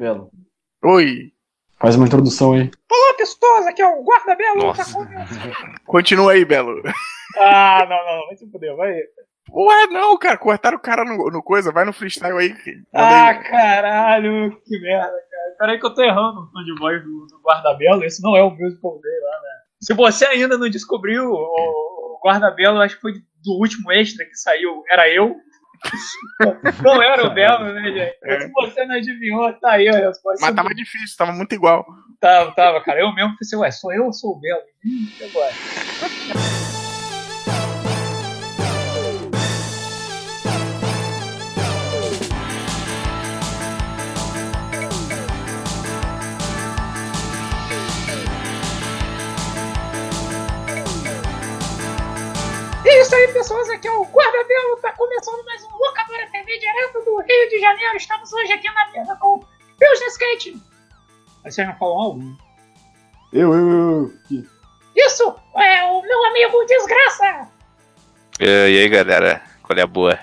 Belo. Oi. Faz uma introdução aí. Olá, pessoas, aqui é o Guarda Belo. Nossa. Tá começando. Continua aí, Belo. Ah, não, não, vai se fuder, vai. Ué, não, cara. Cortaram o cara no, no coisa. Vai no freestyle aí. Ah, aí. caralho, que merda, cara. Peraí que eu tô errando o tom de voz do, do Guarda Belo. Esse não é o musical dele lá, né? Se você ainda não descobriu, o, o Guarda Belo, acho que foi do último extra que saiu, era eu. Não era o Belo, né, gente? É. Se você não adivinhou, tá aí a resposta. Mas tava difícil, tava muito igual. Tava, tava, cara. Eu mesmo pensei, ué, sou eu ou sou o Belo? Hum, agora? Isso aí, pessoas, aqui é o Guarda Belo, tá começando mais um Locadora TV direto do Rio de Janeiro. Estamos hoje aqui na mesa com o Business Skate. Aí vocês não falam algo? Eu, eu, eu. Aqui. Isso é o meu amigo Desgraça. E aí, galera? Qual é a boa?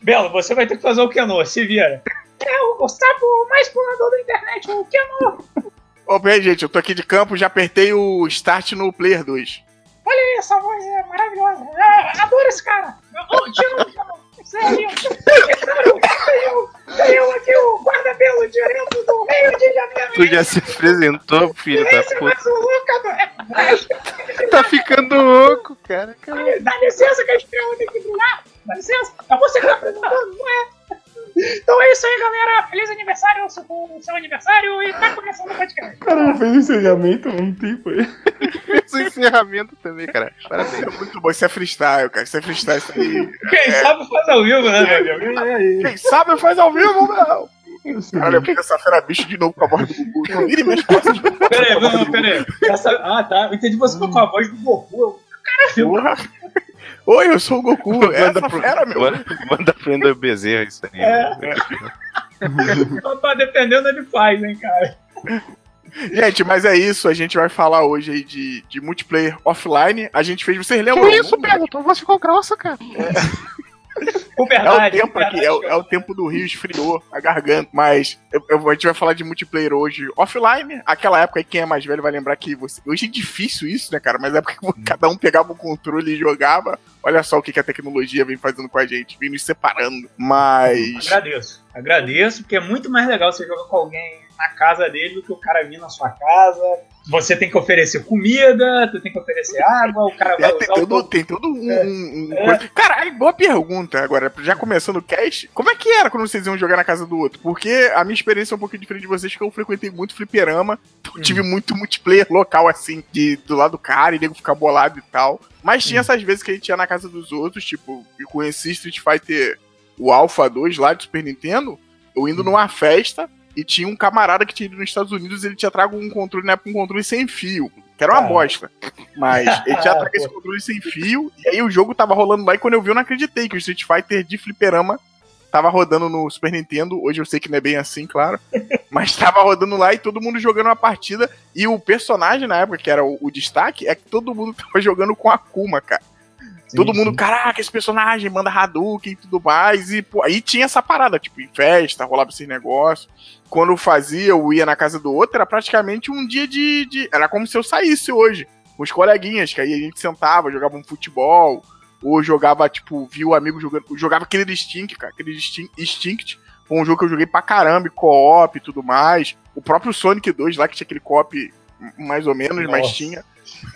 Belo, você vai ter que fazer o Kenô, se vira. É o Gustavo mais pulador da internet, o Kenô. Ô, bem, gente, eu tô aqui de campo, já apertei o start no Player 2. Olha aí, essa voz é maravilhosa. Ah, adoro esse cara. Oh, novo. Sério. É claro, tem eu, eu aqui, o guarda-belo direto do Rio de Janeiro. Tu já se apresentou, filho da é puta. mais um Locador. Tá ficando louco, cara. cara. Dá licença que a estrela tem que brilhar. Dá licença. É você que tá apresentando, não é? Então é isso aí, galera. Feliz aniversário, seu, seu aniversário. E tá começando o podcast. O cara já fez encerramento há um tempo aí. Esse encerramento também, cara. Parabéns. Isso é muito bom, isso é freestyle, cara. Isso é freestyle, isso aí. Quem sabe faz ao vivo, né, amigo? Quem sabe faz ao vivo, não. Caralho, terça-feira bicho de novo com a voz do Gugu. Não vire minhas costas. Peraí, não, não, peraí. Essa- Ah, tá. Eu entendi você com a voz do Goku. Caralho. Oi, eu sou o Goku. Manda pro- fera, meu. Manda, manda prender o Bezerra isso aí. É. Tá dependendo, ele faz, hein, cara. Gente, mas é isso. A gente vai falar hoje aí de, de multiplayer offline. A gente fez. Vocês lembram? Pedro? Tua voz ficou grossa, cara. Com É o verdade. tempo com aqui, é o, é o tempo do Rio esfriou a garganta. Mas eu- eu- a gente vai falar de multiplayer hoje offline. Aquela época aí, quem é mais velho vai lembrar que você. Hoje é difícil isso, né, cara? Mas é porque cada um pegava o controle e jogava. Olha só o que, que a tecnologia vem fazendo com a gente, vem nos separando. Mas. Agradeço. Agradeço, porque é muito mais legal você jogar com alguém na casa dele do que o cara vir na sua casa. Você tem que oferecer comida, tu tem que oferecer água, o cara vai É, tem, o todo, tem todo um. É. um- É. coisa- Caralho, boa pergunta. Agora, já começando o cast, como é que era quando vocês iam jogar na casa do outro? Porque a minha experiência é um pouquinho diferente de vocês, que eu frequentei muito fliperama. Então eu tive muito multiplayer local, assim, de, do lado do cara, e nego ficar bolado e tal. Mas tinha essas vezes que a gente ia na casa dos outros, tipo, eu conheci Street Fighter, o Alpha 2 lá de Super Nintendo, eu indo numa festa. E tinha um camarada que tinha ido nos Estados Unidos, ele tinha trago um controle, na época, um controle sem fio. Que era uma Ah. bosta. Mas ele tinha trago esse controle sem fio. E aí o jogo tava rolando lá. E quando eu vi, eu não acreditei que o Street Fighter de fliperama tava rodando no Super Nintendo. Hoje eu sei que não é bem assim, claro. Mas tava rodando lá e todo mundo jogando uma partida. E o personagem na época, que era o, o destaque, é que todo mundo tava jogando com a Akuma, cara. Sim, todo mundo, sim. caraca, esse personagem manda Hadouken e tudo mais. E, pô, aí tinha essa parada, tipo, em festa, rolava esses negócios. Quando eu fazia, eu ia na casa do outro, era praticamente um dia de. de- era como se eu saísse hoje, com os coleguinhas, que aí a gente sentava, jogava um futebol, ou jogava, tipo, via o amigo jogando. Jogava aquele Instinct, cara, aquele Instinct, Instinct. Foi um jogo que eu joguei pra caramba, co-op e tudo mais. O próprio Sonic 2 lá, que tinha aquele co-op mais ou menos, mas Nossa. tinha.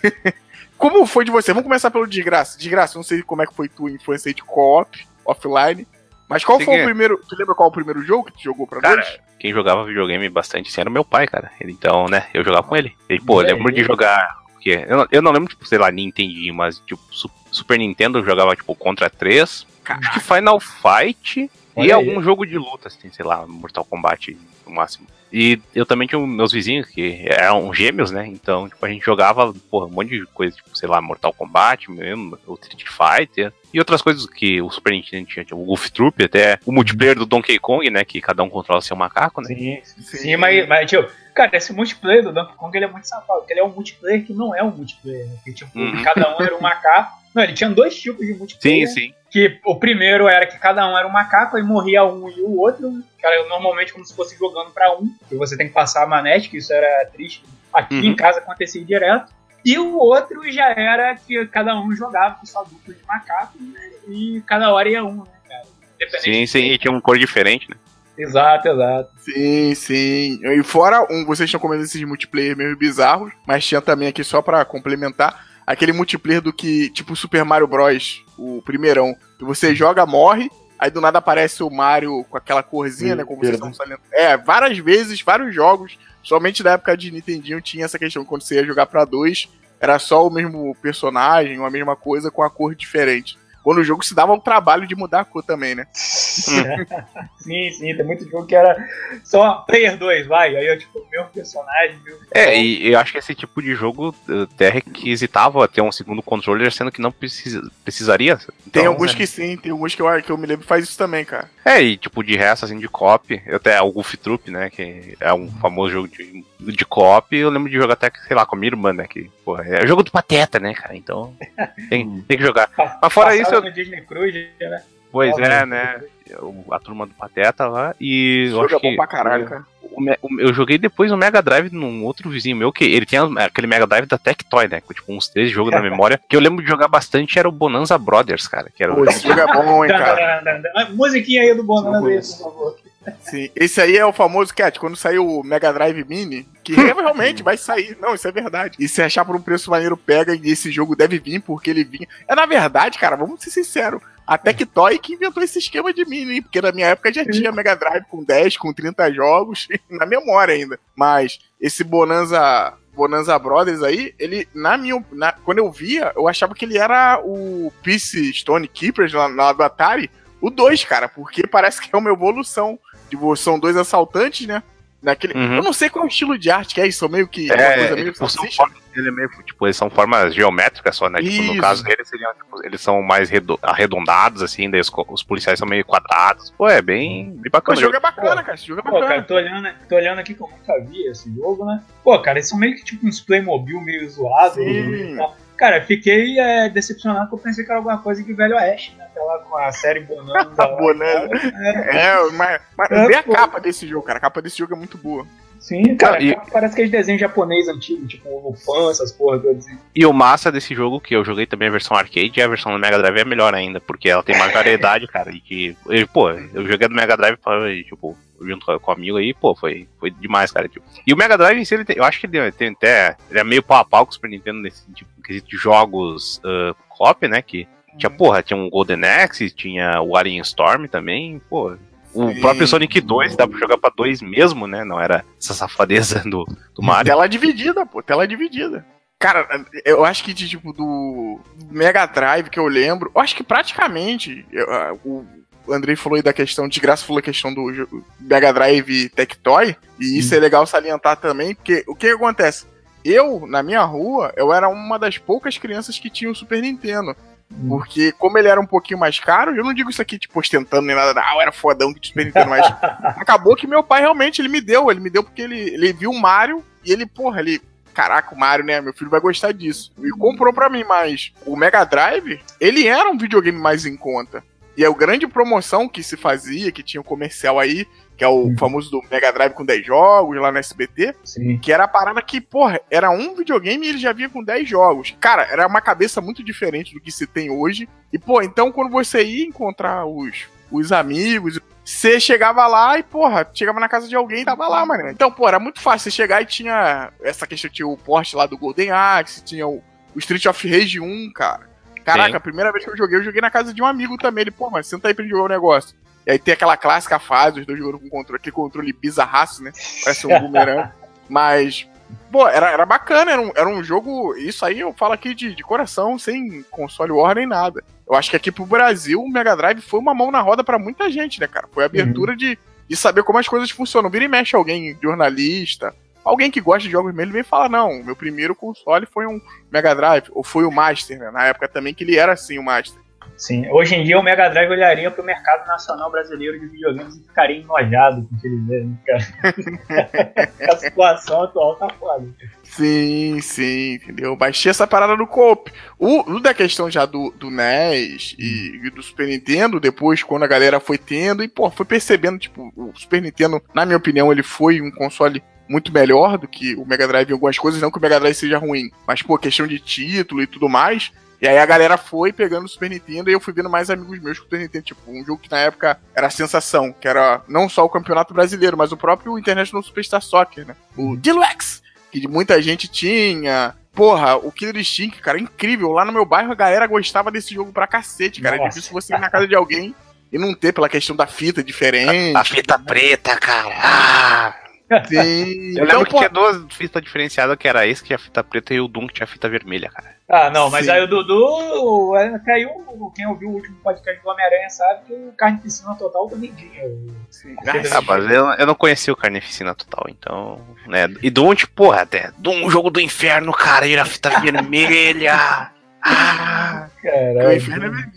Como foi de você? Vamos começar pelo Desgraça. Desgraça, não sei como é que foi tua infância de co-op, offline. Mas qual Sim, foi é. o primeiro. Tu lembra qual o primeiro jogo que tu jogou pra Cara, dois? quem jogava videogame bastante assim era meu pai, cara. Então, né, eu jogava com ele. E, pô, É, lembro de ele- jogar. Eu, não- eu não lembro, tipo, sei lá, Nintendinho, mas, tipo, Su- Super Nintendo eu jogava, tipo, Contra 3. Acho que Final Fight e Olha aí. algum jogo de luta, assim, sei lá, Mortal Kombat no máximo. E eu também tinha meus vizinhos que eram gêmeos, né? Então, tipo, a gente jogava, porra, um monte de coisa, tipo, sei lá, Mortal Kombat mesmo, o Street Fighter. E outras coisas que o Super Nintendo tinha, tipo, o Golf Troop, até o multiplayer do Donkey Kong, né? Que cada um controla seu macaco, né? Sim, sim, mas, mas, tipo, cara, esse multiplayer do Donkey Kong ele é muito safado, porque ele é um multiplayer que não é um multiplayer, né? Porque, tipo, Uhum. cada um era um macaco, Não, ele tinha dois tipos de multiplayer. Sim, sim. Que o primeiro era que cada um era um macaco, aí morria um e o outro. Que era normalmente como se fosse jogando pra um. E você tem que passar a manete, que isso era triste. Aqui Uhum. em casa acontecia direto. E o outro já era que cada um jogava com sua dupla de macaco, né? E cada hora ia um, né, cara? Independente Sim, sim. E tinha uma cor diferente, né? Exato, exato. Sim, sim. E fora, um, vocês estão comendo esses multiplayer meio bizarros, mas tinha também aqui só pra complementar, aquele multiplayer do que, tipo Super Mario Bros, o primeirão, que você joga, morre, aí do nada aparece o Mario com aquela corzinha, Sim, né, como vocês estão salientando. É, várias vezes, vários jogos, somente da época de Nintendinho tinha essa questão, quando você ia jogar pra dois, era só o mesmo personagem, uma mesma coisa com a cor diferente. Quando o jogo se dava o trabalho de mudar a cor também, né? Sim, sim, tem muito jogo que era só Player 2, vai. Aí eu, tipo, o mesmo personagem, meu. É, e eu acho que esse tipo de jogo eh, até requisitava ter um segundo controller, sendo que não precisa, precisaria. Tem Então, alguns né? que sim, tem alguns que eu, que eu me lembro que faz isso também, cara. É, e tipo, de resto, assim, de co-op, eu até o Goof Troop, né, que é um famoso jogo de, de co-op, eu lembro de jogar até, sei lá, com a minha irmã, né, que, porra, é o jogo do Pateta, né, cara, então tem, tem que jogar. Mas fora isso, eu- Disney Cruise, né? Pois Óbvio. é, né, eu- a turma do Pateta lá, e Esse eu acho é bom que... pra caralho, cara. o eu joguei depois o Mega Drive num outro vizinho meu, que ele tinha aquele Mega Drive da Tectoy, né? Com tipo uns três jogos na memória. Que eu lembro de jogar bastante era o Bonanza Brothers, cara. Que era o esse jogo é bom, hein, cara. Dan. Musiquinha aí do Bonanza aí, por favor. Sim. Esse aí é o famoso Cat, quando saiu o Mega Drive Mini, que realmente vai sair. Não, isso é verdade. E se achar por um preço maneiro, pega e esse jogo deve vir, porque ele vinha. É na verdade, cara, vamos ser sinceros. A Tectoy que inventou esse esquema de mini, hein? Porque na minha época já tinha Mega Drive com 10, com 30 jogos, na memória ainda. Mas esse Bonanza. Bonanza Brothers aí, ele, na minha. na- quando eu via, eu achava que ele era o Peace Stone Keepers lá, lá do Atari, o 2, cara, porque parece que é uma evolução. Tipo, são dois assaltantes, né? Naquele, Uhum. Eu não sei qual estilo de arte que é isso, são meio que. uma É, coisa meio tipo, são formas, ele é meio, tipo, eles são formas geométricas só, né? Tipo, no caso deles, seriam, tipo, eles são mais redo- arredondados, assim, daí os, os policiais são meio quadrados. Pô, é bem, bem bacana. o jogo é bacana, cara. Esse jogo é Pô, bacana. cara, tô olhando, tô olhando aqui que eu nunca vi esse jogo, né? Pô, cara, eles são meio que tipo uns Playmobil meio zoados. Sim. tal. Cara, fiquei é, decepcionado porque eu pensei que era alguma coisa de Velho Oeste, né? Aquela com a série Bonanza. Bonanza. É, É, mas, mas É, vê a pô. capa desse jogo, cara. A capa desse jogo é muito boa. sim, cara, Ah, e- parece que é de desenho japonês antigo, tipo o Lupin, essas porra todas. assim. E o massa desse jogo, que eu joguei também a versão arcade, e a versão do Mega Drive é melhor ainda, porque ela tem mais variedade, cara. E que, eu, pô, eu joguei do Mega Drive, e, tipo, junto com, o amigo aí, pô, foi, foi demais, cara. Tipo. E o Mega Drive em si, ele tem- eu acho que ele tem até. Ele é meio pau a pau com o Super Nintendo nesse tipo quesito de jogos uh, cop, né? Que tinha, porra, tinha um Golden Axe, tinha o Alien Storm também, pô. O Sim. próprio Sonic 2 dá pra jogar pra dois mesmo, né? Não era essa safadeza do, do Mario. Tela dividida, pô. Tela dividida. Cara, eu acho que de, tipo, do Mega Drive que eu lembro, eu acho que praticamente eu, o Andrei falou aí da questão, de graça falou a questão do Mega Drive Tectoy, e isso é legal salientar também, porque o que acontece? Eu, na minha rua, eu era uma das poucas crianças que tinha o Super Nintendo. Porque, como ele era um pouquinho mais caro, eu não digo isso aqui, tipo, ostentando nem nada, ah, eu era fodão de Super Nintendo, mas acabou que meu pai realmente ele me deu. Ele me deu porque ele, ele viu o Mario e ele, porra, ele. Caraca, o Mario, né? Meu filho vai gostar disso. E comprou pra mim, mas o Mega Drive, ele era um videogame mais em conta. E a grande promoção que se fazia, que tinha um comercial aí, que é o Uhum. famoso do Mega Drive com 10 jogos lá no SBT, Sim. que era a parada que, porra, era um videogame e ele já vinha com 10 jogos. Cara, era uma cabeça muito diferente do que se tem hoje. E, pô, então quando você ia encontrar os, os amigos, você chegava lá e, porra, chegava na casa de alguém e tava lá, mano. Então, pô, era muito fácil. Você chegar e tinha essa questão, tinha o porte lá do Golden Axe, tinha o, o Street of Rage 1, cara. Caraca, Sim. a primeira vez que eu joguei, eu joguei na casa de um amigo também. Ele, pô, mas senta aí pra gente jogar um negócio. E aí tem aquela clássica fase, os dois jogando com controle, aquele controle bizarraço, né? Parece um boomerang. Mas, pô, era, era bacana, era um, era um jogo. Isso aí eu falo aqui de, de coração, sem console war nem nada. Eu acho que aqui pro Brasil o Mega Drive foi uma mão na roda pra muita gente, né, cara? Foi a abertura de, de saber como as coisas funcionam. Vira e mexe alguém, jornalista, alguém que gosta de jogos mesmo, ele vem falar: não, meu primeiro console foi um Mega Drive, ou foi o Master, né? Na época também que ele era assim, o Master. Sim, hoje em dia o Mega Drive olharia pro mercado nacional brasileiro de videogames e ficaria enojado com o que ele vê, né, cara? a situação atual tá foda. Sim, sim, entendeu? Baixei essa parada no coop. O, o da questão já do, do NES e, e do Super Nintendo, depois, quando a galera foi tendo, e, pô, foi percebendo, tipo, o Super Nintendo, na minha opinião, ele foi um console muito melhor do que o Mega Drive em algumas coisas, não que o Mega Drive seja ruim, mas, pô, questão de título e tudo mais. E aí a galera foi pegando o Super Nintendo e eu fui vendo mais amigos meus com o Super Nintendo. Tipo, um jogo que na época era sensação, que era não só o Campeonato Brasileiro, mas o próprio International Superstar Soccer, né? O Deluxe, que muita gente tinha. Porra, o Killer Instinct, cara, incrível. Lá no meu bairro a galera gostava desse jogo pra cacete, cara. É Nossa. difícil você ir na casa de alguém e não ter pela questão da fita diferente. A fita preta, cara. Ah, Sim. eu Então, lembro que pô, tinha duas fitas diferenciadas, que era esse que tinha fita preta e o Doom que tinha fita vermelha, cara. Ah, não, mas Sim. aí o Dudu, é, caiu, quem ouviu o último podcast do Homem-Aranha sabe que o Carnificina Total também tinha. o- Ah, mas eu, eu não conhecia o Carnificina Total, então, né. E Doom, tipo, porra, até Doom, jogo do inferno, cara, e era fita vermelha. Ah, o Caralho. inferno é vermelho.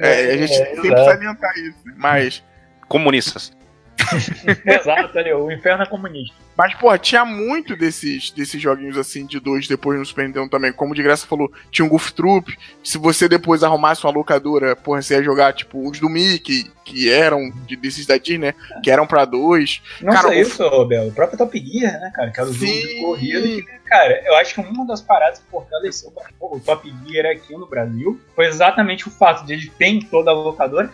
É, a gente É, tem que exato. salientar isso. né? Mas. comunistas. Exato, ali, o inferno é comunista. Mas, pô, tinha muito desses, desses joguinhos assim de dois depois no Super Nintendo também. Como de graça falou, tinha um Goof Troop. Se você depois arrumasse uma locadora, porra, você ia jogar, tipo, os do Mickey, que eram de, desses da Disney, né? Que eram pra dois. Não Cara, só o- isso, ô, Belo. O próprio Top Gear, né, cara? Que era o jogo de corrida. Que, cara, eu acho que uma das paradas que fortaleceu o Top Gear aqui no Brasil foi exatamente o fato de ele ter em toda a locadora,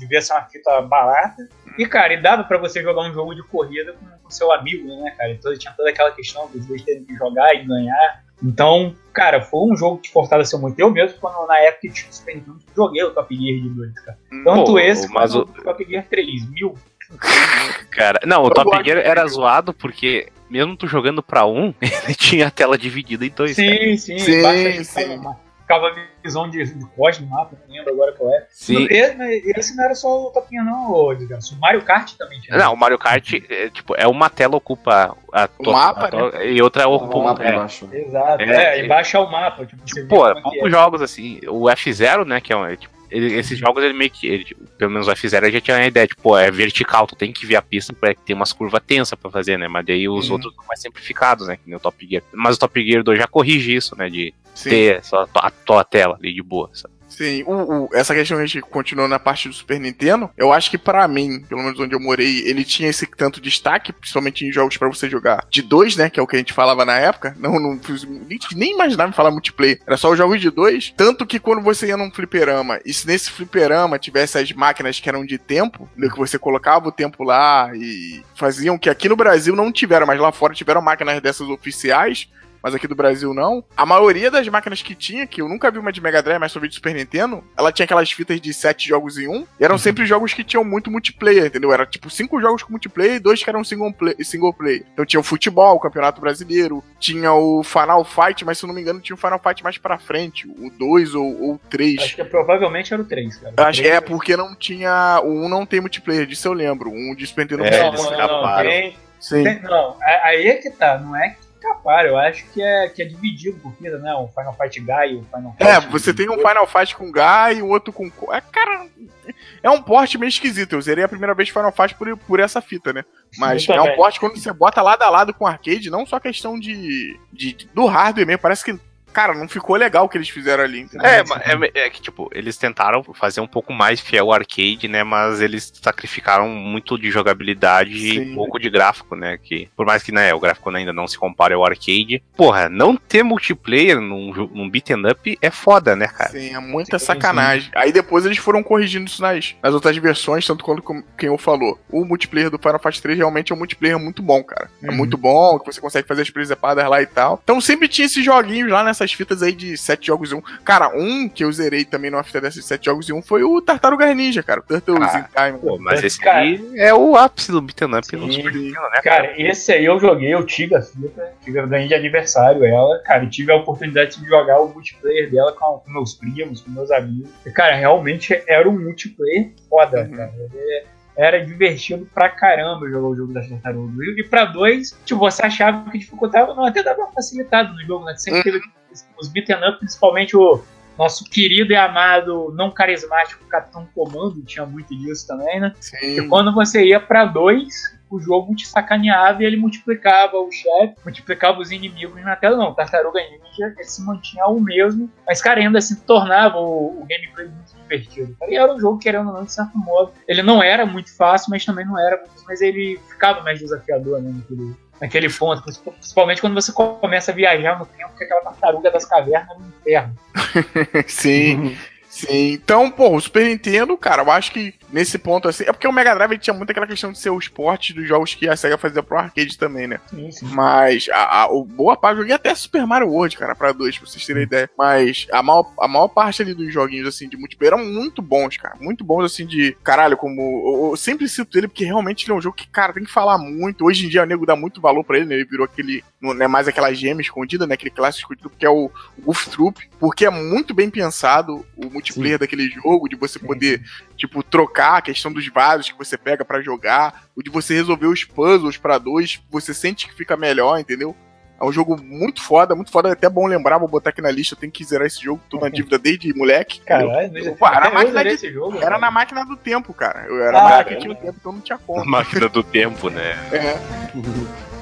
devia ser uma fita barata. E, cara, e dava pra você jogar um jogo de corrida com o seu amigo, né, cara? Então tinha toda aquela questão dos dois terem que jogar e ganhar. Então, cara, foi um jogo que fortaleceu muito. Eu mesmo, quando na época que tinha o Super Nintendo, joguei o Top Gear de dois, cara. Tanto Pô, esse mas quanto o Top Gear 3000. Cara, não, o Eu Top Gear era zoado porque, mesmo tu jogando pra um, ele tinha a tela dividida em dois. cara. Sim, sim, Sim, sim. ficava- Ficava visão de, de no mapa, não lembro agora qual é. Sim. Esse, mas esse não era só o Topinha, não, desgraça. O Mario Kart também tinha. Não, o Mario Kart, é, tipo, é uma tela ocupa a to- mapa, a to- e outra ocupa lá um. pra É, baixo. Exato, É, é, embaixo é o mapa. Tipo, você vê pô, é que poucos é. jogos assim. O F0, né, que é um. é, tipo, ele- esses jogos ele meio que. ele, tipo, pelo menos o F0 já tinha a ideia, tipo, pô, é vertical, tu tem que ver a pista pra ter umas curvas tensas pra fazer, né? Mas daí os Uhum. outros são mais simplificados, né? Que nem o Top Gear. Mas o Top Gear 2 já corrige isso, né? De Sim. ter só a tua tela ali de boa. sabe? Sim, o, o- essa questão que a gente continuou na parte do Super Nintendo, eu acho que pra mim, pelo menos onde eu morei, ele tinha esse tanto destaque, principalmente em jogos pra você jogar de dois, né, que é o que a gente falava na época. Não, não nem imaginava falar multiplayer, era só os jogos de dois. Tanto que quando você ia num fliperama, e se nesse fliperama tivesse as máquinas que eram de tempo, né, que você colocava o tempo lá e faziam que aqui no Brasil não tiveram, mas lá fora tiveram máquinas dessas oficiais mas aqui do Brasil não. A maioria das máquinas que tinha, que eu nunca vi uma de Mega Drive, mas só vi de Super Nintendo, ela tinha aquelas fitas de sete jogos em um, e eram sempre jogos que tinham muito multiplayer, entendeu? Era tipo cinco jogos com multiplayer e dois que eram single play, single player. Então tinha o futebol, o Campeonato Brasileiro, tinha o Final Fight, mas se eu não me engano tinha o Final Fight mais pra frente, o 2 ou o 3. Acho que provavelmente era o 3, cara. O Acho, 3 é, porque não tinha. O 1 não tem multiplayer, disso eu lembro. O 1 de Super Nintendo É, não Não, não, não, tem- Sim. tem- não, a- aí é que tá, não é que escaparam, eu acho que é, que é dividido por vida, né? O Final Fight Guy e o Final Fight. É, você tem um Final Fight com Guy e um outro com. Co- É, cara, é um porte meio esquisito. Eu zerei a primeira vez Final Fight por, por essa fita, né? Mas Eu é um porte quando você bota lado a lado com arcade, não só questão de, de- do hardware mesmo. Parece que, cara, não ficou legal o que eles fizeram ali. entendeu? É, é, é que, tipo, eles tentaram fazer um pouco mais fiel ao arcade, né? Mas eles sacrificaram muito de jogabilidade Sim. e pouco de gráfico, né? Que, por mais que né, o gráfico ainda não se compare ao arcade, porra, não ter multiplayer num, num beat'em up é foda, né, cara? Sim, é muita Sim, sacanagem. Aí depois eles foram corrigindo isso nas, nas outras versões, tanto quanto quem eu falou. O multiplayer do Final Fight 3 realmente é um multiplayer muito bom, cara. É Uhum. muito bom, que você consegue fazer as presepadas lá e tal. Então sempre tinha esses joguinhos lá nessas fitas aí de sete jogos em um. Cara, um que eu zerei também numa fita dessas sete jogos em um foi o Tartaruga Ninja, cara. O Turtles Ah, in Time. Pô, mas esse Cara, aí é o ápice do beat'em up no Sim. Super Nintendo, né, cara? Cara, esse aí eu joguei, eu tive a fita, tive, eu ganhei de aniversário ela, cara, e tive a oportunidade de jogar o multiplayer dela com, com meus primos, com meus amigos. E, cara, realmente era um multiplayer foda, Uhum. cara. Ele era divertido pra caramba jogar o jogo das tartarugas. E pra dois, tipo, você achava que dificultava, não, até dava uma facilitada no jogo, né? Sempre teve os beat'em up, principalmente o nosso querido e amado, não carismático Capitão Comando, tinha muito disso também, né? Sim. E quando você ia pra dois, o jogo te sacaneava e ele multiplicava o chefe, multiplicava os inimigos na tela. Não, Tartaruga Ninja ele se mantinha o mesmo, mas, cara, ainda assim tornava o, o gameplay muito divertido. E era um jogo, querendo ou não, de certo modo. Ele não era muito fácil, mas também não era muito. Mas ele ficava mais desafiador, né? Naquele, naquele ponto. Principalmente quando você começa a viajar no tempo, que aquela tartaruga das cavernas no inferno. Sim. Sim, então, pô, o Super Nintendo, cara, eu acho que nesse ponto assim. É porque o Mega Drive tinha muito aquela questão de ser o esporte dos jogos que a SEGA fazia pro arcade também, né? Sim, sim. Mas a, a o boa parte, eu joguei até Super Mario World, cara, pra dois, pra vocês terem ideia. Mas a maior, a maior parte ali dos joguinhos, assim, de multiplayer eram muito bons, cara. Muito bons, assim, de. Caralho, como. Eu, eu sempre cito ele porque realmente ele é um jogo que, cara, tem que falar muito. Hoje em dia o nego dá muito valor pra ele, né? Ele virou aquele. Não é mais aquela gema escondida, né? Aquele clássico escondido, que é o, Goof Troop. Porque é muito bem pensado o multiplayer Sim. daquele jogo, de você poder, tipo, trocar a questão dos vasos que você pega pra jogar, o de você resolver os puzzles pra dois, você sente que fica melhor, entendeu? É um jogo muito foda, muito foda, é até bom lembrar, vou botar aqui na lista, eu tenho que zerar esse jogo, tô na dívida desde moleque. Caralho, Pô, era máquina de- jogo. Era cara. na máquina do tempo, cara. Eu era Ah, na máquina que cara. tinha o tempo, então não tinha A como. máquina do tempo, né? É.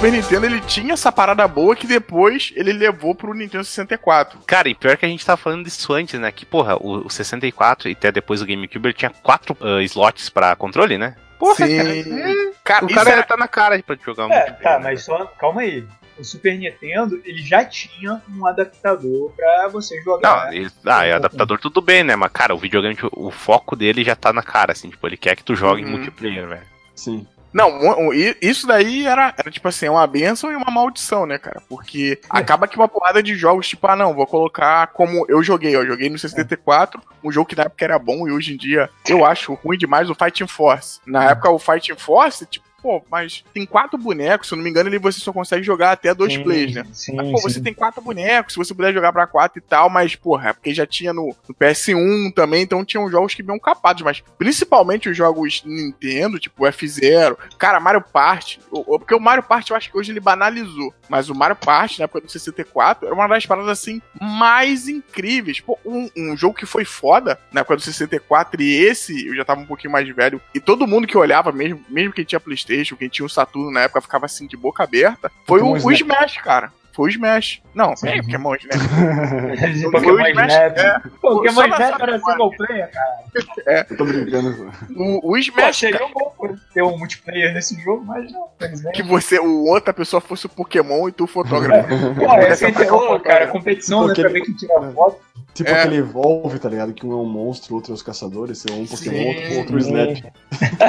Super Nintendo ele tinha essa parada boa que depois ele levou pro Nintendo 64. Cara, e pior que a gente tava falando disso antes, né? Que, porra, o, o 64 e até depois o GameCube ele tinha quatro ah, slots pra controle, né? Porra, Sim. cara. Cara, O cara era- tá na cara pra jogar um É, multiplayer, tá, né? mas só calma aí. O Super Nintendo ele já tinha um adaptador pra você jogar. Não, ele- ah, é adaptador tudo bem, né? Mas, cara, o videogame, tipo, o foco dele já tá na cara, assim, tipo, ele quer que tu jogue em Uhum. multiplayer, velho. Sim. Não, isso daí era, era tipo assim, uma benção e uma maldição, né, cara? Porque acaba que uma porrada de jogos, tipo, ah, não, vou colocar como eu joguei, ó. eu Joguei no 64, um jogo que na época era bom e hoje em dia eu acho ruim demais o Fighting Force. Na época o Fighting Force, tipo, pô, mas tem quatro bonecos, se eu não me engano, ele você só consegue jogar até dois Sim, players, né? Sim, Mas, pô, sim. você tem quatro bonecos, se você puder jogar pra quatro e tal, mas, porra, é porque já tinha no, no PS1 também, então tinham jogos que vinham capados, mas principalmente os jogos Nintendo, tipo F0, cara, Mario Party, porque o Mario Party eu acho que hoje ele banalizou, mas o Mario Party, na época do 64, era uma das paradas, assim, mais incríveis. Pô, um, um jogo que foi foda na época do 64 e esse, eu já tava um pouquinho mais velho, e todo mundo que olhava, mesmo, mesmo quem tinha Playstation, quem tinha o Saturno na época, ficava assim, de boca aberta, foi o, Pokémon o Snap. Smash, cara. Foi o Smash. Não, Sim. é Pokémon né? Foi Pokémon o Smash, Snap. é. Pokémon Snap era single player, cara. Eu tô brincando. O, o Pô, Smash, seria bom ter um multiplayer nesse jogo, mas não, que você, o outra pessoa fosse o Pokémon e tu o fotógrafo. Pô, é sempre foi bom, uma cara. Competição, né? Pra ver quem tira foto. Tipo É. aquele Evolve, tá ligado? Que um é um monstro, outro é os caçadores, é um Pokémon, outro, outro Snap.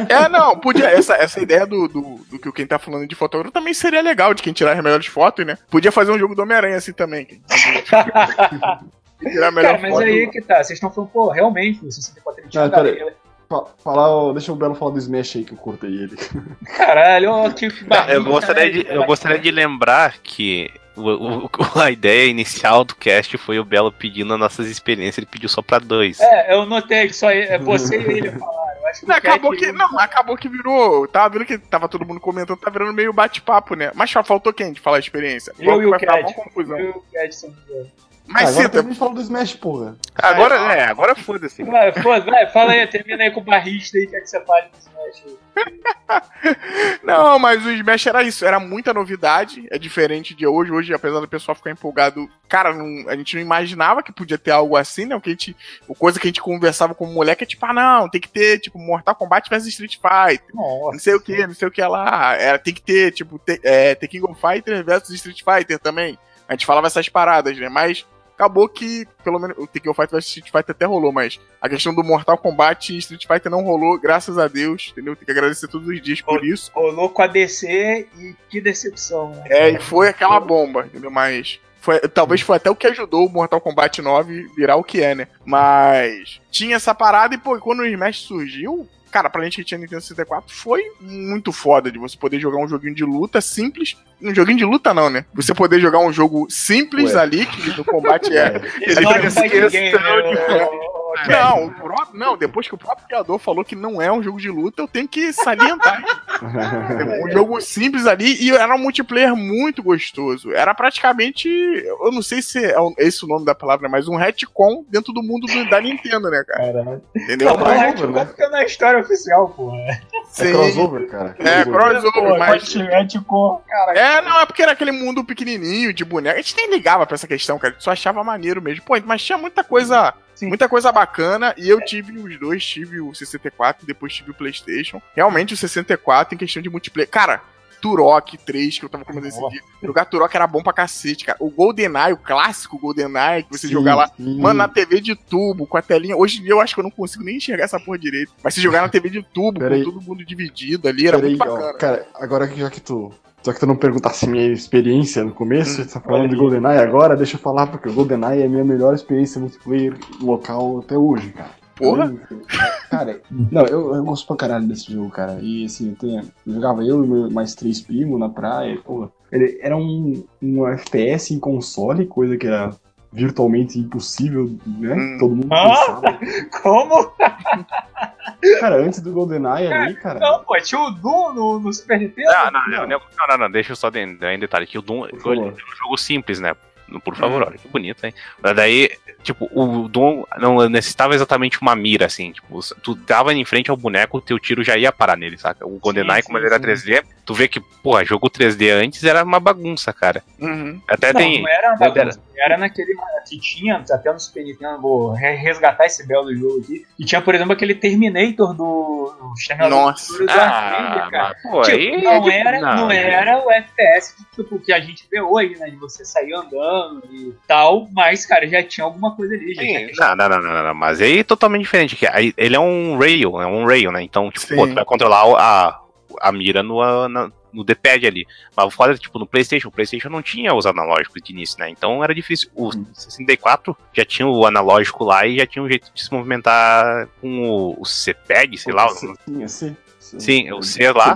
É, não, podia. Essa, essa ideia do, do, do que quem tá falando de fotógrafo também seria legal, de quem tirar as melhores fotos, né? Podia fazer um jogo do Homem-Aranha assim também. Tirar a melhor Cara, mas foto. aí que tá. Vocês estão falando, pô, realmente, o 64 ele tinha Ah. Fa- Falar, deixa o Belo falar do Smash aí que eu cortei ele. Caralho, que barriga, Eu gostaria, de, caralho. eu gostaria de lembrar que o- o- a ideia inicial do cast foi o Belo pedindo as nossas experiências, ele pediu só pra dois. É, eu notei que só é você e ele falaram. Acho que Não, acabou que. Não, acabou que virou. Tava vendo que tava todo mundo comentando, tá virando meio bate-papo, né? Mas só faltou quem de falar a experiência? Eu Logo e o Cat. Eu e o Cat são- Mas agora cita, também fala do Smash, porra. Agora, é, agora foda-se. Vai, foda, vai, fala aí, termina aí com o barrista aí, quer que você fale do Smash aí. Não, mas o Smash era isso, era muita novidade, é diferente de hoje. Hoje, apesar do pessoal ficar empolgado, cara, não- a gente não imaginava que podia ter algo assim, né? O que a gente, a coisa que a gente conversava com o moleque é tipo, ah, não, tem que ter, tipo, Mortal Kombat vs Street Fighter, Nossa. não sei o que, não sei o que lá. Era, tem que ter, tipo, te, é, The King of Fighter vs Street Fighter também. A gente falava essas paradas, né? Mas acabou que, pelo menos, o of Fighter vs Street Fighter até rolou, mas a questão do Mortal Kombat e Street Fighter não rolou, graças a Deus, entendeu? Tem que agradecer todos os dias por isso. Rolou com a DC e que decepção, né? É, e foi aquela bomba, entendeu? Mas. Foi, talvez foi até o que ajudou o Mortal Kombat 9 virar o que é, né? Mas. Tinha essa parada e, pô, quando o Smash surgiu. Cara, pra gente que tinha Nintendo 64, foi muito foda de você poder jogar um joguinho de luta simples. Um joguinho de luta, não, né? Você poder jogar um jogo simples Ué. ali, que no combate é. É fez fighting questão game, né? Não, o próprio, não, depois que o próprio criador falou que não é um jogo de luta, eu tenho que salientar. um jogo simples ali e era um multiplayer muito gostoso. Era praticamente, eu não sei se é esse o nome da palavra, mas um retcon dentro do mundo do, da Nintendo, né, cara? Caralho. Entendeu? Não, mas crossover, retcon né? fica na história oficial, porra. É crossover, cara. É, crossover, Pô, mas. retcon, cara. É, não, é porque era aquele mundo pequenininho de boneco. A gente nem ligava pra essa questão, cara. A gente só achava maneiro mesmo. Pô, mas tinha muita coisa. Sim. Muita coisa bacana. E eu tive os dois, tive o 64 e depois tive o PlayStation. Realmente o 64 em questão de multiplayer. Cara. Turok 3, que eu tava comentando esse dia. Jogar Turok era bom pra cacete, cara. O GoldenEye, o clássico GoldenEye, que você Sim, jogar lá. sim. Mano, na TV de tubo, com a telinha. Hoje em dia eu acho que eu não consigo nem enxergar essa porra direito. Mas se jogar na TV de tubo, com Peraí. todo mundo dividido ali, era Peraí, muito ó, bacana. cara, agora que já que tu. Já que tu não perguntasse minha experiência no começo, Hum, tá falando de GoldenEye agora, deixa eu falar, porque o GoldenEye é a minha melhor experiência multiplayer local até hoje, cara. Porra. Cara, não, eu, eu gosto pra caralho desse jogo, cara. E assim, eu, tenho, eu jogava eu e meu- mais três primos na praia, pô. Ele era um, um FPS em console, coisa que era virtualmente impossível, né? Hum. Todo mundo Ah! pensava. Como? Cara, antes do GoldenEye ali, cara. Não, pô, tinha o Doom no, no Super Nintendo. Não, não, não, não, não, não, deixa eu só dar em detalhe que o Doom é um jogo simples, né? Por favor, olha que bonito, hein? Mas daí, tipo, o Doom não necessitava exatamente uma mira, assim. Tipo, tu tava em frente ao boneco, o teu tiro já ia parar nele, saca? O GoldenEye, sim, como ele era sim. 3D, tu vê que, porra, jogo 3D antes era uma bagunça, cara. Uhum. Até não, tem. não era uma bagunça. Era naquele que tinha, até no Super Nintendo, vou re- resgatar esse belo jogo aqui. E tinha, por exemplo, aquele Terminator do. Nossa. do Ah, Arcade, pô, Tipo, aí. não, é era, não, era o FPS que, tipo, que a gente vê hoje, né? De você sair andando e tal, mas, cara, já tinha alguma coisa ali. Sim, não, não, não, não, não, mas aí é totalmente diferente. que aí Ele é um rail, é um rail, né? Então, tipo, Sim. pô, tu vai controlar o- a, a mira no, a- na- no D-pad ali. Mas o foda é, tipo, no Playstation, o Playstation não tinha os analógicos de início, né? Então era difícil. O Hum. 64 já tinha o analógico lá e já tinha um jeito de se movimentar com o, o C-pad, sei lá. Sim, C. Sim, o C lá.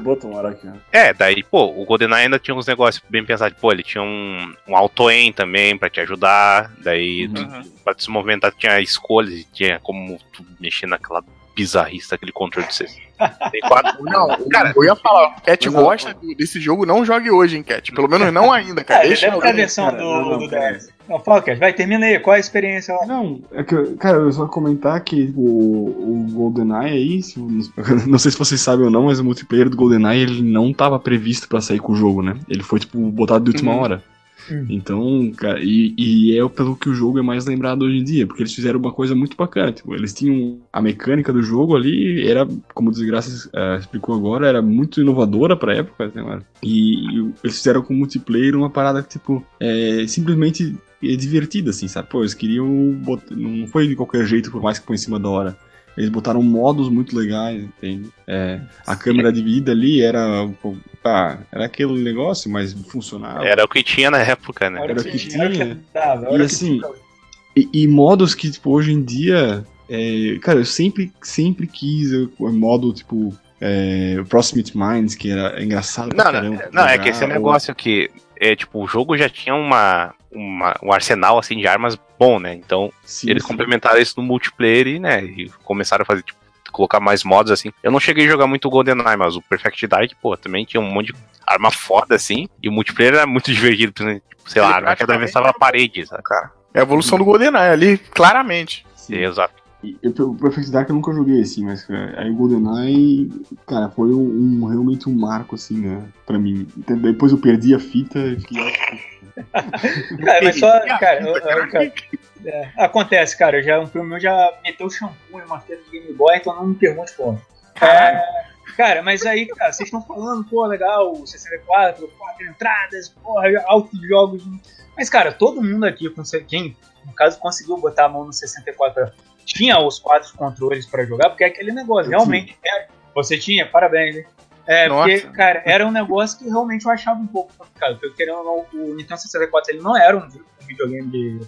Aqui, ó. É, daí, pô, o GoldenEye ainda tinha uns negócios bem pensados. Pô, ele tinha um, um auto-aim também pra te ajudar. Daí, tu, Uhum. pra tu se movimentar, tinha escolhas, e tinha como tu mexer naquela bizarrista, aquele controle de 64. Não, cara, eu ia falar, o Cat gosta do- desse jogo, não jogue hoje, hein, Cat? Pelo menos não ainda, cara. Cara, Deixa deve ter a versão cara, do, não, não, do. DS. Não, fala, Cat, vai, termina aí. Qual é a experiência lá? Não, é que, cara, eu só comentar que o, o GoldenEye aí, se- não sei se vocês sabem ou não, mas o multiplayer do GoldenEye ele não tava previsto pra sair com o jogo, né? Ele foi, tipo, botado de última Uhum. hora. Hum. Então, cara, e, e é pelo que o jogo é mais lembrado hoje em dia, porque eles fizeram uma coisa muito bacana. Tipo, eles tinham a mecânica do jogo ali, era, como o Desgraça eh, explicou agora, era muito inovadora pra época, né, mano? E, e eles fizeram com o multiplayer uma parada que, tipo, é simplesmente é divertida, assim, sabe? Pô, eles queriam. Não foi de qualquer jeito, por mais que foi em cima da hora. Eles botaram modos muito legais, entende? É, a câmera de vida ali era. Tá, era aquele negócio, mas funcionava. Era o que tinha na época, né? Era que o que tinha, tinha. E assim. E, e modos que, tipo, hoje em dia. é, cara, eu sempre, sempre quis o modo, tipo. É, Proximate Minds, que era engraçado pra Não, não, não, é que esse é um negócio que, é, tipo, o jogo já tinha uma, uma- um arsenal, assim, de armas bom, né? Então, Sim, eles sim. complementaram isso no multiplayer e, né, e começaram a fazer, tipo, colocar mais modos, assim. Eu não cheguei a jogar muito o GoldenEye, mas o Perfect Dark, pô, também tinha um monte de arma foda, assim, e o multiplayer era muito divertido, tipo, sei lá, a arma que atravessava a parede, sabe? Cara, é a evolução do GoldenEye ali, claramente. Sim. Exato. Eu- O Perfect Dark eu nunca joguei assim, mas cara, aí o GoldenEye, cara, foi um, um- realmente um marco, assim, né, pra mim. Então, Depois eu perdi a fita e fiquei. Cara, mas só, cara, eu- eu- cara, é, acontece, cara. Já, um primo meu já meteu shampoo em uma feira de Game Boy, então não me pergunte como. É, cara, mas aí, cara, vocês estão falando, pô, legal, o 64, quatro entradas, porra, altos jogos. Mas, cara, todo mundo aqui, quem, no caso, conseguiu botar a mão no 64, tinha os quatro controles pra jogar, porque é aquele negócio, realmente, é, você tinha, parabéns, hein? É, Nossa. porque, cara, era um negócio que realmente eu achava um pouco complicado. Porque, querendo ou não, o Nintendo 64 ele não era um vi- videogame de,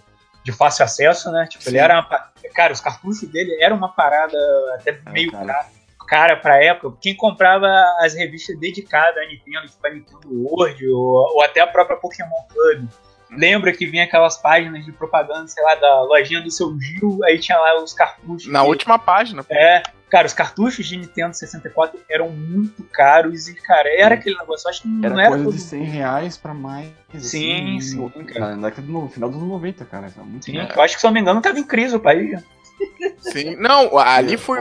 de fácil acesso, né? Tipo, ele Sim. era uma. Cara, os cartuchos dele eram uma parada até meio cara. cara. cara pra época. Quem comprava as revistas dedicadas à Nintendo, tipo a Nintendo World ou, ou até a própria Pokémon Club. Lembra que vinha aquelas páginas de propaganda, sei lá, da lojinha do seu Gil, aí tinha lá os cartuchos. Na que- última página. pô. É, cara, os cartuchos de Nintendo 64 eram muito caros e, cara, era aquele negócio, eu acho que não Era, era, coisa de 100 reais pra mais. Sim, sim, no, cara. Na década do no final dos 90, cara. Era muito Sim, legal. eu acho que, se eu não me engano, tava em crise o país. Sim. Não, ali foi-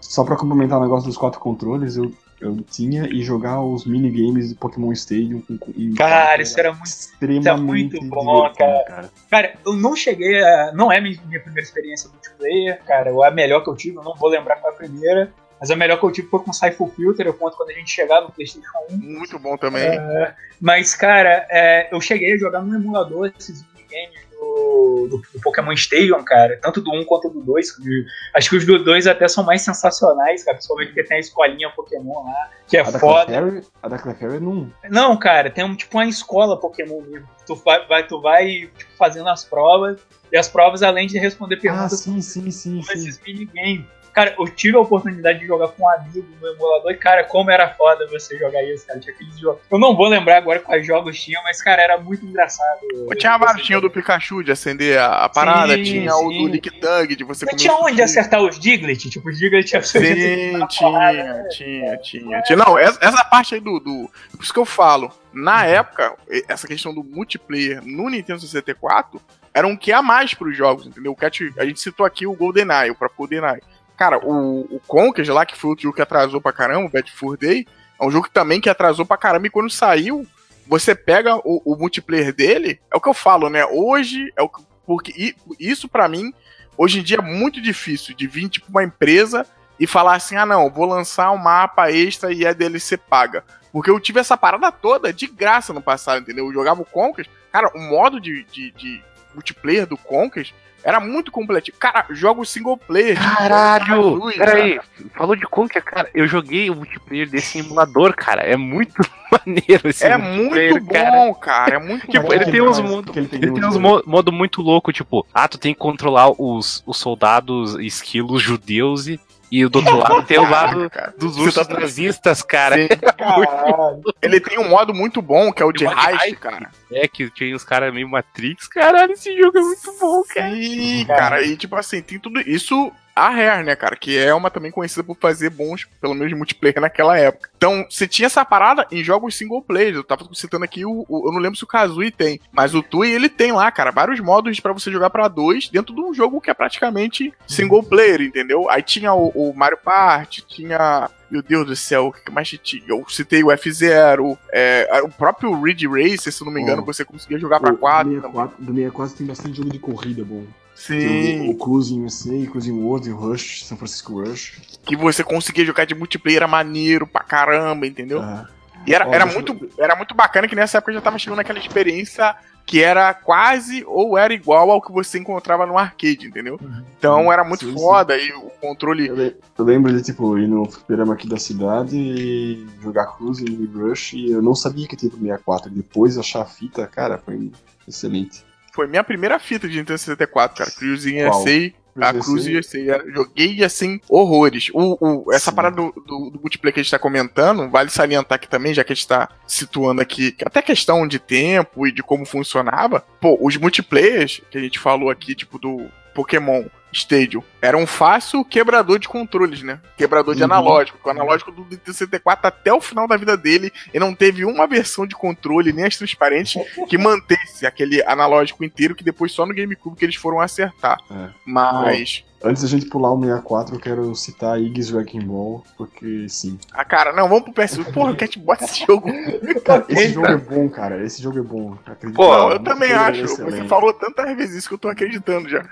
Só pra complementar o negócio dos quatro controles, eu, eu tinha e jogar os minigames de Pokémon Stadium com, com em Cara, isso era muito. extremamente muito bom, divertido, cara. Cara, eu não cheguei a. Não é minha, minha primeira experiência multiplayer, cara. Ou a melhor que eu tive, eu não vou lembrar qual é a primeira. Mas a melhor que eu tive foi com Cypher Filter, eu conto quando a gente chegar no PlayStation 1. Muito bom também. É, mas, cara, é, eu cheguei a jogar no emulador esses minigames do, do, do Pokémon Stadium, cara. Tanto do 1 quanto do 2. que- Acho que os do 2 até são mais sensacionais, cara. Principalmente porque tem a escolinha Pokémon lá, que é A da foda. Clefairy, a da Clefairy não. Não, cara, tem um, tipo uma escola Pokémon mesmo. Tu vai, vai- tu vai tipo, fazendo as provas. E as provas, além de responder Ah, perguntas, sim, sim, sim, são sim. esses minigames. Cara, eu tive a oportunidade de jogar com um amigo no emulador e, cara, como era foda você jogar isso, cara. Tinha aqueles jogos. Eu não vou lembrar agora quais jogos tinha, mas, cara, era muito engraçado. Eu tinha tinha o do Pikachu de acender a, a parada, Sim, tinha o sim. do Lick Tang de você Mas tinha onde acertar os Diglett? Tipo, os Diglett tinha Sim, porrada, tinha, né? tinha, tinha, tinha. Não, essa, essa parte aí do, do. Por isso que eu falo, na época, essa questão do multiplayer no Nintendo 64 era um que a mais pros jogos, entendeu? O Cat, a gente citou aqui o GoldenEye, o próprio GoldenEye. Cara, o, o Conquest lá, que foi outro jogo que atrasou pra caramba, o Bad Fur Day, é um jogo também que atrasou pra caramba e quando saiu, você pega o, o multiplayer dele, é o que eu falo, né? Hoje, é o que- porque isso pra mim, hoje em dia é muito difícil de vir, tipo, uma empresa e falar assim: ah, não, vou lançar um mapa extra e a DLC paga. Porque eu tive essa parada toda de graça no passado, entendeu? Eu jogava o Conquest, cara, o modo de, de, de multiplayer do Conquest era muito completo. Cara, jogo single player. Caralho! Peraí, falou de Conker, cara. Eu joguei o multiplayer desse emulador, cara. É muito maneiro esse É muito cara. bom, cara. É muito Tipo, bom. ele tem uns que ele tem Ele tem uns jogo. mo modo muito louco, tipo, ah, tu tem que controlar os, os soldados esquilos judeus e, e do outro lado tem o lado cara. dos ursos tá- nazistas, cara. Sim. Ele tem um modo muito bom, que é o de heist. cara. É que tinha uns caras meio Matrix. Caralho, esse jogo é muito bom, cara. Sim, cara, e tipo assim, tem tudo isso. A Rare, né, cara? Que é uma também conhecida por fazer bons, pelo menos multiplayer naquela época. Então, você tinha essa parada em jogos single player. Eu tava citando aqui o. o- eu não lembro se o Kazooie tem, mas o Tui ele tem lá, cara, vários modos pra você jogar pra dois dentro de um jogo que é praticamente single player, entendeu? Aí tinha o, o Mario Party, tinha. Meu Deus do céu, o que mais tinha? Eu citei o F-Zero, é, o próprio Ridge Racer, se não me engano, Oh. você conseguia jogar pra O quatro. 64, do 64 tem bastante jogo de corrida bom. Sim. o, o Cruising USA, Cruising World, o Rush, São Francisco Rush. que você conseguia jogar de multiplayer maneiro pra caramba, entendeu? Ah, E era, Ó, era, deixa eu- muito, era muito bacana que nessa época já tava chegando naquela experiência que era quase ou era igual ao que você encontrava no arcade, entendeu? Então era muito Sim, sim. foda e o controle. eu, le- eu lembro de, tipo, ir no fliperama aqui da cidade e jogar Cruising e Rush e eu não sabia que tinha pro 64. Depois achar a fita, cara, foi excelente. Foi minha primeira fita de Nintendo 64, cara. Cruising Qual? USA. A Cruise USA. Eu Joguei assim, horrores. O, o- essa Sim. parada do, do, do multiplayer que a gente tá comentando, vale salientar aqui também, já que a gente tá situando aqui, até questão de tempo e de como funcionava. Pô, os multiplayers que a gente falou aqui, tipo do Pokémon Stadium, era um fácil quebrador de controles, né? Quebrador de Uhum. analógico. O analógico do Nintendo 64 até o final da vida dele, e não teve uma versão de controle, nem as transparentes, que mantesse aquele analógico inteiro, que depois só no GameCube que eles foram acertar. É. Mas. Antes da gente pular o 64, eu quero citar Iggy's Wrecking Ball, porque sim. Ah, cara, não, vamos pro PS1. Porra, Cat, bota esse jogo. Cara, esse jogo é bom, cara. Esse jogo é bom. Acredito. Pô, eu também é acho. Você excelente. falou tantas vezes isso que eu tô acreditando já.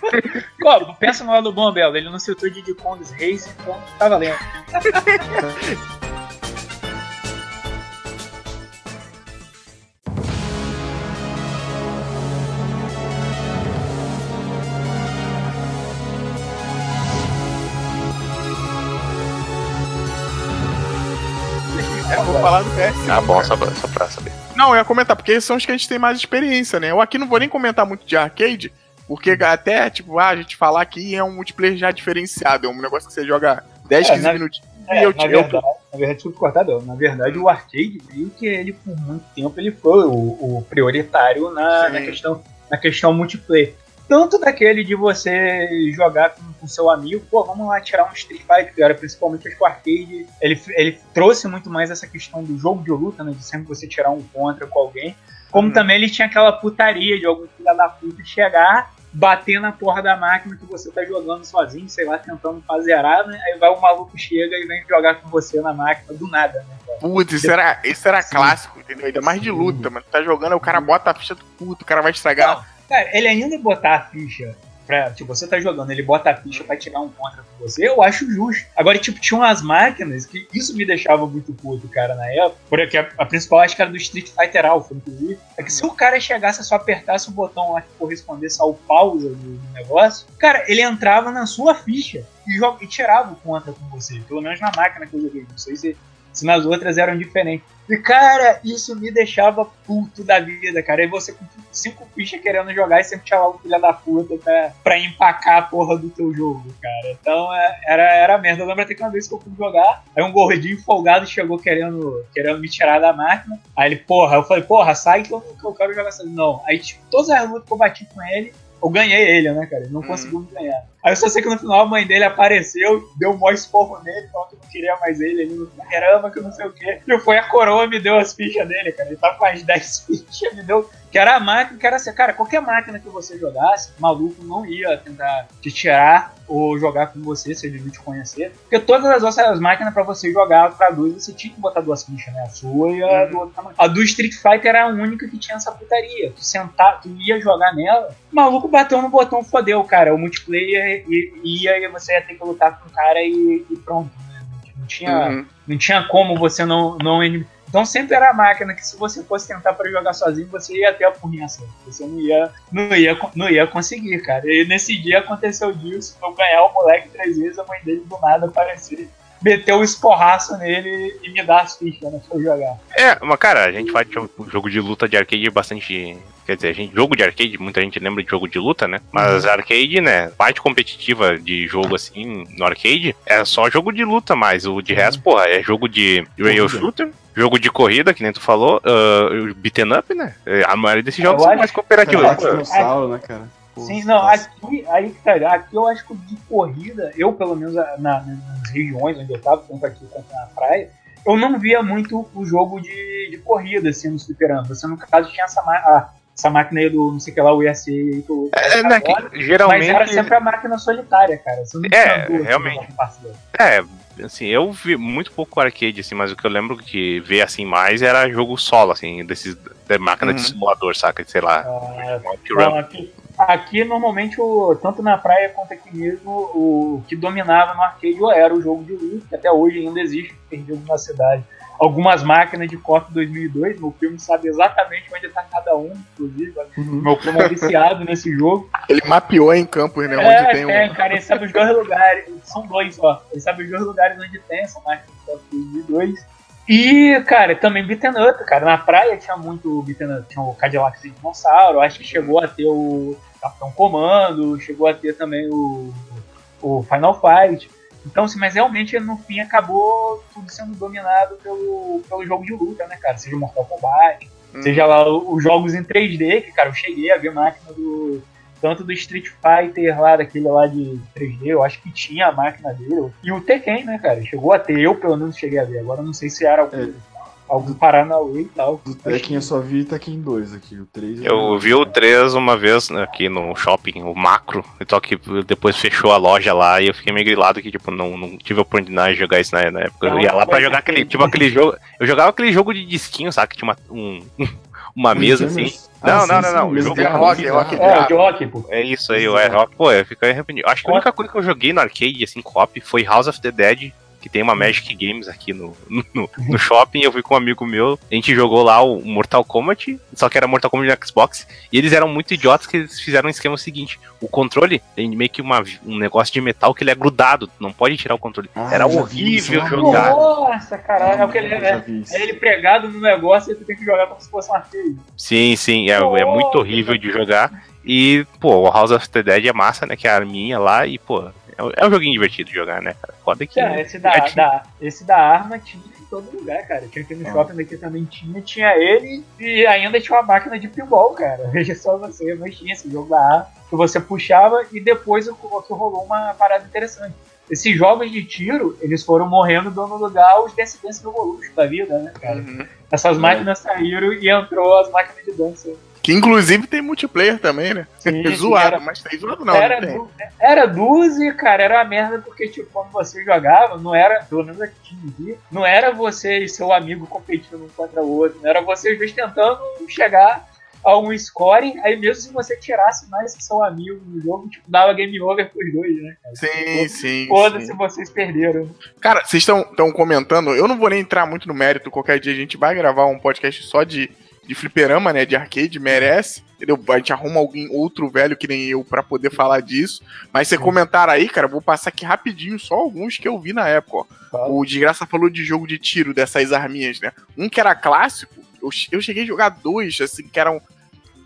Pô, pensa no lado bom, Belo. Ele não citou Diddy Kong's Race, então tá valendo. falar do PS1. Ah, bom, cara. só pra, só pra saber. Não, eu ia comentar, porque esses são os que a gente tem mais experiência, né? Eu aqui não vou nem comentar muito de arcade, porque até, tipo, ah, a gente falar aqui é um multiplayer já diferenciado. É um negócio que você joga 10, É, 15 na- minutinhos. É, e eu, na, eu, verdade, na Na verdade, desculpa cortar, não. Na verdade, o arcade meio que ele, por muito tempo, ele foi o, o prioritário na, na, questão, na questão multiplayer. Tanto daquele de você jogar com, com seu amigo, pô, vamos lá tirar um Street Fighter, que era principalmente acho que o arcade, ele, ele trouxe muito mais essa questão do jogo de luta, né, de sempre você tirar um contra com alguém, como uhum. também ele tinha aquela putaria de algum filho da puta chegar bater na porra da máquina que você tá jogando sozinho, sei lá, tentando fazerar, né? Aí vai o maluco chega e vem jogar com você na máquina do nada, né? Putz, isso era, isso era clássico, entendeu? Ainda mais de luta, mano. Tá jogando, o cara bota a ficha do puto, o cara vai estragar. Não, cara, ele ainda botar a ficha pra, tipo, você tá jogando, ele bota a ficha pra tirar um contra com você, eu acho justo. Agora, tipo, tinha umas máquinas que isso me deixava muito puto, cara, na época. Porque a, a principal acho que era do Street Fighter Alpha, inclusive. É que se o cara chegasse só apertasse o botão lá que correspondesse ao pausa do, negócio, cara, ele entrava na sua ficha e, e tirava o contra com você. Pelo menos na máquina que eu joguei. Não sei se se nas outras eram diferentes. E, cara, isso me deixava puto da vida, cara. E você com cinco fichas querendo jogar e sempre tinha lá o filho da puta pra, pra empacar a porra do teu jogo, cara. Então é, era, era merda. Eu lembro até que uma vez que eu fui jogar, aí um gordinho folgado chegou querendo, querendo me tirar da máquina. Aí ele, porra, eu falei, porra, sai que eu, que eu quero jogar assim. Não. Aí, tipo, todas as lutas que eu bati com ele, eu ganhei ele, né, cara? Ele não hum. conseguiu me ganhar. Aí eu só sei que no final a mãe dele apareceu, deu um maior esporro nele, falou que não queria mais ele, ele não caramba, que não sei o quê. E foi a coroa me deu as fichas dele, cara. Ele tá com as 10 fichas, me deu. Que era a máquina, que era assim, cara, qualquer máquina que você jogasse, maluco não ia tentar te tirar ou jogar com você, se ele não te conhecer. Porque todas as outras máquinas para você jogar pra dois, você tinha que botar duas fichas, né? A sua e a do outro tamanho. A do Street Fighter era a única que tinha essa putaria. Tu sentar, tu ia jogar nela, o maluco bateu no botão, fodeu, cara. O multiplayer ia e você ia ter que lutar com o cara e, e pronto, né? Não tinha, uhum. não tinha como você não, não então sempre era a máquina que se você fosse tentar para jogar sozinho, você ia ter a punhação. Você não ia, não ia, não ia conseguir, cara. E nesse dia aconteceu disso, eu ganhar o moleque três vezes, a mãe dele do nada aparecer meter o um esporraço nele e me dar as fichas né, pra eu jogar. É, mas cara, a gente faz jogo de luta de arcade bastante. Quer dizer, a gente, jogo de arcade, muita gente lembra de jogo de luta, né? Mas uhum. arcade, né? Parte competitiva de jogo assim no arcade é só jogo de luta, mas o de resto, porra, é jogo de rail shooter, jogo de corrida, que nem tu falou, uh, beaten up, né? A maioria desses jogos são mais cooperativos. É, né, cara? Sim, não, aqui, aí, cara, aqui eu acho que de corrida, eu pelo menos na, nas regiões onde eu tava, tanto aqui quanto na praia, eu não via muito o jogo de, de corrida, assim, no fliperama. Você, no caso, tinha essa, a, essa máquina aí do, não sei o que lá, o ISA aí, do, é, né, agora, geralmente... Mas era sempre a máquina solitária, cara. Você não é, duas, realmente. É, assim, eu vi muito pouco arcade, assim, mas o que eu lembro que ver, assim, mais era jogo solo, assim, desses, da máquina uhum. de simulador, saca? Sei lá. Ah, não, aqui, Aqui, normalmente, o, tanto na praia quanto aqui mesmo, o que dominava no arcade era o jogo de luta, que até hoje ainda existe, perdido na cidade. Algumas máquinas de COF 2002, meu primo sabe exatamente onde está cada um, inclusive. Uhum. Meu primo é viciado nesse jogo. Ele mapeou em campos, né? É, onde tem, tem um. cara, ele sabe os dois lugares, são dois só. Ele sabe os dois lugares onde tem essa máquina de COF 2002. E, cara, também beaten up, cara. Na praia tinha muito beaten up. Tinha o Cadillac de dinossauro, acho que chegou a ter o Capitão Comando, chegou a ter também o, o Final Fight. Então, assim, mas realmente no fim acabou tudo sendo dominado pelo, pelo jogo de luta, né, cara? Seja Mortal Kombat, hum. seja lá os jogos em 3D, que, cara, eu cheguei a ver máquina do. Tanto do Street Fighter lá, daquele lá de 3D, eu acho que tinha a máquina dele. E o Tekken, né, cara? Chegou a ter, eu pelo menos cheguei a ver. Agora não sei se era o. É algum Paranauê e tal. Do Tekken eu só vi Tekken 2 aqui, o 3 Eu vi o 3 uma vez né, aqui no shopping, o macro, só que depois fechou a loja lá e eu fiquei meio grilado que, tipo, não, não tive a oportunidade de jogar isso na, na época. Não, eu ia lá pra jogar aquele, tipo, aquele jogo. Eu jogava aquele jogo de disquinho, sabe? Que tinha uma, um, uma mesa assim. Não, ah, não, não, não. O jogo é rock, é rock. É, rock, pô. É isso aí, o é rock. Pô, eu fiquei arrependido. Acho que a única coisa que eu joguei no arcade, assim, cop, foi House of the Dead que tem uma Magic Games aqui no, no, no, shopping. Eu fui com um amigo meu, a gente jogou lá o Mortal Kombat, só que era Mortal Kombat no Xbox, e eles eram muito idiotas que eles fizeram um esquema seguinte: o controle tem meio que uma, um negócio de metal que ele é grudado, não pode tirar o controle. Ah, era horrível jogar. Nossa, caralho, é, ele, é, é, ele pregado no negócio e tu tem que jogar como se fosse uma filha. Sim, sim, é, é muito horrível de jogar. E, pô, o House of the Dead é massa, né? Que é a arminha lá, e, pô, É um, é um joguinho divertido de jogar, né, cara? Foda que. É, esse, da, da, esse da arma tinha em todo lugar, cara. Tinha aqui no Ah. shopping daqui também tinha, tinha ele e ainda tinha uma máquina de pinball, cara. Veja só você, mas tinha esse jogo da arma que você puxava e depois rolou uma parada interessante. Esses jogos de tiro, eles foram morrendo dando lugar aos Dance Dance Revolution da vida, né, cara? Uhum. Essas máquinas saíram e entrou as máquinas de dança. Que inclusive tem multiplayer também, né? Sim, zoado, era- mas tem zoado não. era, não tem. era e, cara, era uma merda porque, tipo, quando você jogava, não era, pelo menos aqui tinha não era você e seu amigo competindo um contra o outro, não era vocês dois tentando chegar a um score, aí mesmo se você tirasse mais que seu amigo no jogo, tipo, dava game over pros dois, né, cara? Sim, sim. Foda-se, sim. vocês perderam. Cara, vocês estão comentando, eu não vou nem entrar muito no mérito, qualquer dia a gente vai gravar um podcast só de, de fliperama, né, de arcade, merece, entendeu? A gente arruma alguém, outro velho que nem eu pra poder falar disso, mas você comentaram aí, cara, eu vou passar aqui rapidinho só alguns que eu vi na época, ó. Fala. O Desgraça falou de jogo de tiro, dessas arminhas, né? Um que era clássico, eu, eu cheguei a jogar dois, assim, que eram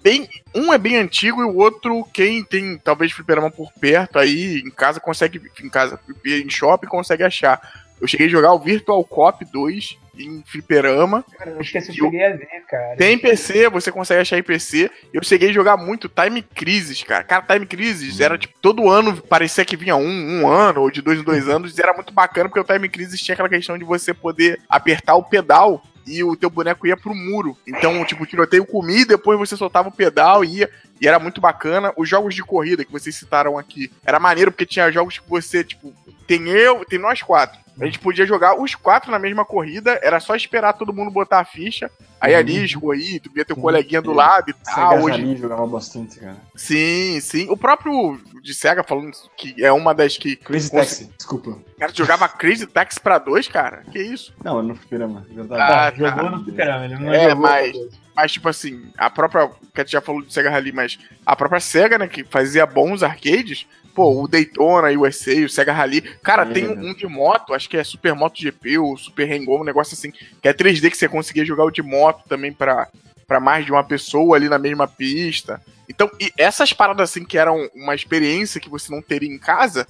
bem. Um é bem antigo e o outro, quem tem talvez fliperama por perto aí, em casa consegue. Em casa, em shopping consegue achar. Eu cheguei a jogar o Virtual Cop 2 em fliperama. Cara, eu esqueci, eu cheguei a ver, cara. Tem PC, você consegue achar em PC. Eu cheguei a jogar muito Time Crisis, cara. Cara, Time Crisis era tipo, todo ano parecia que vinha um, um ano, ou de dois em dois anos, e era muito bacana, porque o Time Crisis tinha aquela questão de você poder apertar o pedal e o teu boneco ia pro muro. Então, tipo, o tiroteio comia e depois você soltava o pedal e ia. E era muito bacana. Os jogos de corrida que vocês citaram aqui, era maneiro porque tinha jogos que você, tipo, tem eu, tem nós quatro. A gente podia jogar os quatro na mesma corrida, era só esperar todo mundo botar a ficha. Aí ali, escorri, tu via teu Sim. coleguinha do lado e Sega tal. Hoje, Rally jogava bastante, cara. Sim, sim. O próprio de Sega falando que é uma das que. Crazy Cons- Taxi, desculpa. Cara, tu jogava Crazy Taxi pra dois, cara? Que isso? Não, no fliperama, verdade. Ah, Ah, jogou tá. no fliperama, ele não É, jogou mas-. Mas, tipo assim, a própria. Que a gente já falou do Sega Rally, mas a própria Sega, né, que fazia bons arcades. Pô, o Daytona, o USA, o Sega Rally. Cara, É, tem né? um de moto, acho que é Super Moto GP ou Super Hang-On, um negócio assim, que é 3D que você conseguia jogar o de moto também pra, pra mais de uma pessoa ali na mesma pista. Então, e essas paradas assim que eram uma experiência que você não teria em casa,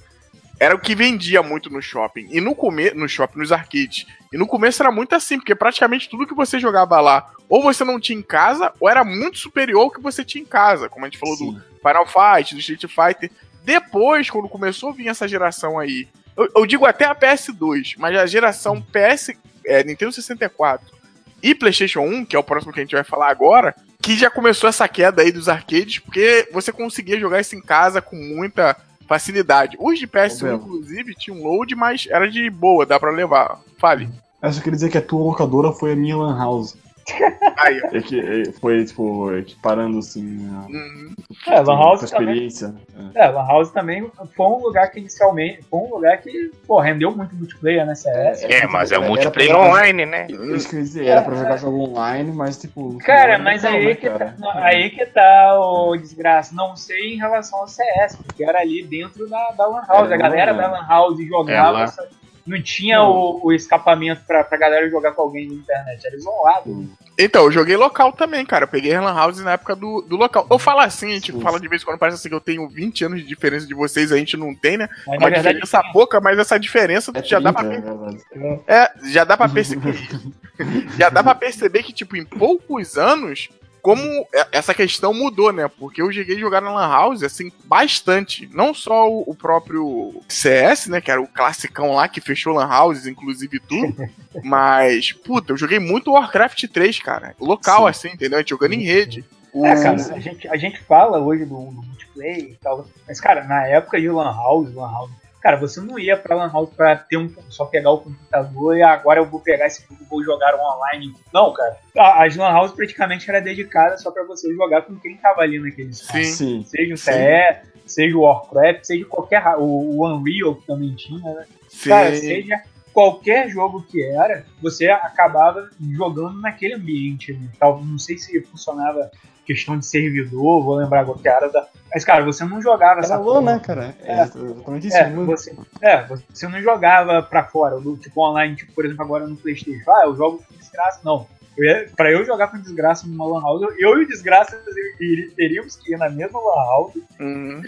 era o que vendia muito no shopping. E no começo, no shopping, nos arcades. E no começo era muito assim, porque praticamente tudo que você jogava lá, ou você não tinha em casa, ou era muito superior ao que você tinha em casa. Como a gente falou do Sim. Final Fight, do Street Fighter. Depois, quando começou a vir essa geração aí, eu, eu digo até a PS2, mas a geração PS, é, Nintendo 64 e PlayStation 1, que é o próximo que a gente vai falar agora, que já começou essa queda aí dos arcades, porque você conseguia jogar isso em casa com muita facilidade. Os de PS1, Ô, Belo. inclusive, tinham load, mas era de boa, dá pra levar. Fale. Eu só queria dizer que a tua locadora foi a minha Lan House. Aí. É que, é, foi, tipo, equiparando, assim, a, Uhum. É, Lan House a também. experiência. É. É, Lan House também foi um lugar que inicialmente. Foi um lugar que, pô, rendeu muito multiplayer, né? CS. É, mas é o era multiplayer pra online, né? Isso que eu dizer, era pra jogar jogo online, mas tipo. Cara, mas aí, legal, que né, tá, cara? não, aí que tá o desgraça. Não sei em relação ao CS, porque era ali dentro da, da Lan House. Era a galera da né? Lan House jogava. É. não tinha o, o escapamento pra, pra galera jogar com alguém na internet. Era isolado. Então, eu joguei local também, cara. Eu peguei Lan House na época do, do local. Eu falo assim, a gente fala de vez em quando, parece assim que eu tenho 20 anos de diferença de vocês, a gente não tem, né? Mas Uma verdade. diferença pouca, mas essa diferença É já, dá 30, pra, é verdade. é, já dá pra perceber. já dá pra perceber que, tipo, em poucos anos, como é- essa questão mudou, né? Porque eu cheguei a jogar na Lan House, assim, bastante. Não só o, o próprio CS, né? Que era o classicão lá que fechou Lan Houses, inclusive tudo. mas, puta, eu joguei muito Warcraft 3, cara. Local, Sim. assim, entendeu? A gente jogando em rede. O- É, cara, a gente, a gente fala hoje do, do multiplayer e tal, mas, cara, na época de Lan House, Lan House, cara, você não ia pra Lan House pra ter um, só pegar o computador e agora eu vou pegar esse jogo e vou jogar online. Não, cara. A- As Lan House praticamente era dedicada só pra você jogar com quem tava ali naquele espaço. Sim. Sim. Seja o. CE, seja o Warcraft, seja qualquer. o Unreal que também tinha, né? Sim. Cara, seja qualquer jogo que era, você acabava jogando naquele ambiente. Né? Tal, não sei se funcionava questão de servidor, vou lembrar agora que era da. Mas, cara, você não jogava Era essa né, cara? É, É. exatamente isso. É né? você, é, você não jogava pra fora, do, tipo online, tipo, por exemplo, agora no Playstation. Ah, eu jogo com desgraça. Não. Eu ia- pra eu jogar com Desgraça numa Lan House, eu, eu e o Desgraça teríamos que ir na mesma Lan House Uhum.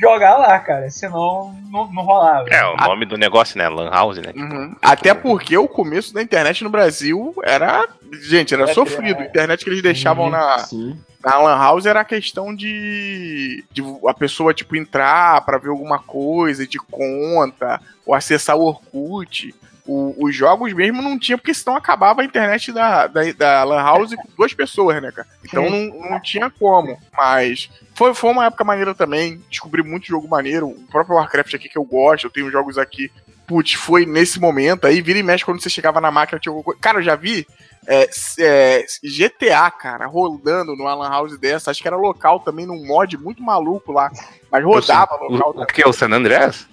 jogar lá, cara. Senão não, não rolava. É, o nome do negócio, né? Lan House, né? Uhum. Até porque o começo da internet no Brasil era. Gente, era É, sofrido. A internet que eles deixavam Uhum. na, Sim. na Lan House era a questão de, de a pessoa, tipo, entrar pra ver alguma coisa, de conta, ou acessar o Orkut. O- os jogos mesmo não tinha, porque senão acabava a internet da, da, da Lan House com duas pessoas, né, cara? Então não, não tinha como. Mas foi, foi uma época maneira também. Descobri muito jogo maneiro. O próprio Warcraft aqui que eu gosto, eu tenho jogos aqui. Putz, foi nesse momento. Aí vira e mexe quando você chegava na máquina. Tinha alguma coisa. Cara, eu já vi é, é, GTA, cara, rodando numa Lan House dessa. Acho que era local também, num mod muito maluco lá. Mas rodava local. O, o que? O San Andreas?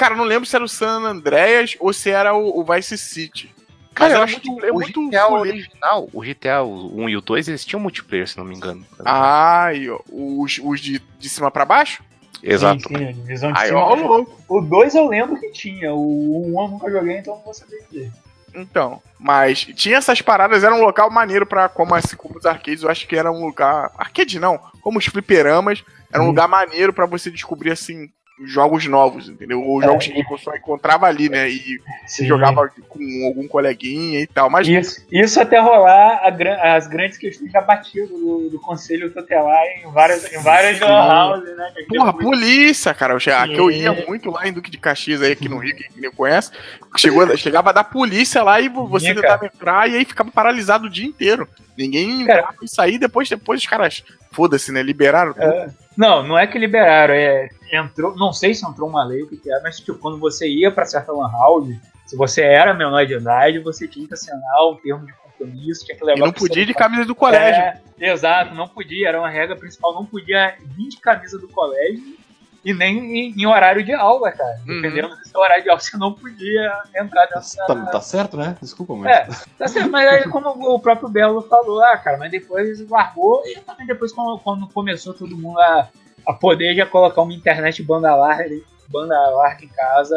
Cara, não lembro se era o San Andreas ou se era o, o Vice City. Cara, Mas eu acho que muito- é o muito GTA original, o GTA o 1 e o 2, eles tinham multiplayer, se não me engano. Ai, ó, os, os de, de cima pra baixo? Exato. Sim, sim, a divisão de Ai, cima. ó. O 2 eu lembro que tinha. O 1 um eu nunca joguei, então não vou saber dizer. Então, mas tinha essas paradas, era um local maneiro pra, como, assim, como os arcades, eu acho que era um lugar. Arcade não, como os fliperamas, era um Uhum. lugar maneiro pra você descobrir, assim, jogos novos, entendeu? Ou É, jogos e- que você só encontrava ali, né? E Sim. jogava com algum coleguinha e tal. Mas Isso, isso até rolar a as grandes questões da batida do, do Conselho Tutelar em várias, em várias houses, né? que Porra, depois- polícia, cara. Eu, che- que eu ia muito lá em Duque de Caxias, aí aqui no Rio, quem não conhece. Chegou, chegava da polícia lá e você Sim, tentava entrar e aí ficava paralisado o dia inteiro. Ninguém Cara- entrava e saía, depois, depois os caras, foda-se, né? Liberaram tudo. É. Não, não é que liberaram, é, entrou, não sei se entrou uma lei, o que, é, mas tipo, quando você ia pra certa lan house, se você era menor de idade, você tinha que assinar um termo de compromisso, tinha que levar E não podia ir de camisa do colégio. É, exato, não podia, era uma regra principal, não podia vir de camisa do colégio e nem em, em horário de aula, cara. Uhum. Dependendo do seu horário de aula, você não podia entrar nessa. Tá, tá certo, né? Desculpa, mas. É, tá certo, mas aí como o próprio Belo falou, ah, cara, mas depois largou e também depois quando, quando começou todo mundo a, a poder já colocar uma internet banda larga, banda larga em casa,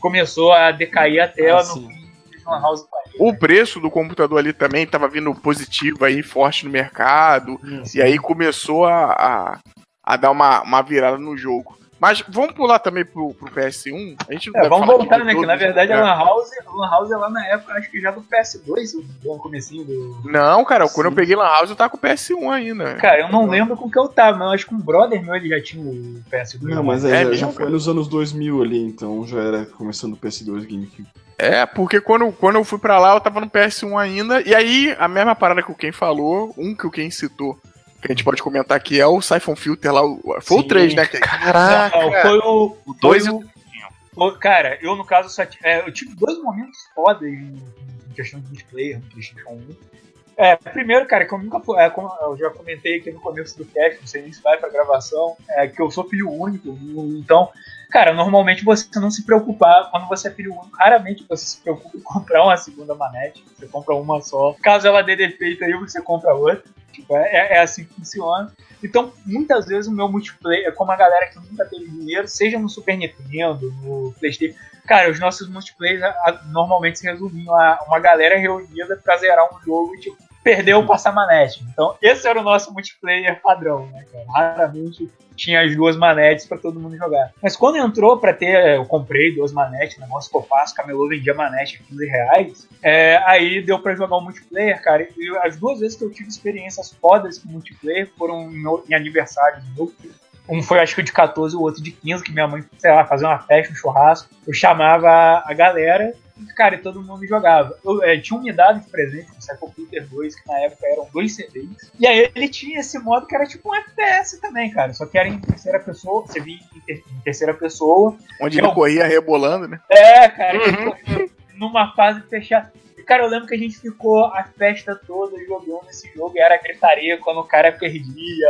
começou a decair a tela Ah, no sim. fim House. O preço do computador ali também tava vindo positivo aí, forte no mercado. E aí começou a, a, a dar uma, uma virada no jogo. Mas vamos pular também pro, pro PS1. A gente não É, vamos voltar, né? Que na verdade né? a Lan House, Lan House é lá na época, acho que já do PS2, no comecinho do. Não, cara, quando eu Sim. peguei Lan House eu tava com o PS1 ainda. Cara, eu não lembro com que eu tava, mas eu acho que um brother meu ele já tinha o PS2. Não, mas É é, já, já foi nos anos 2000 ali, então já era começando o PS2 GameCube. É, porque quando, quando eu fui pra lá eu tava no PS1 ainda. E aí, a mesma parada que o Ken falou, um que o Ken citou, que a gente pode comentar aqui, é o Siphon Filter lá. o- Foi o Sim. 3, né? Caraca! Não, foi o. o 2 e o. Cara, eu no caso só t- é, eu tive dois momentos fodas em, em questão de multiplayer no PlayStation 1. É, primeiro, cara, que eu nunca fui. é, eu já comentei aqui no começo do cast, não sei nem se vai pra gravação, é que eu sou filho único. Então, cara, normalmente você não se preocupar. Quando você é filho único, raramente você se preocupa em comprar uma segunda manete. Você compra uma só. Caso ela dê defeito aí, você compra outra. Tipo, é, é assim que funciona. Então, muitas vezes o meu multiplayer, como a galera que nunca teve dinheiro, seja no Super Nintendo, no PlayStation, cara, os nossos multiplayers a- a- normalmente se resumiam a uma galera reunida pra zerar um jogo tipo, perder ou passar manete. Então, esse era o nosso multiplayer padrão, né? Raramente tinha as duas manetes pra todo mundo jogar. Mas quando entrou pra ter, eu comprei duas manetes, negócio que eu faço, camelô vendia manete a 15 reais, é, aí deu pra jogar o multiplayer, cara. E as duas vezes que eu tive experiências fodas com multiplayer foram em, em aniversários meu. Um foi acho que o de 14 e o outro de 15, que minha mãe, sei lá, fazia uma festa, um churrasco. Eu chamava a galera e, cara, e todo mundo jogava. Eu, é, tinha um me dado de presente, o Cycle Peter 2, que na época eram dois CDs. E aí ele tinha esse modo que era tipo um FPS também, cara. Só que era em terceira pessoa, você via em, ter- em terceira pessoa. Onde Eu- ele corria rebolando, né? É, cara, tipo, numa fase fechada. E, cara, eu lembro que a gente ficou a festa toda jogando esse jogo e era gritaria quando o cara perdia.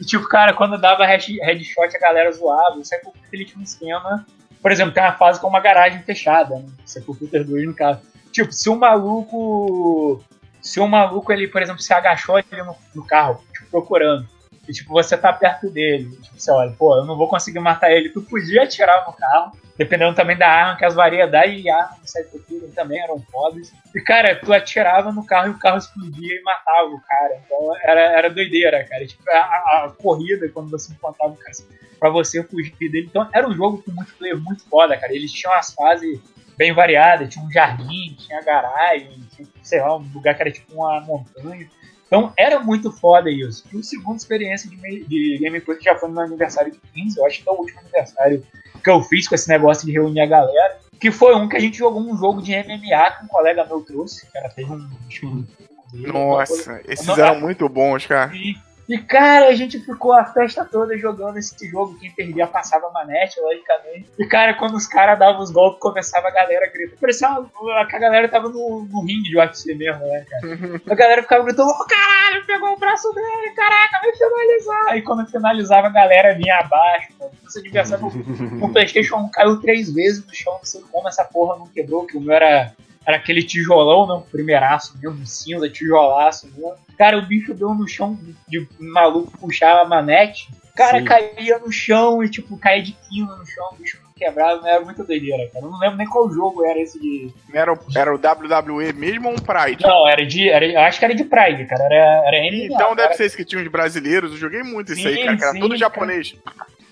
E, tipo, cara, quando dava head- headshot a galera zoava. É porque ele tinha um esquema. Por exemplo, tem uma fase com uma garagem fechada, né? É Peter 2 no caso. Tipo, se o maluco. Se o maluco, ele, por exemplo, se agachou ali no, no carro, tipo, procurando. E tipo, você tá perto dele. Tipo, você olha, pô, eu não vou conseguir matar ele. Tu podia atirar no carro, dependendo também da arma, que as variedades de arma do também eram fodas. E, cara, tu atirava no carro e o carro explodia e matava o cara. Então era, era doideira, cara. Tipo, a, a corrida, quando você encontrava o cara, pra você fugir dele. Então era um jogo com multiplayer muito foda, cara. Eles tinham as fases bem variadas, tinha um jardim, tinha garagem, tinha, sei lá, um lugar que era tipo uma montanha. Então era muito foda isso. E o segundo experiência de, de gameplay que já foi no meu aniversário de 15, eu acho que é o último aniversário que eu fiz com esse negócio de reunir a galera. Que foi um que a gente jogou um jogo de MMA que um colega meu trouxe. Cara, teve um. Nossa, esses eram muito bons, cara. E e, cara, a gente ficou a festa toda jogando esse jogo. Quem perdia passava manete, logicamente. E, cara, quando os caras davam os golpes, começava a galera gritar. Parecia que a galera tava no, no ringue de UFC mesmo, né, cara? A galera ficava gritando: oh, caralho, pegou o braço dele, caraca, vai finalizar. Aí, quando finalizava, a galera vinha abaixo. Mano. Esse adversário, o PlayStation 1 caiu três vezes no chão. Não sei como essa porra não quebrou, que o meu era era aquele tijolão, não, primeiraço mesmo, cinza, tijolaço mesmo. Cara, o bicho deu no chão de maluco puxar a manete. Cara, Sim. caía no chão e, tipo, caía de quina no chão, o bicho não era muito doideira, cara. Eu não lembro nem qual jogo era esse de. Era, o, era o WWE mesmo ou um Pride? Não, era de. Era, eu acho que era de Pride, cara. Era, era Então deve ser esse que tinha os brasileiros. Eu joguei muito sim, isso aí, cara. Que era sim, todo japonês.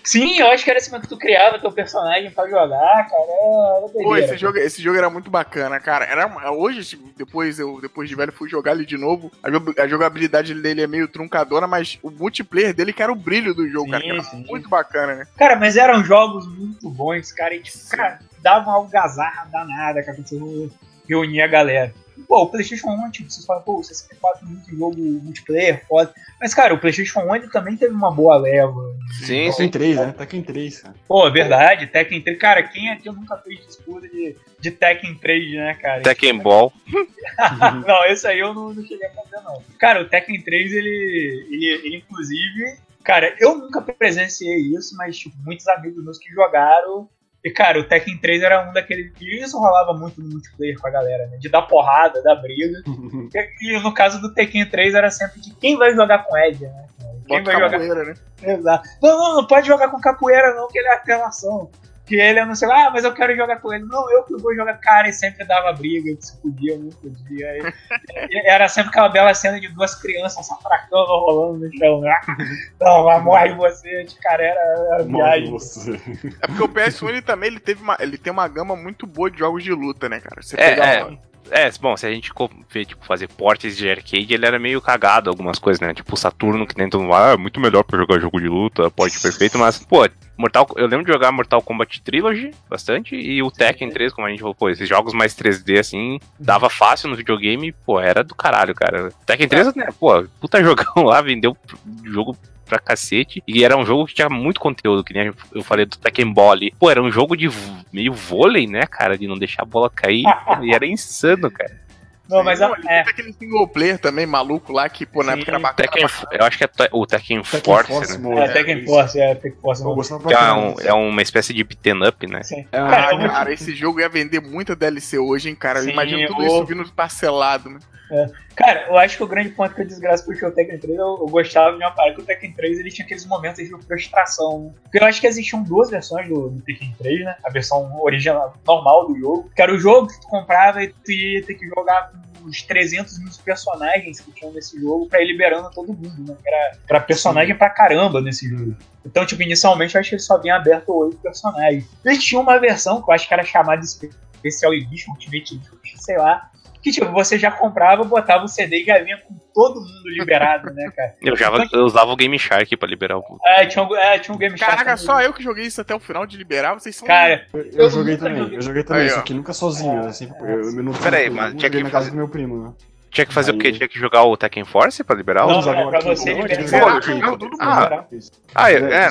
Sim, eu acho que era assim que tu criava teu personagem pra jogar, cara. Era Pô, esse jogo, esse jogo era muito bacana, cara. Era, hoje, tipo, depois, eu, depois de velho, fui jogar ele de novo. A, jogabilidade dele é meio truncadora, mas o multiplayer dele que era o brilho do jogo, sim, cara. Era sim. muito bacana, né? Cara, mas eram jogos muito bons, cara. E, tipo, cara, dava uma algazarra danada, cara, quando você reunia a galera. Pô, o PlayStation 1, tipo, vocês falam, pô, o 64 é muito jogo multiplayer, foda. Mas, cara, o PlayStation 1 ele também teve uma boa leva. Sim, Tekken 3, né? Tekken 3, cara. Pô, verdade, Tekken 3. Cara, quem aqui nunca fez disputa de, de Tekken 3, né, cara? Tekken Ball. não, esse aí eu não, não cheguei a fazer, não. Cara, o Tekken 3, ele, ele, ele inclusive. Cara, eu nunca presenciei isso, mas tipo, muitos amigos meus que jogaram e, cara, o Tekken 3 era um daqueles. E isso rolava muito no multiplayer com a galera, né? De dar porrada, dar briga. e, no caso do Tekken 3 era sempre de quem vai jogar com Ed, né? Quem Bota vai capoeira, jogar. né? Exato. Não, não, não pode jogar com capoeira, não, que ele é apelação que ele anunciou, ah, mas eu quero jogar com ele. Não, eu que vou jogar. Cara, e sempre dava briga, que se podia, não podia. E, era sempre aquela bela cena de duas crianças safracando, rolando no chão. Não, mas morre você, de cara, era, era viagem. Você. É porque o PS1 ele também ele teve uma, ele tem uma gama muito boa de jogos de luta, né, cara? Você é, é. É, bom, se a gente ver, tipo, fazer portes de arcade, ele era meio cagado algumas coisas, né? Tipo, o Saturno, que nem todo mundo ah, é muito melhor pra jogar jogo de luta, porte perfeito, mas, pô, Mortal, eu lembro de jogar Mortal Kombat Trilogy bastante e o Tekken 3, como a gente falou, pô, esses jogos mais 3D assim, dava fácil no videogame, pô, era do caralho, cara. Tekken 3, né, pô, puta jogão lá, vendeu jogo pra cacete. E era um jogo que tinha muito conteúdo, que nem eu falei do Tekken Ball ali. Pô, era um jogo de meio vôlei, né, cara? De não deixar a bola cair. e era insano, cara. Não, mas não, é... Tem aquele single player também maluco lá que, pô, na época era bacana. Tekken, eu acho que é o Tekken, Tekken Force, Force né? É, Tekken Force, é, Tekken Force. É, um, é uma espécie de beat'em up, né? Sim. Ah, cara, cara, esse jogo ia vender muita DLC hoje, hein, cara? Sim, Imagina tudo isso vindo parcelado, né? É. Cara, eu acho que o grande ponto que eu desgraço puxou o Tekken 3, eu, eu gostava de uma parada que o Tekken 3 ele tinha aqueles momentos de frustração. Né? Porque eu acho que existiam duas versões do, do, Tekken 3, né? A versão original, normal do jogo, que era o jogo que tu comprava e tu ia ter que jogar com os 300 mil personagens que tinham nesse jogo pra ir liberando todo mundo, né? Era, era personagem Sim. pra caramba nesse jogo. Então, tipo, inicialmente eu acho que ele só vinha aberto oito personagens. Eles tinham uma versão que eu acho que era chamada de Special Edition, Ultimate Edition, sei lá, que tipo, você já comprava, botava o CD e já vinha com todo mundo liberado, né, cara? Eu, já, então, eu usava o Game Shark pra liberar o. É, tinha um, é, tinha um Game Shark. Caraca, só eu que joguei isso até o final de liberar, vocês são. Cara, eu, eu, eu joguei também, joguei. eu joguei também, aí, só que nunca sozinho, é, assim, eu, eu não Peraí, mas tinha que na casa do meu primo, né? Tinha que fazer aí... o quê? Tinha que jogar o Tekken Force pra liberar? Não, não, não pra você liberar. Ah, ah, é, é.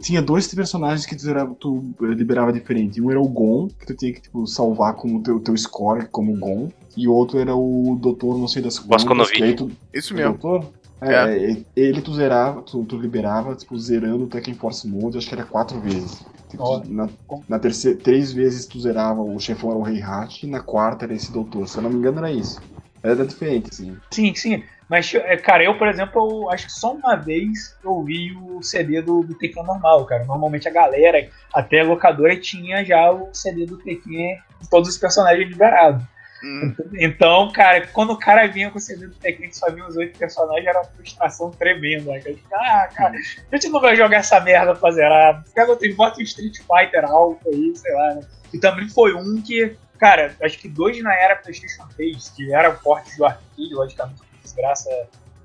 Tinha dois personagens que tu liberava, tu liberava diferente. Um era o Gon, que tu tinha que tipo, salvar como teu, teu score como Gon e o outro era o doutor, não sei das quantas. Tu, Isso mesmo. Doutor? É, é, ele tu zerava, tu, tu, liberava, tipo, zerando o Tekken Force Mode, acho que era quatro vezes. Tipo, na, na terceira, três vezes tu zerava, o chefão era o Rei Hat, e na quarta era esse doutor. Se eu não me engano, era isso. Era diferente, sim. Sim, sim. Mas, é, cara, eu, por exemplo, eu acho que só uma vez eu vi o CD do, do Tekken normal, cara. Normalmente a galera, até a locadora, tinha já o CD do Tekken de todos os personagens liberados. Hum. Então, cara, quando o cara vinha com o CD do Tekken só vinha os oito personagens, era uma frustração tremenda. Né? Cara. Ah, cara, a gente não vai jogar essa merda pra zerar. Pega outro, bota um Street Fighter alto aí, sei lá, né? E também foi um que, cara, acho que dois na era PlayStation 3, que eram fortes do arcade, logicamente, como desgraça.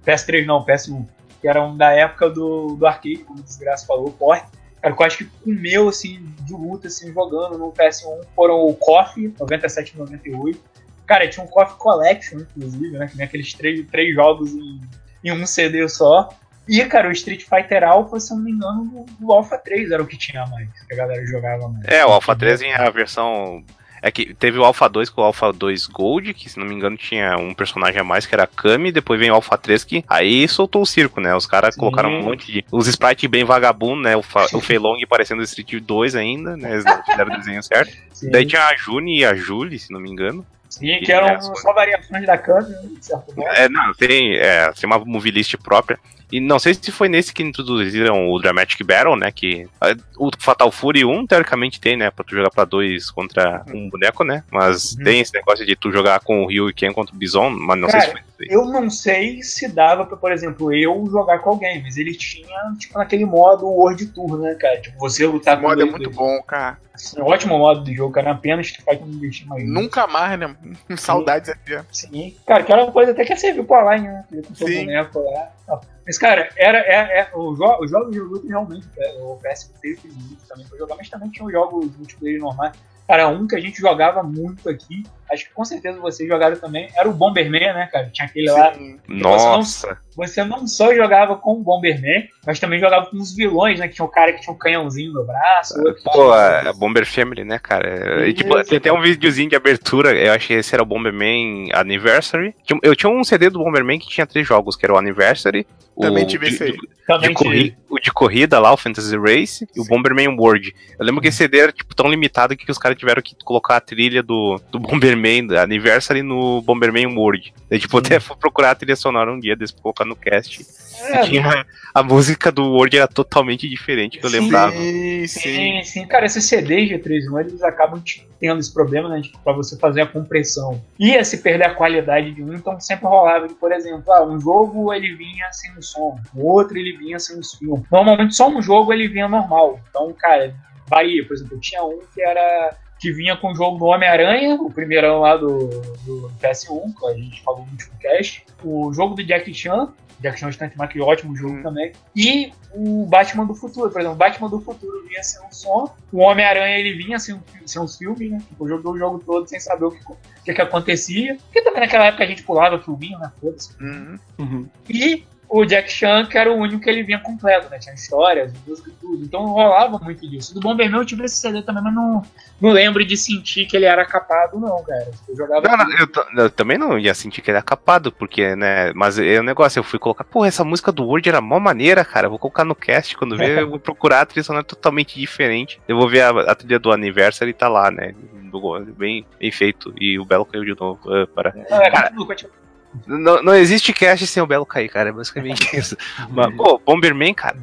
PS3 não, PS1, que eram da época do, do arcade, como desgraça falou, forte. Cara, que eu acho que comeu, assim, de luta, assim, jogando no PS1 foram o KOF, 97 e 98. Cara, tinha um KOF Collection, inclusive, né? Que tinha aqueles três, três jogos em, em um CD só. E, cara, o Street Fighter Alpha, se eu não me engano, o Alpha 3 era o que tinha mais, que a galera jogava mais. É, o Alpha 3 é a versão. É que teve o Alpha 2 com o Alpha 2 Gold, que se não me engano tinha um personagem a mais que era a Kami, depois vem o Alpha 3 que aí soltou o circo, né? Os caras colocaram um monte de. Os sprites bem vagabundo, né? O, Fa... o Feilong parecendo o Street 2 ainda, né? Eles não fizeram o desenho certo. Sim. Daí tinha a Juni e a Julie, se não me engano. Sim, que eram só variações da Kami, né, de certo modo. É, não, tem, é, tem uma movie list própria. E não sei se foi nesse que introduziram o Dramatic Battle, né? Que é, o Fatal Fury 1, teoricamente, tem, né? Pra tu jogar pra dois contra um boneco, né? Mas Uhum. tem esse negócio de tu jogar com o Ryu e Ken contra o Bison, mas não Cara, sei se foi Eu não sei se dava pra, por exemplo, eu jogar com alguém, mas ele tinha, tipo, naquele modo World Tour, né, cara? Tipo, você lutar O com modo é dois- muito bom, cara. É um ótimo modo de jogo, cara. Apenas que faz não investir mais. Nunca mais, né? Saudades aqui. Sim. Cara, que era uma coisa até que serviu pro online, né? Com seu Sim. boneco lá. Mas, cara, era, é, é, o jo os jogos de luta realmente, é, o PS teve muito também pra jogar, mas também tinha os jogos multiplayer normais. Cara, um que a gente jogava muito aqui, acho que com certeza vocês jogaram também, era o Bomberman, né, cara? Tinha aquele lá. Sim. Nossa, Você não só jogava com o Bomberman, mas também jogava com os vilões, né? Que tinha um cara que tinha um canhãozinho no braço. que pô, tinha- a Bomber Family, né, cara? E, tipo, tem até um videozinho de abertura, eu acho que esse era o Bomberman Anniversary. Eu tinha um CD do Bomberman que tinha três jogos, que era o Anniversary, Também o tive de- esse aí. de- também de tinha. corri- o de corrida lá, o Fantasy Race, e o Bomberman World. Eu lembro que esse CD era tipo, tão limitado que os caras tiveram que colocar a trilha do, do Bomberman da Anniversary no Bomberman World. Daí, tipo, até fui procurar a trilha sonora um dia desse pra colocar no cast. É, tinha, a música do World era totalmente diferente que eu Sim. lembrava. Sim, sim. Sim, sim. Cara, esses CDs de 3 eles acabam te- tendo esse problema, né? Tipo, pra você fazer a compressão. Ia se perder a qualidade de um, então sempre rolava que, por exemplo, ah, um jogo ele vinha sem o som, o outro ele vinha sem o som. Normalmente só um jogo ele vinha normal. Então, cara, varia. Por exemplo, eu tinha um que era. Que vinha com o jogo do Homem-Aranha, o primeirão lá do, do PS1, que a gente falou no último cast. O jogo do Jack Chan, Jack Chan Stunt Mark, ótimo jogo Hum. também. E o Batman do Futuro, por exemplo, o Batman do Futuro vinha sem um som, o Homem-Aranha ele vinha sem, um, sem uns filmes, né? Tipo, jogou o jogo todo sem saber o que, o que, que acontecia. Porque também naquela época a gente pulava filminho, né? Foda-se. Uhum. Uhum. E o Jack Chan, que era o único que ele vinha completo, né? Tinha histórias, música e tudo. Então rolava muito disso. Do Bomberman eu tive esse CD também, mas não, não lembro de sentir que ele era capado, não, cara. Eu jogava. Não, não, eu, eu também não ia sentir que ele era capado, porque, né? Mas é o negócio, eu fui colocar, pô, essa música do Word era mó maneira, cara. eu Vou colocar no cast quando ver, eu vou procurar a trilha sonora totalmente diferente. Eu vou ver a, a trilha do Anniversary e tá lá, né? do- Bem, bem feito. E o Belo caiu de novo. ah, para. Não, é, continua, continua. Não, não existe cast sem o Belo cair, cara. É basicamente isso. Mas, pô, Bomberman, cara,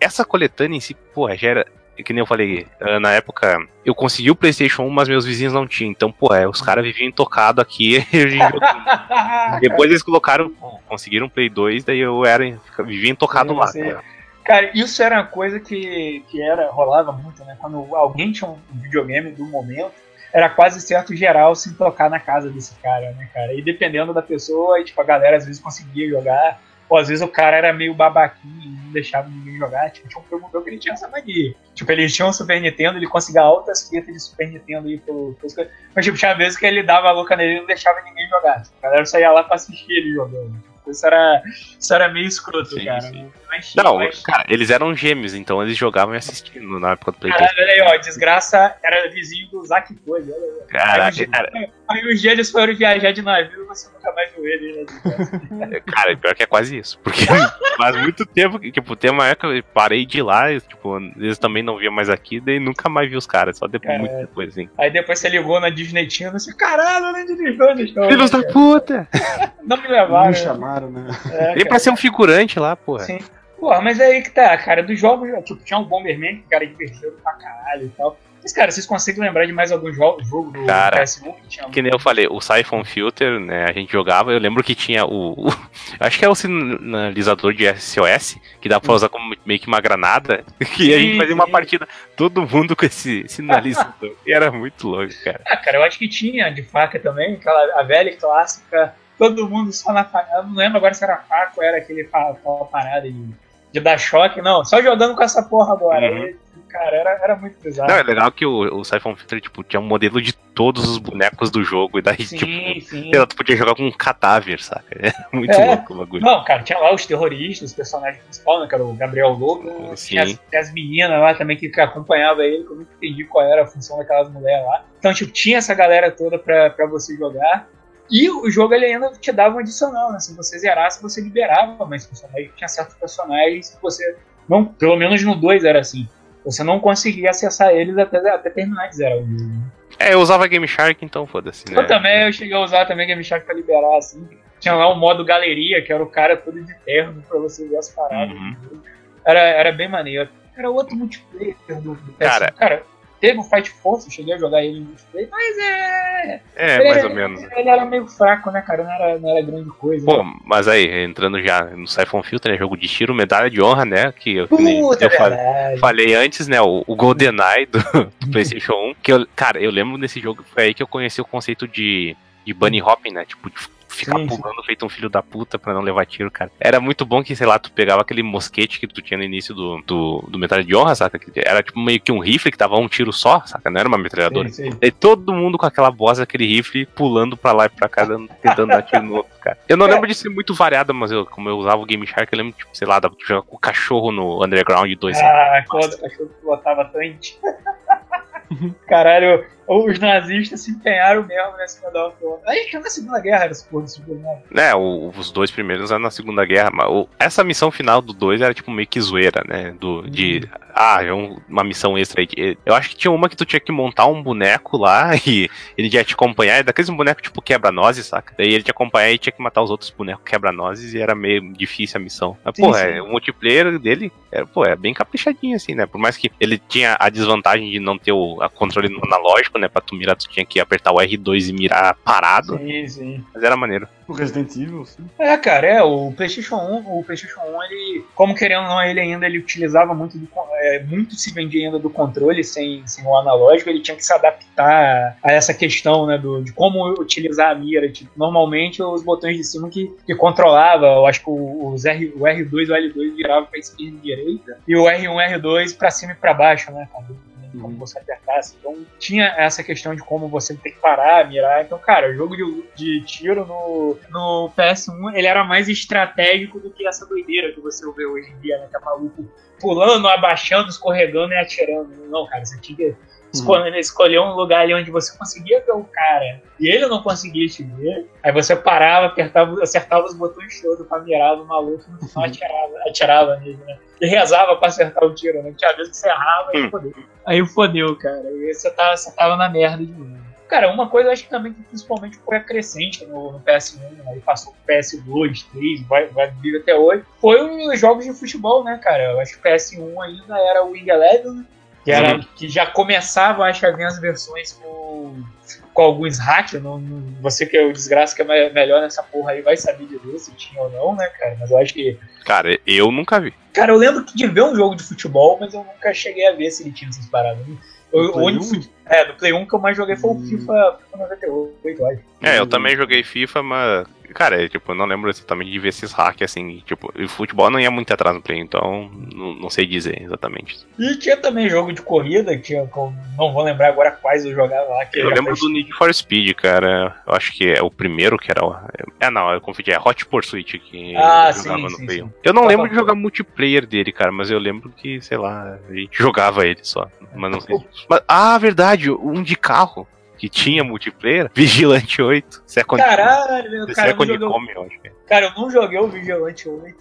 essa coletânea em si, pô, já era. Que nem eu falei, ah, na época eu consegui o PlayStation 1, mas meus vizinhos não tinham. Então, pô, é, os caras viviam intocado aqui. Depois eles colocaram, pô, conseguiram um Play 2, daí eu era, vivia intocado lá. cara. Cara, isso era uma coisa que, que era, rolava muito, né? Quando alguém tinha um videogame do momento, era quase certo geral se tocar na casa desse cara, né, cara? E dependendo da pessoa, e, tipo, a galera às vezes conseguia jogar, ou às vezes o cara era meio babaquinho e não deixava ninguém jogar. Tipo, tinha um primo meu que ele tinha essa mania. Tipo, ele tinha um Super Nintendo, ele conseguia altas fitas de Super Nintendo aí pelo, coisas. Mas, tipo, tinha vezes que ele dava a louca nele e não deixava ninguém jogar. Tipo, a galera só ia lá pra assistir ele jogando. Isso era, isso era meio escroto, Sim, cara. sim. Mas, Não, mas- cara, eles eram gêmeos, então eles jogavam e assistindo na época do PlayStation. Caralho, olha aí, ó, desgraça era vizinho do Zack aí. Um Caraca, dia- cara. aí um dia eles foram viajar de navio você nunca mais viu ele, né? Cara, pior que é quase isso. Porque faz muito tempo que, tipo, tem uma época que eu parei de ir lá, e, tipo, eles também não via mais aqui, daí nunca mais vi os caras, só depois, É. muito depois, assim. Aí depois você ligou na Disney Channel e caralho, na Disney Channel, Filhos né, da puta! cara? Não me Não levaram. me chamaram, né? É, Nem cara. pra ser um figurante lá, porra. Sim. Porra, mas é aí que tá, cara, dos jogos, tipo, tinha o Bomberman, que cara é divertido pra caralho e tal. Mas, cara, vocês conseguem lembrar de mais algum jogo, jogo do Cara, PS1 que tinha Que nem eu falei, o Siphon Filter, né, a gente jogava, eu lembro que tinha o, o- acho que é o sinalizador de SOS, que dá pra usar como meio que uma granada, que a gente fazia uma partida, todo mundo com esse sinalizador, e era muito louco, cara. Ah, cara, eu acho que tinha de faca também, aquela a velha e clássica, todo mundo só na faca. Eu não lembro agora se era faca ou era aquele aquela parada de, de dar choque, não, só jogando com essa porra agora. Uhum. Cara, era, era muito bizarro. Não, é legal que o, o Siphon Filter, tipo, tinha um modelo de todos os bonecos do jogo, e daí, sim, tipo, sim. lá, tu podia jogar com um cadáver, saca? É muito É. louco o bagulho. Não, cara, tinha lá os terroristas, os personagens principais, né? Que era o Gabriel Sim. tinha as, as meninas lá também que, que acompanhavam ele, que eu nunca entendi qual era a função daquelas mulheres lá. Então, tipo, tinha essa galera toda pra, pra você jogar. E o jogo ele ainda te dava um adicional, né? Se você zerasse, você liberava mais personagens. Tinha certos personagens que você não, pelo menos no 2 era assim. Você não conseguia acessar eles até, até terminar de zerar o jogo. É, eu usava Game Shark, então foda-se, né? Eu também, eu cheguei a usar também Game Shark pra liberar, assim. Tinha lá o modo galeria, que era o cara todo de terno pra você ver as paradas. Uhum. Era, era bem maneiro. Era outro multiplayer do, do PS1. Cara. cara, teve o Fight Force, eu cheguei a jogar ele multiplayer, mas é. É, ele mais ou menos. Ele era meio fraco, né, cara? Não era, não era grande coisa. Pô, mas aí, entrando já no Siphon Filter, né, jogo de tiro, medalha de honra, né, que eu, Puta, eu falei, falei antes, né, o, o GoldenEye do, do PlayStation 1, que eu, cara, eu lembro desse jogo, foi aí que eu conheci o conceito de, de bunny hopping, né, tipo, de ficar Sim, sim. pulando feito um filho da puta pra não levar tiro, cara. Era muito bom que, sei lá, tu pegava aquele mosquete que tu tinha no início do, do, do de Honra, saca? Que Era tipo meio que um rifle que dava um tiro só, saca? Não era uma metralhadora. Sim, sim. E todo mundo com aquela voz, aquele rifle, pulando pra lá e pra cá, tentando dar tiro no outro, cara. Eu não lembro de ser muito variado, mas eu, como eu usava o Game Shark, eu lembro, tipo, sei lá, dava pra jogar com o cachorro no Underground 2, sabe? Ah, quando o cachorro pilotava tanque. Caralho, os nazistas se empenharam mesmo nessa medalha toda. Aí que na Segunda Guerra era esse porra desse né? Né, o- os dois primeiros eram na Segunda Guerra, mas o- essa missão final do 2 era tipo meio que zoeira, né? Do, de. Ah, é um- uma missão extra aí. de- Eu acho que tinha uma que tu tinha que montar um boneco lá e ele ia te acompanhar. É daqueles bonecos tipo quebra-nozes, saca? Daí ele te acompanhar e tinha que matar os outros bonecos quebra-nozes e era meio difícil a missão. Mas, Sim, pô, sim. é, o multiplayer dele é, pô, é bem caprichadinho, assim, né? Por mais que ele tinha a desvantagem de não ter o controle no analógico, né? Pra tu mirar, tu tinha que apertar o R2 e mirar parado. Sim, sim. Mas era maneiro. O Resident Evil, sim. É, cara, é, o PlayStation 1, o PlayStation 1, ele, como querendo ou não, ele ainda ele utilizava muito do, é, muito se vendia ainda do controle sem, sem o analógico, ele tinha que se adaptar a essa questão, né, do, de como utilizar a mira, tipo, normalmente os botões de cima que, que controlava, eu acho que o, os R, o R2 e o L2 virava pra esquerda e direita, e o R1 e R2 pra cima e pra baixo, né, cara, como Uhum. você apertasse. Então tinha essa questão de como você tem que parar, mirar. Então, cara, o jogo de, de tiro no, no PS1 ele era mais estratégico do que essa doideira que você vê hoje em dia, né? Que é maluco pulando, abaixando, escorregando e atirando. Não, cara, você tinha que escolher, escolher um lugar ali onde você conseguia ver o cara e ele não conseguia te ver. Aí você parava, apertava, acertava os botões todos pra mirar no maluco e no final atirava, atirava nele, né? E rezava pra acertar o tiro, né? Tinha vezes que você errava e Hum. fodeu. Aí fodeu, cara. E você tava, você tava na merda de novo. Cara, uma coisa eu acho que também que principalmente foi a crescente no, no PS1, né? aí passou pro PS2, 3, vai, vai vir até hoje, foi os jogos de futebol, né, cara? Eu acho que o PS1 ainda era o Wing Eleven, né? Que, era, que já começava, acho, a vir as versões com, com alguns hacks. Não, não- você que é o desgraça que é me- melhor nessa porra aí vai saber dizer se tinha ou não, né, cara? Mas eu acho que Cara, eu nunca vi. Cara, eu lembro de ver um jogo de futebol, mas eu nunca cheguei a ver se ele tinha essas paradas. O, Do o Play único 1? fute- É, do Play 1 que eu mais joguei foi o Hum. FIFA, FIFA 98, eu acho. É, eu Uhum. também joguei FIFA, mas, cara, é, tipo, eu não lembro exatamente de ver esses hacks, assim, tipo, e futebol não ia muito atrás no play, então não, não sei dizer exatamente. E tinha também jogo de corrida, que tinha, não vou lembrar agora quais eu jogava lá. Que Eu lembro do Need for Speed, cara, eu acho que é o primeiro que era o... É, não, eu confundi, é Hot Pursuit que Ah, eu sim, jogava no play sim. 1. Eu não Tá lembro bom. de jogar multiplayer dele, cara, mas eu lembro que, sei lá, a gente jogava ele só, mas não sei. Mas, ah, verdade, um de carro. Que tinha multiplayer, Vigilante 8. Second Caralho, meu cara, eu Second joguei, o- Come, eu acho é. cara, eu não joguei o Vigilante 8,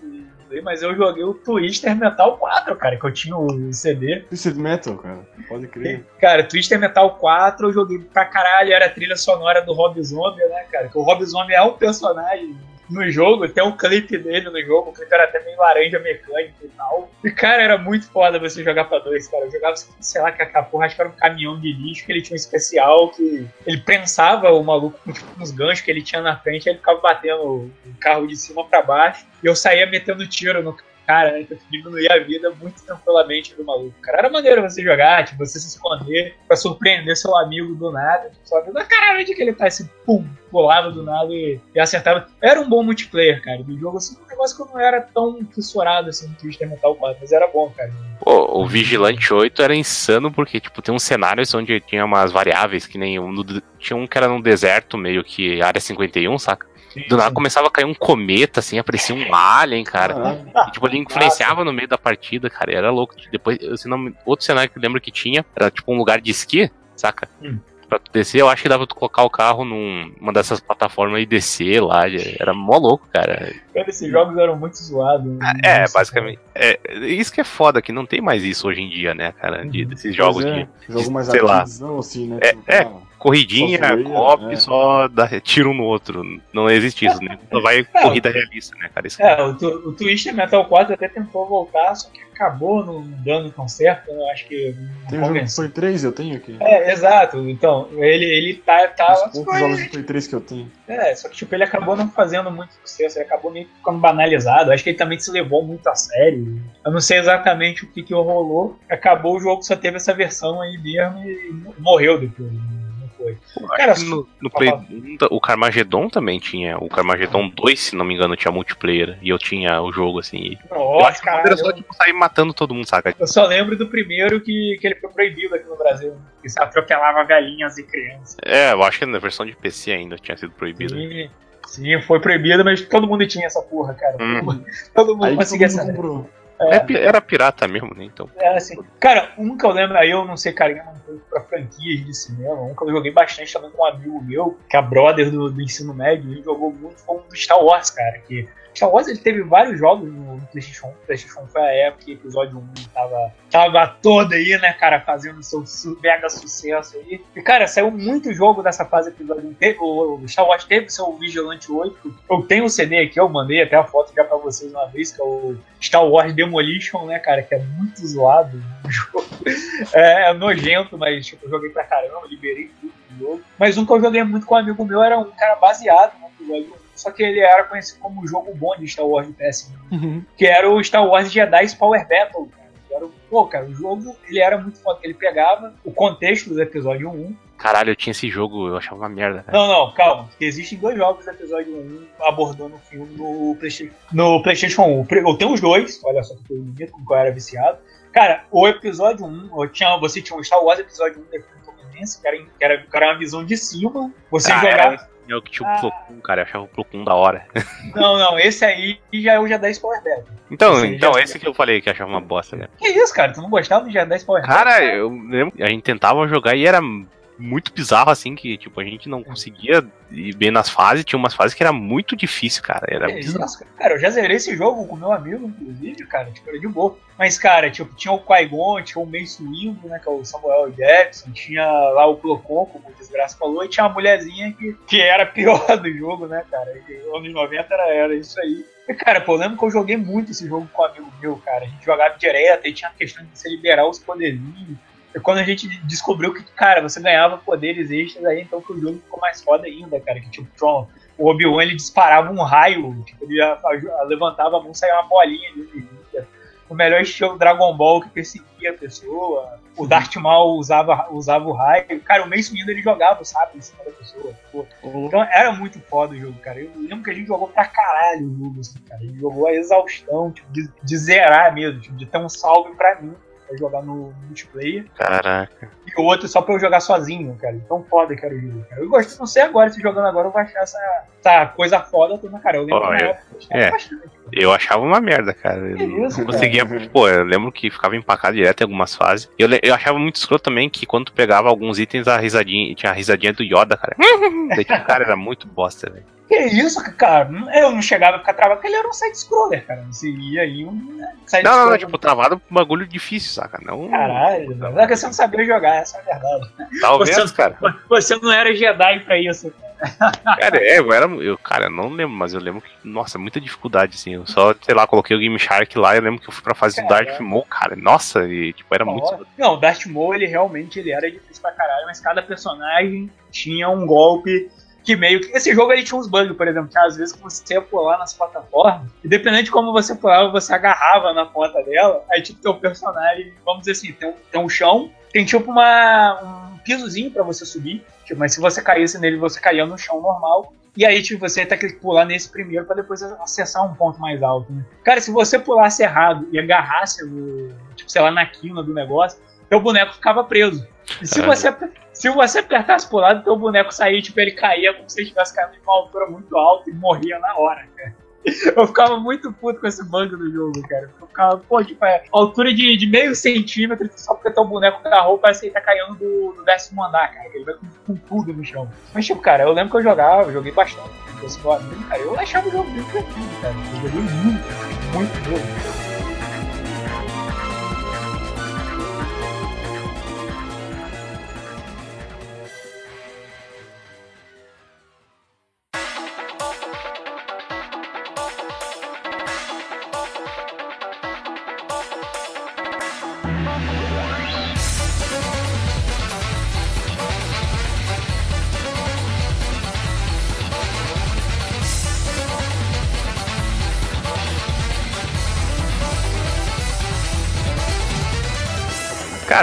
mas eu joguei o Twister Metal 4, cara, que eu tinha o CD. Twisted Metal, cara. Pode crer. Cara, Twister Metal 4 eu joguei pra caralho, era a trilha sonora do Rob Zombie, né, cara? Que o Rob Zombie é um personagem no jogo, tem um clipe dele no jogo, o clipe era até meio laranja mecânico e tal. E, cara, era muito foda você jogar pra dois, cara. Eu jogava, sei lá, que a porra, acho que era um caminhão de lixo, que ele tinha um especial que ele prensava o maluco com tipo, uns ganchos que ele tinha na frente, aí ele ficava batendo o carro de cima pra baixo, e eu saía metendo tiro no cara, né? Diminuía a vida muito tranquilamente do maluco. Cara, era maneiro você jogar, tipo, você se esconder pra surpreender seu amigo do nada. Tipo, só vendo, caralho, onde que ele tá? Esse pum, pulava do nada e, e acertava. Era um bom multiplayer, cara, do jogo, assim, um negócio que eu não era tão fissurado assim no Twister Metal 4, mas era bom, cara. Pô, o Vigilante 8 era insano porque, tipo, tem uns cenários onde tinha umas variáveis, que nem um, tinha um que era num deserto, meio que área 51, saca? Do nada começava a cair um cometa, assim, aparecia um alien, cara. E, tipo, ele influenciava no meio da partida, cara. e Era louco. Depois, se não, outro cenário que eu lembro que tinha era tipo um lugar de esqui, saca? Hum. Pra tu descer, eu acho que dava tu colocar o carro numa dessas plataformas e descer lá. Era mó louco, cara. Cara, esses jogos eram muito zoados. né? É, Nossa, basicamente. É, isso que é foda, que não tem mais isso hoje em dia, né, cara? De, desses jogos Pois de é, jogo mais sei lá. assim, né? É, Tipo, é. Corridinha, zoeira, cop, é. só dá tiro um no outro. Não existe isso, né? Só vai corrida realista, né, cara? Isso que- É, o, o Twister Metal 4 até tentou voltar, só que acabou não dando tão certo. Eu acho que Tem um jogo de convenceu. Play 3, eu tenho aqui. É, exato. Então, ele, ele tá. tá Os poucos jogos de Play 3 que eu tenho. É, só que tipo, ele acabou não fazendo muito sucesso, ele acabou meio que ficando banalizado. Acho que ele também se levou muito a sério. Eu não sei exatamente o que, que rolou. Acabou o jogo, só teve essa versão aí mesmo e morreu depois. Não foi. Cara, no, no Play 1, o Carmageddon também tinha. O Carmageddon 2, se não me engano, tinha multiplayer. E eu tinha o jogo, assim. e eu Nossa, caralho, era só, tipo, sair matando todo mundo, saca? Eu só lembro do primeiro que, que ele foi proibido aqui no Brasil. Que se atropelava galinhas e crianças. É, eu acho que na versão de PC ainda tinha sido proibido. Sim, sim, foi proibido, mas todo mundo tinha essa porra, cara. Hum. Todo mundo Aí conseguia todo essa. comprou. É, pi- era pirata mesmo, né? Então. É, assim. Cara, um que eu lembro, aí eu não sei carinho um pouco pra franquias de cinema, um que eu joguei bastante também com um amigo meu, que é brother do, do ensino médio, ele jogou muito, foi um do Star Wars, cara, que Star Wars ele teve vários jogos no, PlayStation 1. O PlayStation 1 foi a época que o episódio 1 tava, tava todo aí, né, cara, fazendo seu mega sucesso aí. E, cara, saiu muito jogo dessa fase episódio 1. Teve- O, Star Wars teve seu Vigilante 8. Eu tenho o CD aqui, eu mandei até a foto já pra vocês uma vez, que é o Star Wars Demolition, né, cara, que é muito zoado o jogo. É, é nojento, mas tipo, eu joguei pra caramba, liberei tudo do jogo. Mas um que eu joguei muito com um amigo meu era um cara baseado no episódio 1. Só que ele era conhecido como o jogo bom de Star Wars de PS1, que era o Star Wars Jedi Power Battle, cara. Que era o- Pô, cara, o jogo ele era muito foda. Ele pegava o contexto do episódio 1. Caralho, eu tinha esse jogo, eu achava uma merda, cara. Não, não, calma. porque Existem dois jogos do episódio 1 abordando o filme no PlayStation, no PlayStation 1. Eu tenho os dois, olha só que como eu era viciado. Cara, o episódio 1, eu tinha, você tinha o Star Wars episódio 1 da Fluminense, que era, que era, que era uma visão de cima. Você Ah, jogava. era- Eu que tinha o Ah. Plo Koon, cara, eu achava o Plo Koon da hora. Não, não, esse aí já é o Jedi Power Battle. Então, Esse então já- esse que eu falei que eu achava uma bosta, né? Que isso, cara? Tu não gostava do Jedi Power? Cara, eu lembro a gente tentava jogar e era muito bizarro, assim, que tipo, a gente não conseguia ir bem nas fases, tinha umas fases que era muito difícil, cara. Era Que bizarro. isso, cara? Cara, eu já zerei esse jogo com meu amigo, inclusive, cara, tipo, era de boa. Mas, cara, tipo, tinha o Qui-Gon, tinha o Mace Windu, né, que é o Samuel Jackson, tinha lá o Plocon, como o Desgraça falou, e tinha uma mulherzinha que, que era a pior do jogo, né, cara. E anos 90 era, era isso aí. E, cara, pô, eu lembro que eu joguei muito esse jogo com um amigo meu, cara. A gente jogava direto, e tinha a questão de você liberar os poderzinhos. Quando a gente descobriu que, cara, você ganhava poderes extras aí, então que o jogo ficou mais foda ainda, cara. Que tipo, Tron, o Obi-Wan ele disparava um raio, tipo, ele a- a- levantava a mão e saía uma bolinha de. O melhor estilo Dragon Ball que perseguia a pessoa. O Darth Maul usava, usava o raio. Cara, o Mace Windu ele jogava o sabre em cima da pessoa. pô. Então era muito foda o jogo, cara. Eu lembro que a gente jogou pra caralho o jogo, assim, cara. A gente jogou a exaustão, tipo, de, de zerar mesmo, tipo, de ter um salve pra mim. Pra jogar no multiplayer. Caraca. E o outro só pra eu jogar sozinho, cara. Tão foda que era o jogo, cara. Eu gosto, não sei agora, se jogando agora eu vou achar essa, essa coisa foda toda, cara. Eu lembro na eu- época, eu é. bastante. Eu achava uma merda, cara. Eu não cara? conseguia. Pô, eu lembro que ficava empacado direto em algumas fases. Eu, eu achava muito escroto também que quando tu pegava alguns itens, a risadinha. Tinha a risadinha do Yoda, cara. Daí, tipo, cara, era muito bosta, velho. Que isso, cara? Eu não chegava a ficar travado, porque ele era um side-scroller, cara. Você ia aí um né, Não, não, não, tipo, travado com bagulho difícil, saca? Não. Caralho, velho. é que você não sabia jogar, essa é a verdade. Talvez, Você- cara. Você não era Jedi pra isso. Cara, é, eu era. Eu, cara, eu não lembro, mas eu lembro que. Nossa, muita dificuldade, assim. Eu só, sei lá, coloquei o Game Shark lá. Eu lembro que eu fui pra fase do. Darth Maul, cara. Nossa, e, tipo, era muito. Não, o Darth Maul, ele realmente ele era difícil pra caralho, mas cada personagem tinha um golpe que meio que. Esse jogo ele tinha uns bugs, por exemplo, que às vezes você ia pular nas plataformas, e dependendo de como você pulava, você agarrava na ponta dela, aí tipo, teu personagem, vamos dizer assim, tem um, tem um chão, tem tipo uma, um pisozinho pra você subir, tipo, mas se você caísse nele, você caía no chão normal. E aí, tipo, você tem que pular nesse primeiro pra depois acessar um ponto mais alto, né? Cara, se você pulasse errado e agarrasse, o, tipo, sei lá, na quina do negócio, teu boneco ficava preso. Se você, se você apertasse pro lado, teu boneco saía, tipo, ele caía como se ele estivesse caindo de uma altura muito alta e morria na hora, cara. Eu ficava muito puto com esse bug do jogo, cara. Eu ficava, pô, tipo, é altura de, de meio centímetro, só porque teu boneco agarrou, parece que ele tá caindo do, do décimo andar, cara. Ele vai com, com tudo no chão. Mas, tipo, cara, eu lembro que eu jogava, eu joguei bastante. com esse meu amigo, cara, eu achava o jogo bem divertido, cara. Eu joguei muito, muito mesmo.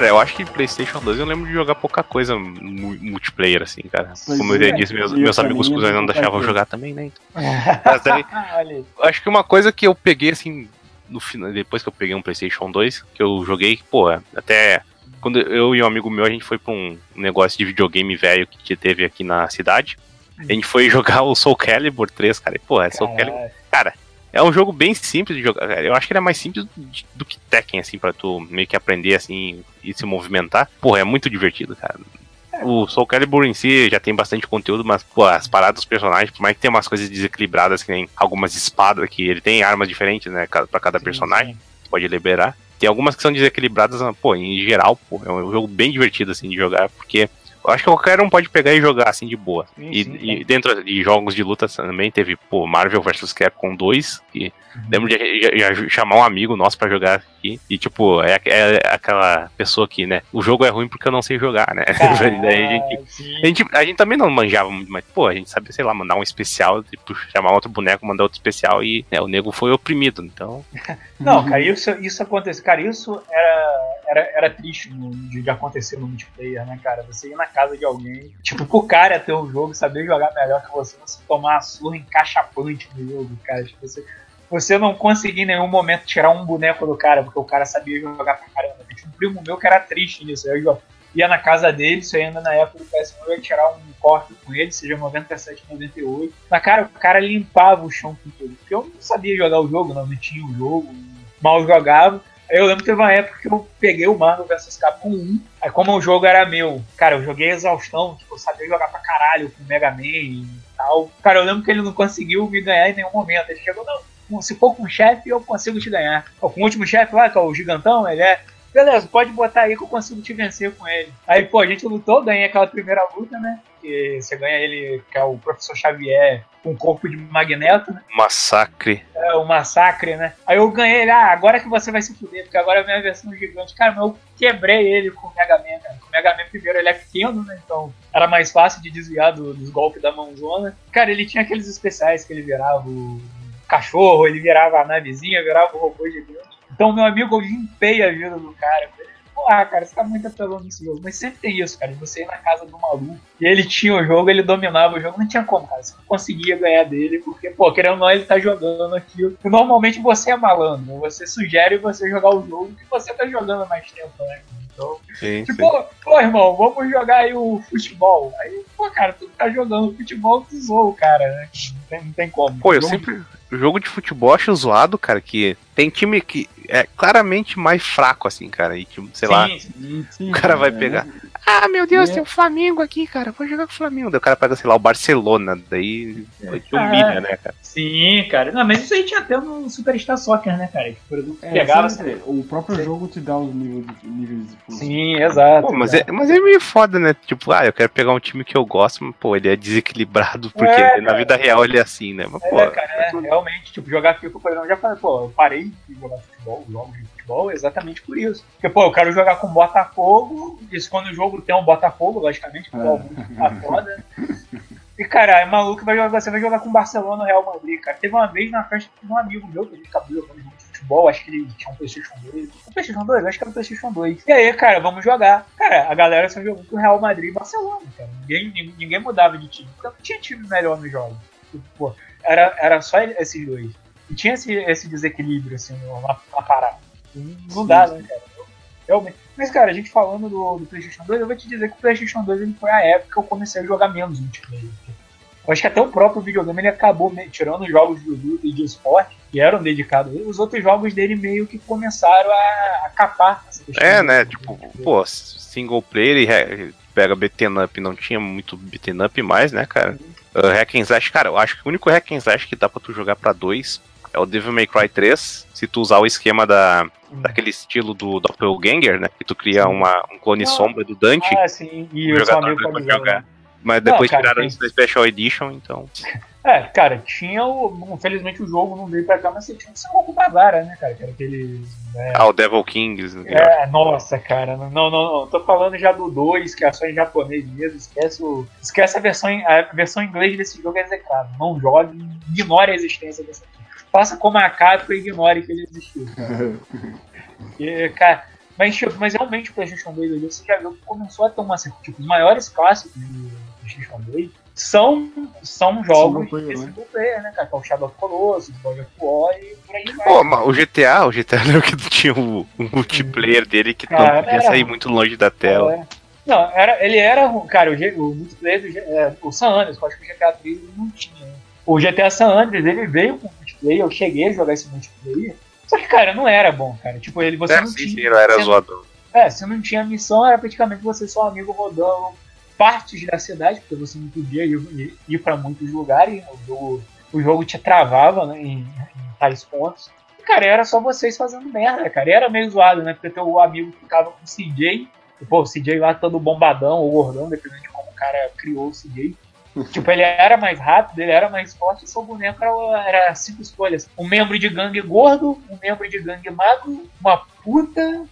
Cara, eu acho que PlayStation 2 eu lembro de jogar pouca coisa mu- multiplayer, assim, cara. Pois Como eu é, disse, meus, eu meus amigos ia cuzões não deixavam jogar também, né? Então. Mas daí, acho que uma coisa que eu peguei, assim, no final, depois que eu peguei um PlayStation 2, que eu joguei, pô, até quando eu e um amigo meu, a gente foi pra um negócio de videogame velho que teve aqui na cidade. A gente foi jogar o Soul Calibur 3, cara. E, pô, é Soul Calibur. Caralho. É um jogo bem simples de jogar. cara. Eu acho que ele é mais simples do, que Tekken, assim, pra tu meio que aprender, assim, e se movimentar. Porra, é muito divertido, cara. O Soul Calibur em si já tem bastante conteúdo, mas, pô, as paradas dos personagens, por mais que tenha umas coisas desequilibradas, que nem algumas espadas, que ele tem armas diferentes, né, pra cada personagem, pode liberar. Tem algumas que são desequilibradas, mas, pô, em geral, pô, é um jogo bem divertido, assim, de jogar, porque eu acho que qualquer um pode pegar e jogar, assim, de boa. Sim, E, sim, e dentro de jogos de luta também teve, pô, Marvel vs Capcom 2, que lembro de já- já chamar um amigo nosso pra jogar aqui. E, tipo, é, é aquela pessoa que, né, o jogo é ruim porque eu não sei jogar, né? Daí a gente, a gente, a gente também não manjava muito, mas, pô, a gente sabia, sei lá, mandar um especial, tipo, chamar outro boneco, mandar outro especial e, né, o nego foi oprimido, então... Não, cara, isso, isso acontece. Cara, isso era, era, era triste no- de, de acontecer no multiplayer, né, cara? Você ir na casa de alguém, tipo, pro cara ter um jogo, saber jogar melhor que você, você tomar uma surra encaixapante no jogo, cara. Tipo, você, você não conseguir em nenhum momento tirar um boneco do cara, porque o cara sabia jogar pra caramba. Tinha um primo meu que era triste nisso. Eu ia- na casa dele, isso ainda na época do PS1, eu ia tirar um corte com ele, seja 97, 98. Mas, cara, o cara limpava o chão com tudo. Porque eu não sabia jogar o jogo, não, não tinha o jogo, mal jogava. Eu lembro que teve uma época que eu peguei o Marvel vs Capcom 1. Aí como o jogo era meu, cara, eu joguei exaustão, tipo, eu sabia jogar pra caralho com o Mega Man e tal. Cara, eu lembro que ele não conseguiu me ganhar em nenhum momento. Ele chegou, não, se for com o chefe, eu consigo te ganhar. Com o último chefe lá, que é o gigantão, ele é. Beleza, pode botar aí que eu consigo te vencer com ele. Aí, pô, a gente lutou, ganhei aquela primeira luta, né? Que você ganha ele, que é o Professor Xavier, com corpo de magneto, né? Massacre. É, o massacre, né? Aí eu ganhei ele, ah, agora que você vai se fuder, porque agora é a minha versão gigante. Cara, mas eu quebrei ele com o Mega Man, cara. O Mega Man primeiro ele é pequeno, né? Então era mais fácil de desviar do- dos golpes da mãozona. Cara, ele tinha aqueles especiais que ele virava o cachorro, ele virava a navezinha, virava o robô gigante. Então, meu amigo, eu limpei a vida do cara. Ah, cara, você tá muito apelando nesse jogo. Mas sempre tem isso, cara. Você ir na casa do maluco e ele tinha o jogo, ele dominava o jogo, não tinha como, cara. Você não conseguia ganhar dele, porque, pô, querendo ou não, ele tá jogando aquilo. E normalmente você é malandro, você sugere você jogar o jogo que você tá jogando há mais tempo, né? Então, Sim, tipo, sim. pô, irmão, vamos jogar aí o futebol. Aí, pô, cara, tu tá jogando futebol, tu zoa o cara, né? Não tem, não tem como. Pô, eu Jogo- sempre. O jogo de futebol acho zoado, cara, que tem time que é claramente mais fraco, assim, cara. E, tipo, sei lá, Sim, sim. Sim, sim, o cara vai é, pegar. Ah, meu Deus, É. tem o Flamengo aqui, cara. Vou jogar com o Flamengo. Daí o cara pega, sei lá, o Barcelona. Daí É. te humilha, né, cara? Sim, cara. Não, mas isso aí tinha até no Superstar Soccer, né, cara? Que, por exemplo, É, pegava. sempre, o próprio jogo te dá os níveis de, níveis de força. Sim, exato. Pô, mas é, mas é meio foda, né? Tipo, ah, eu quero pegar um time que eu gosto, mas, pô, ele é desequilibrado, porque É, na vida real ele é assim, né? Mas, pô, É, cara, é, realmente, tipo, jogar FIFA, por exemplo, eu já falei, pô, eu parei de jogar futebol, jogos de futebol, exatamente por isso. Porque, pô, eu quero jogar com Botafogo, isso quando o jogo tem um Botafogo, logicamente, porque É. o Augusto tá foda. E, cara, é maluco, vai jogar, você vai jogar com Barcelona e Real Madrid, cara. Teve uma vez na festa de um amigo meu, que a gente acabou jogando de futebol, acho que ele tinha um Playstation 2. Um Playstation 2? Acho que era um Playstation 2. E aí, cara, vamos jogar. Cara, a galera só jogou com Real Madrid e Barcelona, cara. Ninguém, ninguém, ninguém mudava de time. Então não tinha time melhor no jogo. Tipo, pô, era, era só esses dois. E tinha esse, esse desequilíbrio, assim, na, na parada. Não, dá, né, cara? Realmente. Mas, cara, a gente falando do, do PlayStation 2, eu vou te dizer que o PlayStation 2 ele foi a época que eu comecei a jogar menos multiplayer. Eu acho que até o próprio videogame ele acabou tirando os jogos de luta e de esporte, que eram dedicados a ele, os outros jogos dele meio que começaram a, a capar é, né? Tipo, pô, single player e pega beaten up, não tinha muito beaten up mais, né, cara? Uh, hack and slash, cara, eu acho que o único hack and slash que dá pra tu jogar pra dois é o Devil May Cry 3, se tu usar o esquema da, daquele estilo do Doppelganger, né? Que tu cria uma, um clone Ah. sombra do Dante, Ah, sim, e o jogador amigo pode jogar. jogar. mas depois Não, cara, tiraram tem- isso da Special Edition, então. É, cara, tinha o. Infelizmente o jogo não veio pra cá, mas você tinha o Sengoku Barbara, né, cara? Que era aquele. né, Ah, o Devil Kings. né? É, nossa, cara, não, não, não, tô falando já do 2, que é só em japonês mesmo, esquece, o, esquece a versão, a versão em inglês desse jogo é execrável, não jogue, ignore a existência dessa aqui. Faça como a Capcom e ignore que ele existiu. E, cara, mas, tipo, mas realmente o PlayStation 2 ali, você já viu que começou a ter uma. Tipo, os maiores clássicos do PlayStation 2 são, são jogos Single de né? single player, né, cara? Que é o Shadow of Colossus, God of War e por aí vai. Pô, mas o GTA, o GTA lembra que tinha o, o multiplayer dele que Cara, não podia era- sair muito longe da tela. É. Não, era, ele era. Cara, o, o multiplayer do é, o San Andreas, que eu acho que o GTA 3 ele não tinha. né? O GTA San Andreas, ele veio com multiplayer, eu cheguei a jogar esse multiplayer. Só que, cara, não era bom, cara. Tipo, ele, você É, não sim, tinha. não era você- zoador. É, você não tinha missão, era praticamente você só amigo rodando partes da cidade, porque você não podia ir, ir, ir para muitos lugares, o jogo, o jogo te travava né, em, em tais pontos. E, cara, era só vocês fazendo merda, cara. E era meio zoado, né? Porque teu amigo ficava com o CJ, e, pô, o CJ lá todo bombadão ou gordão, dependendo de como o cara criou o CJ. Tipo, ele era mais rápido, ele era mais forte, e seu boneco era, era cinco escolhas. Um membro de gangue gordo, um membro de gangue magro, uma puta,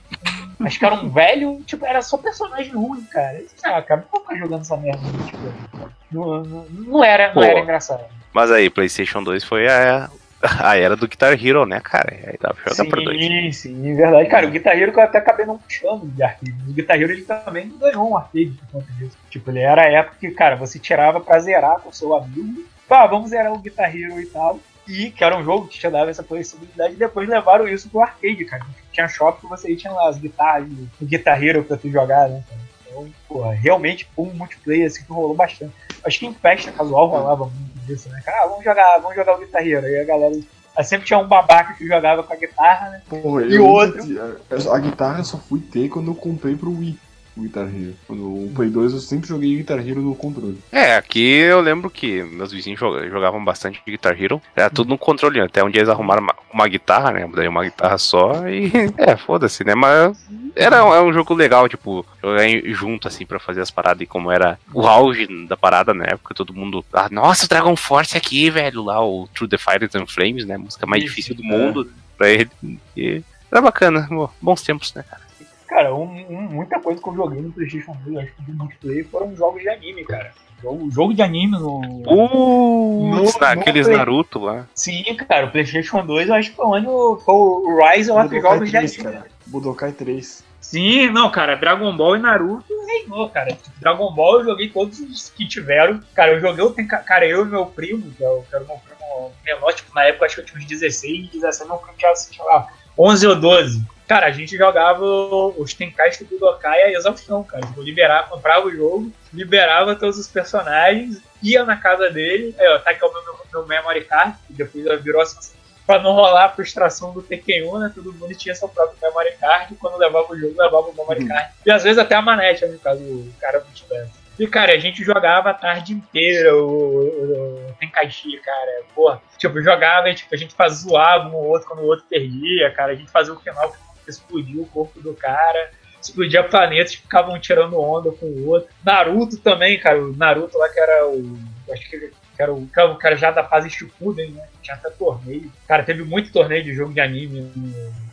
Acho que era um velho, tipo, era só personagem ruim, cara. Ah, cara, não vou ficar jogando essa merda. Tipo, não, não, não era, não Pô. era engraçado. Mas aí, PlayStation 2 foi a, a era do Guitar Hero, né, cara? Aí dá pra pra dois. Sim, sim, verdade. Cara, o Guitar Hero que eu até acabei não puxando de arcade. O Guitar Hero ele também ganhou um arcade por conta disso. Tipo, ele era a época que, cara, você tirava pra zerar com o seu amigo. Pá, vamos zerar o Guitar Hero e tal. E que era um jogo que te dava essa possibilidade. E depois levaram isso pro arcade, cara. Tinha shopping que você tinha lá as guitarras, o Guitar Hero pra tu jogar, né, cara? Então, porra, realmente foi um multiplayer assim que rolou bastante. Acho que em festa casual rolava muito disso, né? Cara, ah, vamos jogar, vamos jogar o Guitar Hero. Aí a galera. Aí sempre tinha um babaca que jogava com a guitarra, né? Porra, E outro? nunca tinha- A guitarra eu só fui ter quando eu comprei pro Wii. O Guitar Hero. Quando o Play 2 eu sempre joguei Guitar Hero no controle. É, aqui eu lembro que meus vizinhos joga- jogavam bastante Guitar Hero. Era tudo no controle, até um dia eles arrumaram uma, uma guitarra, né? Daí uma guitarra só e. É, foda-se, né? Mas era um, é um jogo legal, tipo, jogar junto, assim, pra fazer as paradas. E como era o auge da parada na época, todo mundo. Ah, nossa, o Dragon Force aqui, velho, lá, o True the Fires and Flames, né? A música mais difícil do é. mundo pra ele. E era bacana, bons tempos, né, cara? Cara, um- um- muita coisa que eu joguei no PlayStation 2, acho que de multiplayer, foram jogos de anime, cara. Jogo, jogo de anime no. Uh, No- naqueles no- Naruto lá. Sim, cara, o PlayStation 2 eu acho que foi onde o, foi o Rise of jogos de 3, anime. cara. Budokai 3. Sim, não, cara, Dragon Ball e Naruto reinou, cara. Dragon Ball eu joguei todos os que tiveram. Cara, eu joguei, o cara, eu e meu primo, que, é que era o meu primo menor, tipo, na época acho que eu tinha uns 16, 17, meu primo tinha, sei lá, 11 ou 12. Cara, a gente jogava os Tenkais do Budokai a exaustão, cara. Tipo, liberava, comprava o jogo, liberava todos os personagens, ia na casa dele, aí, ó, tá aqui o meu, meu, memory card, que depois virou assim, pra não rolar a frustração do Tekken 1, né? Todo mundo tinha seu próprio memory card, quando levava o jogo, levava o memory uhum. card. E às vezes até a manete, no caso o cara não tivesse. E, cara, a gente jogava a tarde inteira o, o, o Tenkaichi, cara. Porra, tipo, jogava e tipo, a gente fazia zoava um ou outro quando o outro perdia, cara. A gente fazia o final explodir o corpo do cara. Explodia planetas, ficavam tirando onda com o outro. Naruto também, cara. O Naruto lá que era o. Acho que era o, o cara já da fase Shippuden, né? Tinha até torneio. Cara, teve muito torneio de jogo de anime no,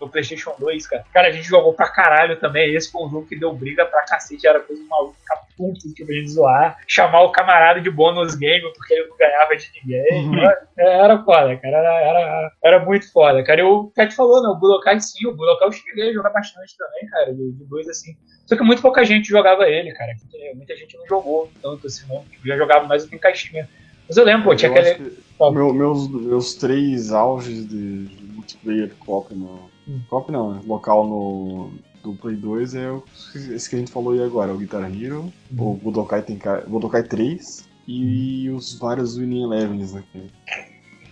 no, PlayStation 2, cara. Cara, a gente jogou pra caralho também. Esse foi um jogo que deu briga pra cacete. Era coisa ficar puto, tipo, a gente zoar. Chamar o camarada de bônus game porque ele não ganhava de ninguém. Uhum. Era, era foda, cara. Era, era, era muito foda, cara. E o Cat falou, né? O Budokai sim, o Budokai eu cheguei a jogar bastante também, cara. De, dois assim. Só que muito pouca gente jogava ele, cara. Muita gente não jogou tanto assim, não. Tipo, já jogava mais do que caixinha. Mas eu lembro, pô, tinha eu aquele. Meu, meus, meus três auges de multiplayer cop no. Cop não, né? Local no. Do Play 2 é o, esse que a gente falou aí agora, o Guitar Hero, hum. o Budokai, Tenkai, Budokai 3 e hum. os vários Winning Elevens, né?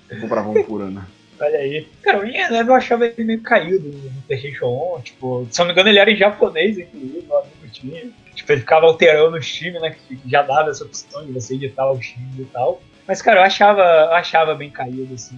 Que compravam por ano. Olha aí. Cara, o Winning Eleven eu achava ele meio caído no PlayStation 1. Tipo, se não me engano, ele era em japonês, inclusive, o amigo tinha. Tipo, ele ficava alterando os times, né? Que já dava essa opção de você editar os times e tal. Mas, cara, eu achava, eu achava bem caído, assim.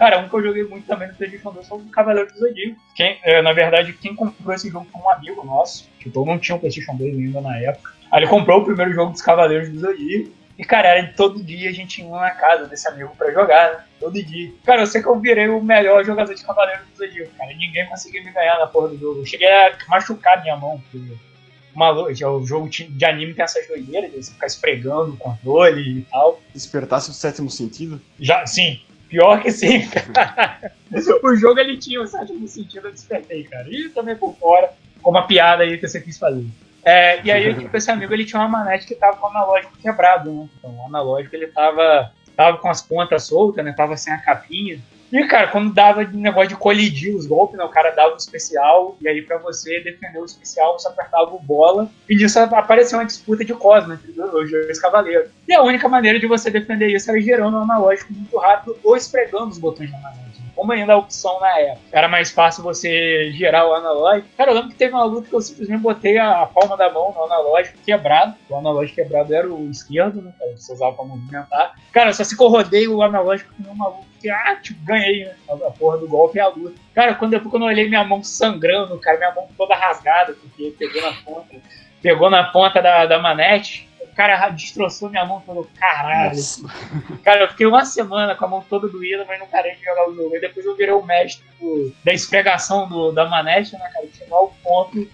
Cara, um que eu joguei muito também no PlayStation 2 foi o Cavaleiro do Zodíaco. Quem, é, na verdade, quem comprou esse jogo foi um amigo nosso. Tipo, eu não tinha um PlayStation 2 ainda na época. Aí ele comprou o primeiro jogo dos Cavaleiros do Zodíaco. E, cara, era todo dia a gente ia na casa desse amigo pra jogar, né? Todo dia. Cara, eu sei que eu virei o melhor jogador de Cavaleiros do Zodíaco, cara. Ninguém conseguia me ganhar na porra do jogo. Eu cheguei a machucar minha mão, porque uma, já, o jogo de anime tem essas doideiras, de você ficar esfregando o controle e tal. Despertasse o sétimo sentido? Já, sim. Pior que sim, cara. o jogo ele tinha o sétimo sentido, eu despertei, cara. E também por fora, com uma piada aí que você quis fazer. É, e aí, tipo, esse amigo ele tinha uma manete que tava com o analógico quebrado, né? Então, o analógico ele tava, tava com as pontas soltas, né? Tava sem a capinha. E, cara, quando dava negócio de colidir os golpes, né, o cara dava o especial, e aí para você defender o especial, você apertava o bola, e nisso apareceu uma disputa de Cosmo entre os dois cavaleiros. E a única maneira de você defender isso era gerando um analógico muito rápido ou esfregando os botões da manete como ainda a opção na época. Era mais fácil você girar o analógico. Cara, eu lembro que teve uma luta que eu simplesmente botei a palma da mão no analógico quebrado. O analógico quebrado era o esquerdo, né? Que você usava pra movimentar. Cara, só se que eu rodei o analógico com uma luta que, ah, tipo, ganhei, né? A porra do golpe e a luta. Cara, quando depois quando eu olhei minha mão sangrando, cara, minha mão toda rasgada, porque pegou na ponta, pegou na ponta da, da manete cara destroçou minha mão falou, caralho. Nossa. Cara, eu fiquei uma semana com a mão toda doída, mas não parei de jogar o jogo. E depois eu virei o mestre do, da esfregação do, da manete, né, cara? Chegou ao ponto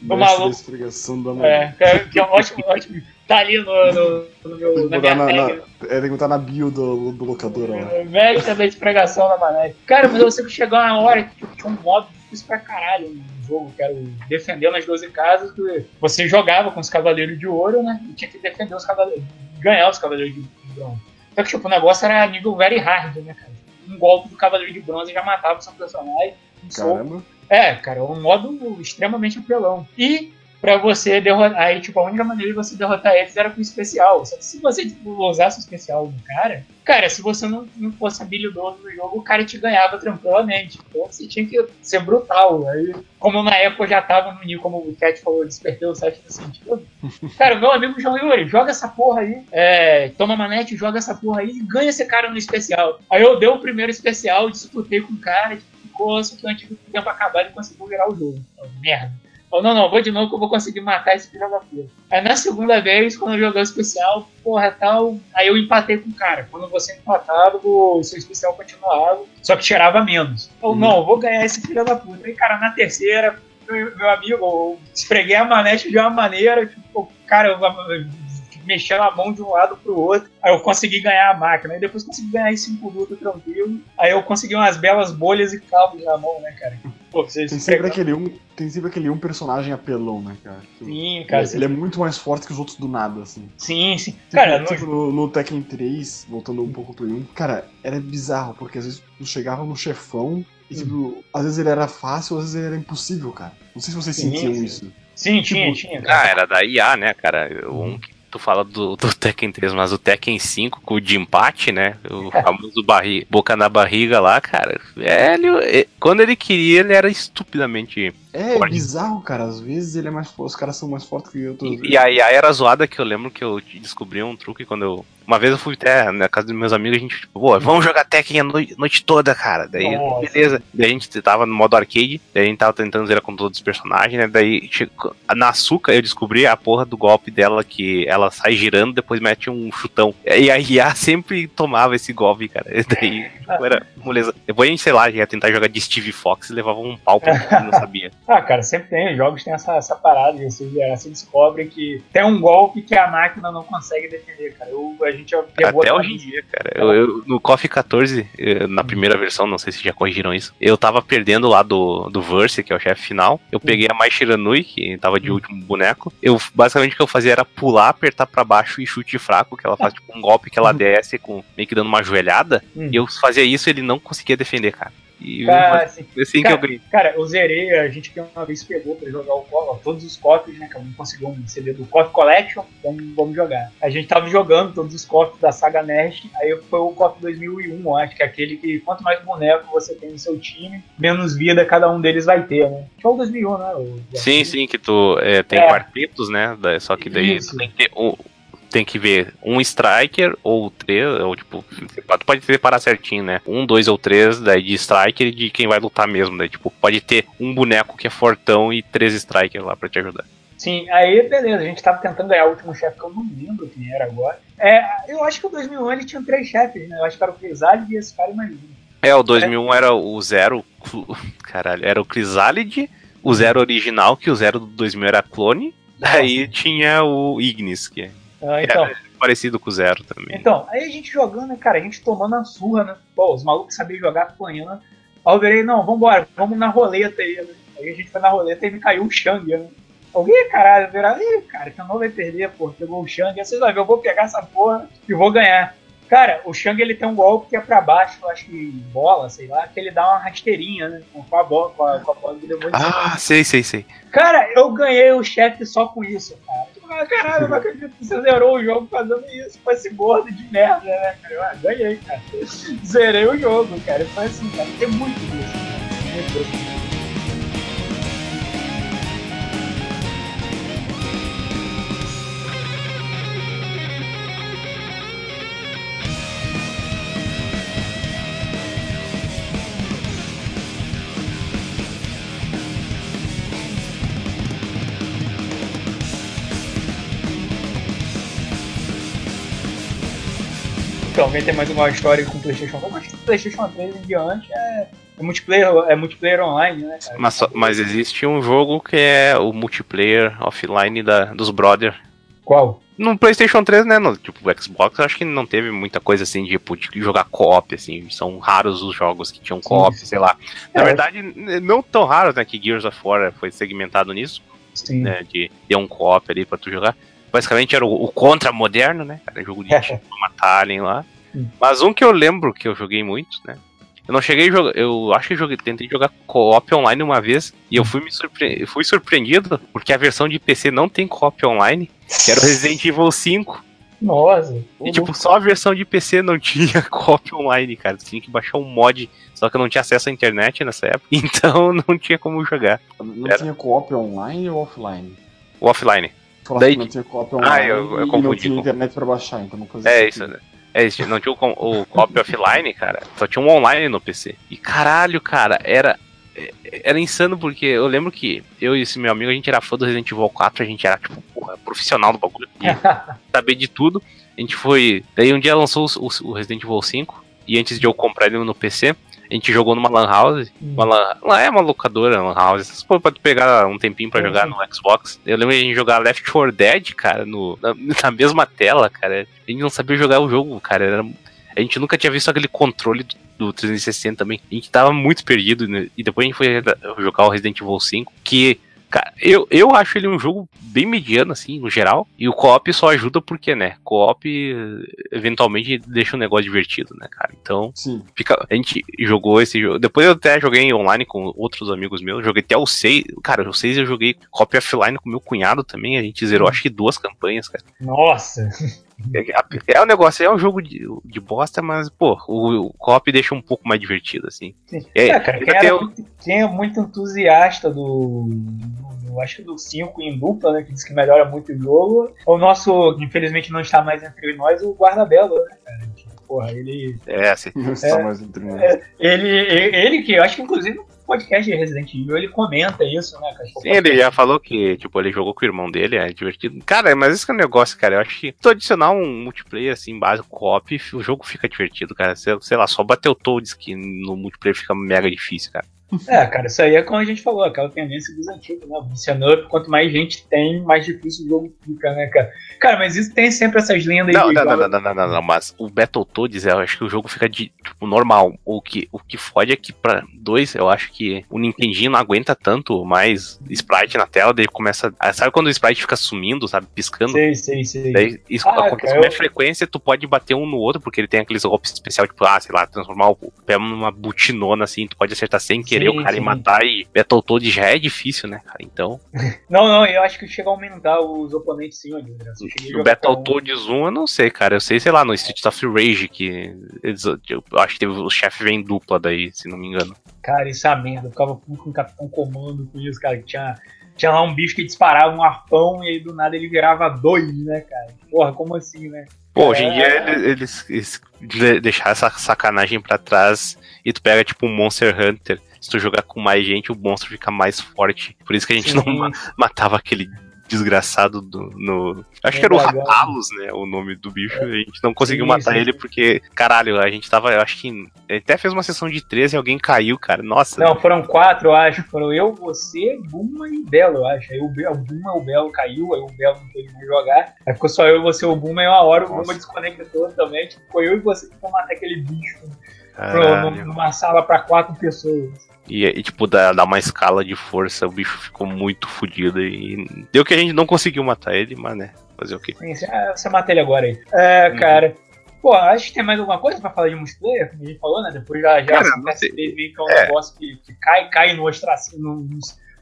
do maluco. Da esfregação da manete. É, que é um ótimo, ótimo. Tá ali no, no, no meu. Na minha na, na, é, tem que botar na bio do, do locador, ó. Mestre da esfregação da manete. Cara, mas eu sei que chegou uma hora que tipo, tinha um modo difícil pra caralho no jogo, que era defender nas 12 casas, que você jogava com os Cavaleiros de Ouro, né? E tinha que defender os Cavaleiros, ganhar os Cavaleiros de Bronze. Só que, tipo, o negócio era nível very hard, né, cara? Um golpe do Cavaleiro de Bronze já matava o seu personagem. Caramba. É, cara, é um modo extremamente apelão. E pra você derrotar. Aí, tipo, a única maneira de você derrotar eles era com especial. Só que se você tipo, usasse o especial no cara, cara, se você não, não fosse habilidoso no jogo, o cara te ganhava tranquilamente. Então você tinha que ser brutal. Aí, como na época eu já tava no nível, como o Cat falou, despertei o set do sentido. Cara, meu amigo João Yuri, joga essa porra aí. É, toma manete, joga essa porra aí e ganha esse cara no especial. Aí eu dei o primeiro especial, disputei com o cara, ficou, só que antes do tempo acabar ele conseguiu virar o jogo. Então, merda. Falou, não, não, vou de novo que eu vou conseguir matar esse filho da puta. Aí na segunda vez, quando eu joguei o especial, porra, tal, aí eu empatei com o cara. Quando você empatava, o seu especial continuava, só que tirava menos. Falou, uhum. não, vou ganhar esse filho da puta. Aí, cara, na terceira, meu, meu amigo, eu esfreguei a manete de uma maneira, tipo, cara, eu, eu mexendo a mão de um lado pro outro. Aí eu consegui ganhar a máquina. E depois consegui ganhar em cinco lutas tranquilo. Aí eu consegui umas belas bolhas e cabos na mão, né, cara? Pô, vocês Tem sempre, aquele um, tem sempre aquele um personagem apelão, né, cara? Que- Sim, cara. ele, ele é muito mais forte que os outros do nada, assim. Sim, sim. Tipo, Cara, no- tipo, no, no Tekken 3, voltando um pouco Play 1, cara, era bizarro, porque às vezes tu chegava no chefão e, tipo, às vezes ele era fácil, às vezes ele era impossível, cara. Não sei se vocês Sim, sentiam sim. isso. sim, tinha, tipo, tinha. Ah, Cara. era da IA, né, cara? Um que tu fala do, do Tekken 3, mas o Tekken 5 com o de empate, né? O famoso barri, boca na barriga lá, cara. Velho, e- quando ele queria, ele era estupidamente. É, bizarro, cara. Às vezes ele é mais forte, os caras são mais fortes que outros. E, e a IA era zoada que eu lembro que eu descobri um truque quando eu. Uma vez eu fui até na casa dos meus amigos, a gente, tipo, pô, vamos jogar Tekken a noite, noite toda, cara. Daí, Nossa. beleza. Daí a gente tava no modo arcade, daí a gente tava tentando zerar com todos os personagens, né? Daí, chegou- na açúcar, eu descobri a porra do golpe dela que ela sai girando, depois mete um chutão. E a IA sempre tomava esse golpe, cara. E daí, tipo, era moleza. Depois a gente, sei lá, ia tentar jogar de Steve Fox e levava um pau pra quem não sabia. Ah, cara, sempre tem. Os jogos têm essa, essa parada de você, virar, você descobre que tem um golpe que a máquina não consegue defender, cara. Eu, a gente pegou Até a- hoje em dia, cara. Eu, eu- no KOF 14, eh, na primeira versão, não sei se já corrigiram isso, eu tava perdendo lá do, do Verse, que é o chefe final. Eu peguei a Mai Shiranui, que tava de último boneco. Eu, basicamente, o que eu fazia era pular, apertar pra baixo e chute fraco, que ela faz tipo um golpe que ela desce com meio que dando uma joelhada. Hum. E eu fazia isso e ele não conseguia defender, cara. E Cara, assim, assim que cara, eu ganhei. Cara, eu zerei, a gente que uma vez pegou pra jogar o todos os cofres, né? Que eu não consegui um CD do KOF Collection, vamos, vamos jogar. A gente tava jogando todos os cofres da saga Nerd, aí foi o KOF 2001, eu acho que é aquele que quanto mais boneco você tem no seu time, menos vida cada um deles vai ter, né? Que é o 2001, né? O- Sim, sim, que tu eh, tem É. quartetos, né? Só que daí Isso. tu tem que ter um, tem que ver um striker ou três, ou tipo, tu pode separar certinho, né? Um, dois ou três, daí de striker e de quem vai lutar mesmo. Daí, tipo, pode ter um boneco que é fortão e três strikers lá pra te ajudar. Sim, aí beleza, a gente tava tentando ganhar o último chefe que eu não lembro quem era agora. É, eu acho que o 2001 ele tinha três chefes, né? Eu acho que era o Crisálide e esse cara mais um. É, o 2001 era o zero, caralho, era o Crisálide, o zero original, que o zero do 2000 era clone. Daí tinha o Ignis, que é Ah, então, parecido com o zero também. Então, aí a gente jogando, cara, a gente tomando a surra, né? Pô, os malucos sabiam jogar apanhando. Aí eu virei, não, vambora, vamos na roleta aí. né? Aí a gente foi na roleta e me caiu o Shang, né? Alguém, caralho, virar, ih, cara, que eu não vai perder, pô, pegou o Shang. Aí vocês vão ver, eu vou pegar essa porra e vou ganhar. Cara, o Shang ele tem um golpe que é pra baixo, acho que bola, sei lá, que ele dá uma rasteirinha, né? Com a bola, com a, com a bola do demônio. Ah, sei, sei, sei. Cara, eu ganhei o chefe só com isso, cara. Ah, caralho, eu não acredito que você zerou o jogo fazendo isso com esse gordo de merda, né, cara? Ah, ganhei, cara. Zerei o jogo, cara. Foi assim, cara. Tem muito disso. cara. Muito disso. Alguém tem mais uma história com o PlayStation 4? Acho que o PlayStation 3 em diante é, é multiplayer, é multiplayer online, né, cara? Mas, mas existe um jogo que é o multiplayer offline da, dos brother. Qual? No PlayStation 3, né? No tipo, Xbox, eu acho que não teve muita coisa assim de, tipo, de jogar co-op, assim. São raros os jogos que tinham co-op, sei lá. Na É. verdade, n- não tão raros, né? Que Gears of War foi segmentado nisso, Sim. né? De ter um co-op ali pra tu jogar. Basicamente era o, o contra moderno, né? Era jogo de time pra matar alien lá. Mas um que eu lembro que eu joguei muito, né? Eu não cheguei a jogar. Eu acho que joguei, tentei jogar co-op online uma vez e eu fui me surpre... fui surpreendido porque a versão de PC não tem co-op online, que era o Resident Evil 5. Nossa. E tipo, só a versão de PC não tinha co-op online, cara. Tu tinha que baixar um mod. Só que eu não tinha acesso à internet nessa época. Então não tinha como jogar. Não Era. tinha co-op online ou offline? O offline. Daí- não tinha co-op online eu- eu e não confundi tinha com- internet pra baixar, então não fazia É isso, sentido. né? É não tinha o, o copy offline, cara. Só tinha um online no PC. E caralho, cara, era. Era insano porque eu lembro que eu e esse meu amigo, a gente era fã do Resident Evil 4, a gente era, tipo, porra, profissional do bagulho, saber de tudo. A gente foi. Daí um dia lançou o- o Resident Evil 5, e antes de eu comprar ele no PC, a gente jogou numa Lan House. Uma lan, lá é uma locadora, Lan House. Essas coisas pra tu pegar um tempinho pra jogar no Xbox. Eu lembro de a gente jogar Left 4 Dead, cara, no, na, na mesma tela, cara. A gente não sabia jogar o jogo, cara. Era, a gente nunca tinha visto aquele controle do, do 360 também. A gente tava muito perdido, né? E depois a gente foi jogar o Resident Evil 5, que Cara, eu, eu acho ele um jogo bem mediano, assim, no geral. E o co-op só ajuda porque, né? Co-op eventualmente deixa o um negócio divertido, né, cara? Então, Sim. fica, a gente jogou esse jogo. Depois eu até joguei online com outros amigos meus. Joguei até o 6. Cara, o 6 eu joguei copy offline com meu cunhado também. A gente zerou acho que duas campanhas, cara. Nossa! É, é um negócio, é um jogo de, de bosta, mas, pô, o, o co-op deixa um pouco mais divertido, assim. Sim. É, É, cara, quem, era quem é muito entusiasta do, do- Acho que do 5 em dupla, né? Que diz que melhora muito o jogo. O nosso, que infelizmente, não está mais entre nós, o Guardabelo, né, cara? Porra, ele. É, assim. Não está mais entre nós. Ele, ele que eu acho que inclusive podcast de Resident Evil ele comenta isso, né? Sim, ele já falou que, tipo, ele jogou com o irmão dele, é divertido. Cara, mas esse que é o negócio, cara. Eu acho que tu adicionar um multiplayer, assim, básico, co-op, o jogo fica divertido, cara. Sei, sei lá, só bater o Toads que no multiplayer fica mega difícil, cara. É, cara, isso aí é como a gente falou, aquela tendência dos antigos, né? Funcionando, quanto mais gente tem, mais difícil o jogo fica, né, cara? Cara, mas isso tem sempre essas lendas Não, não, não, não, não, não, não, não, mas o Battletoads, eu acho que o jogo fica de, tipo, normal. O que, o que fode é que pra dois, eu acho que o Nintendinho não aguenta tanto mais sprite na tela, daí começa. Sabe quando o sprite fica sumindo, sabe? Piscando? Sei, sei, sei. Daí isso Ah, acontece com mais eu- frequência, tu pode bater um no outro, porque ele tem aqueles golpes especiais, tipo, ah, sei lá, transformar o pé numa butinona assim, tu pode acertar sem querer Sim, o cara sim. e matar, e Battletoads já é difícil, né, cara? Então, Não, não, eu acho que chega a aumentar os oponentes sim, André. O Battletoads 1 eu não sei, cara. Eu sei, sei lá, no Street of Rage, que eles, eu acho que teve, o chefe vem em dupla daí, se não me engano. Cara, isso é a merda. Eu ficava puto com o Capitão Comando com isso, cara. Que tinha, tinha lá um bicho que disparava um arpão e aí do nada ele virava dois, né, cara? Porra, como assim, né? Pô, hoje em dia É. eles, eles, eles de- deixaram essa sacanagem pra trás e tu pega tipo um Monster Hunter. Se tu jogar com mais gente, o monstro fica mais forte. Por isso que a gente não Sim. ma- matava aquele desgraçado do, no. Acho que era o. Ratalos, né? O nome do bicho. A gente não conseguiu Sim, matar ele porque, caralho, a gente tava. Eu acho que. Até fez uma sessão de 13 e alguém caiu, cara. Nossa. Não, foram quatro, eu acho. Foram eu, você, Buma e Belo, eu acho. Aí o, Be- o Buma, o Belo caiu, aí o Belo não pôde mais jogar. Aí ficou só eu, você o Buma, e uma hora o Nossa. Buma desconectou também. Tipo, foi eu e você que fomos matar aquele bicho pro- caralho. numa sala pra quatro pessoas. E, e, tipo, dá, dá uma escala de força, o bicho ficou muito fodido e deu que a gente não conseguiu matar ele, mas né, fazer o quê? Ah, você mata ele agora aí. É, Uhum. cara. Pô, acho que tem mais alguma coisa pra falar de multiplayer, como a gente falou, né? Depois já, já Cara, essa não sei. PS3 meio que é um É. negócio que, que cai, cai no ostracismo.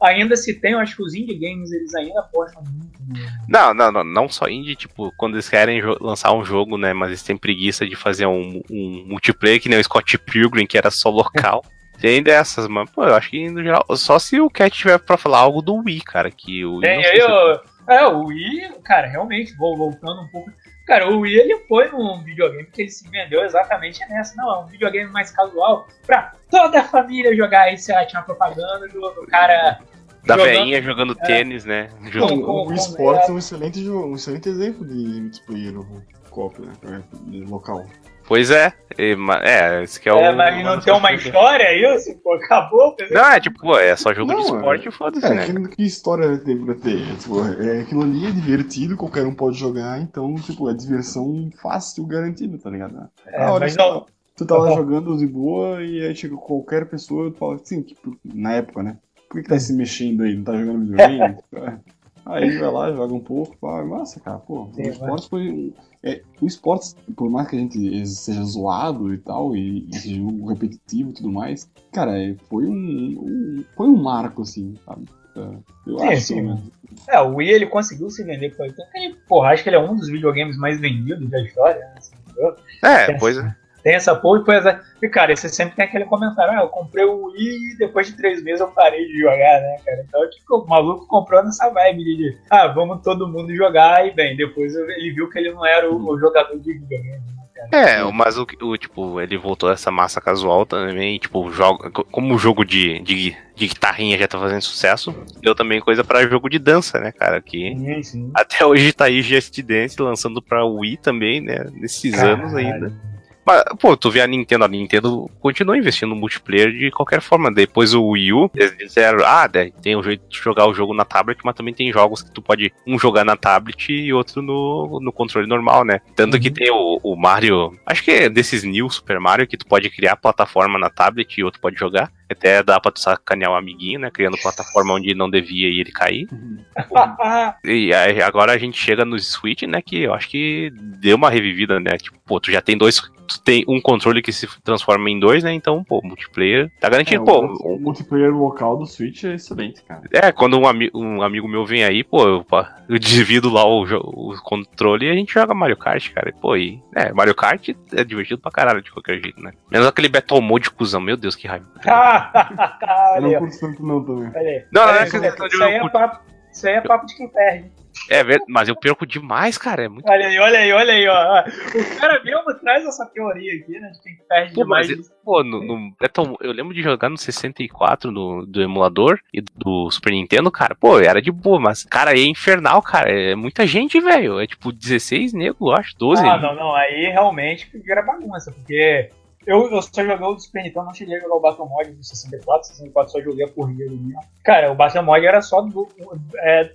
Ainda se tem, eu acho que os indie games eles ainda apostam muito no. Não, não, não, não só indie, tipo, quando eles querem lançar um jogo, né, mas eles têm preguiça de fazer um, um multiplayer que nem o Scott Pilgrim, que era só local. Tem dessas, mas, pô, eu acho que no geral, só se o Cat tiver pra falar algo do Wii, cara, que o Wii É, não sei se- eu, é, o Wii, cara, realmente, vou voltando um pouco. Cara, o Wii ele foi num videogame que ele se vendeu exatamente nessa. Não, é um videogame mais casual pra toda a família jogar. Aí você tinha uma propaganda do, do cara. da jogando- veinha jogando É. tênis, né? Com- com- o com- esportes é- é um excelente, um excelente exemplo de multiplayer no copo, né? de local. Pois é, e, é, esse que é, É, o. mas não tem uma história aí, isso? Pô, acabou. Não, é tipo, pô, é só jogo Não, de é- esporte, foda-se, É, né? que, que história tem pra ter? Tipo, é, aquilo ali é divertido, qualquer um pode jogar, então, tipo, é diversão fácil, garantida, tá ligado? É, olha mas só, não. Tu tá lá Tá bom. jogando de boa e aí chega qualquer pessoa e tu fala assim, tipo, na época, né? Por que, que tá se mexendo aí? Não tá jogando videogame? É. aí vai lá, joga um pouco, fala, nossa, cara, pô, Sim, o esporte foi. É, o esporte, por mais que a gente seja zoado e tal, e, e seja um repetitivo e tudo mais, cara, é, foi um, um- Foi um marco, assim, sabe? É, Eu Sim, acho sim. menos. É, o Wii ele conseguiu se vender por tanto que ele, porra, acho que ele é um dos videogames mais vendidos da história, né? assim, entendeu? É, pois é. Tem essa porra e depois. E cara, você sempre tem aquele comentário, ah, eu comprei o Wii e depois de três meses eu parei de jogar, né, cara? Então, tipo, o maluco comprou nessa vibe de, ah, vamos todo mundo jogar, e bem, depois ele viu que ele não era o, o jogador de videogame. né? É, mas o, o, tipo, ele voltou essa massa casual também, tipo, joga, como o jogo de, de, de guitarrinha já tá fazendo sucesso, deu também coisa pra jogo de dança, né, cara, que Sim, sim. até hoje tá aí Just Dance lançando pra Wii também, né, nesses anos ainda. Pô, tu vê a Nintendo, a Nintendo continua investindo no multiplayer de qualquer forma. Depois o Wii U, eles disseram, ah, tem um jeito de jogar o jogo na tablet, mas também tem jogos que tu pode um jogar na tablet e outro no, no controle normal, né? Tanto uhum. que tem o, o Mario, acho que é desses New Super Mario, que tu pode criar plataforma na tablet e outro pode jogar. Até dá pra tu sacanear o um amiguinho, né? Criando plataforma onde não devia e ele cair. Uhum. e aí, agora a gente chega no Switch, né? Que eu acho que deu uma revivida, né? Tipo, pô, tu já tem dois tu tem um controle que se transforma em dois, né? Então, pô, multiplayer tá garantido, é, pô. O, multiplayer local do Switch é excelente, cara. É, quando um, ami um amigo meu vem aí, pô, eu, eu divido lá o, o, controle e a gente joga Mario Kart, cara. Pô, e. É, Mario Kart é divertido pra caralho de qualquer jeito, né? Menos aquele Battle Mode cuzão, meu Deus, que raiva. eu não curto tanto não também. Não, não é questão de. Isso aí é papo, isso aí é papo de quem perde. É, mas eu perco demais, cara. É muito... Olha aí, olha aí, olha aí, ó. O cara mesmo traz essa teoria aqui, né? De quem perde pô, demais. Mas, pô, no, no, é tão, eu lembro de jogar no 64 no, do emulador e do Super Nintendo, cara. Pô, era de boa, mas, cara, é infernal, cara. É muita gente, velho. É tipo 16 nego, acho, 12. Ah, não, não. Aí realmente vira bagunça, porque eu, eu só joguei o do Super Nintendo, não cheguei a jogar o Battle Mod do 64, 64 só joguei a corrida ali. Cara, o Battle Mod era só do, é,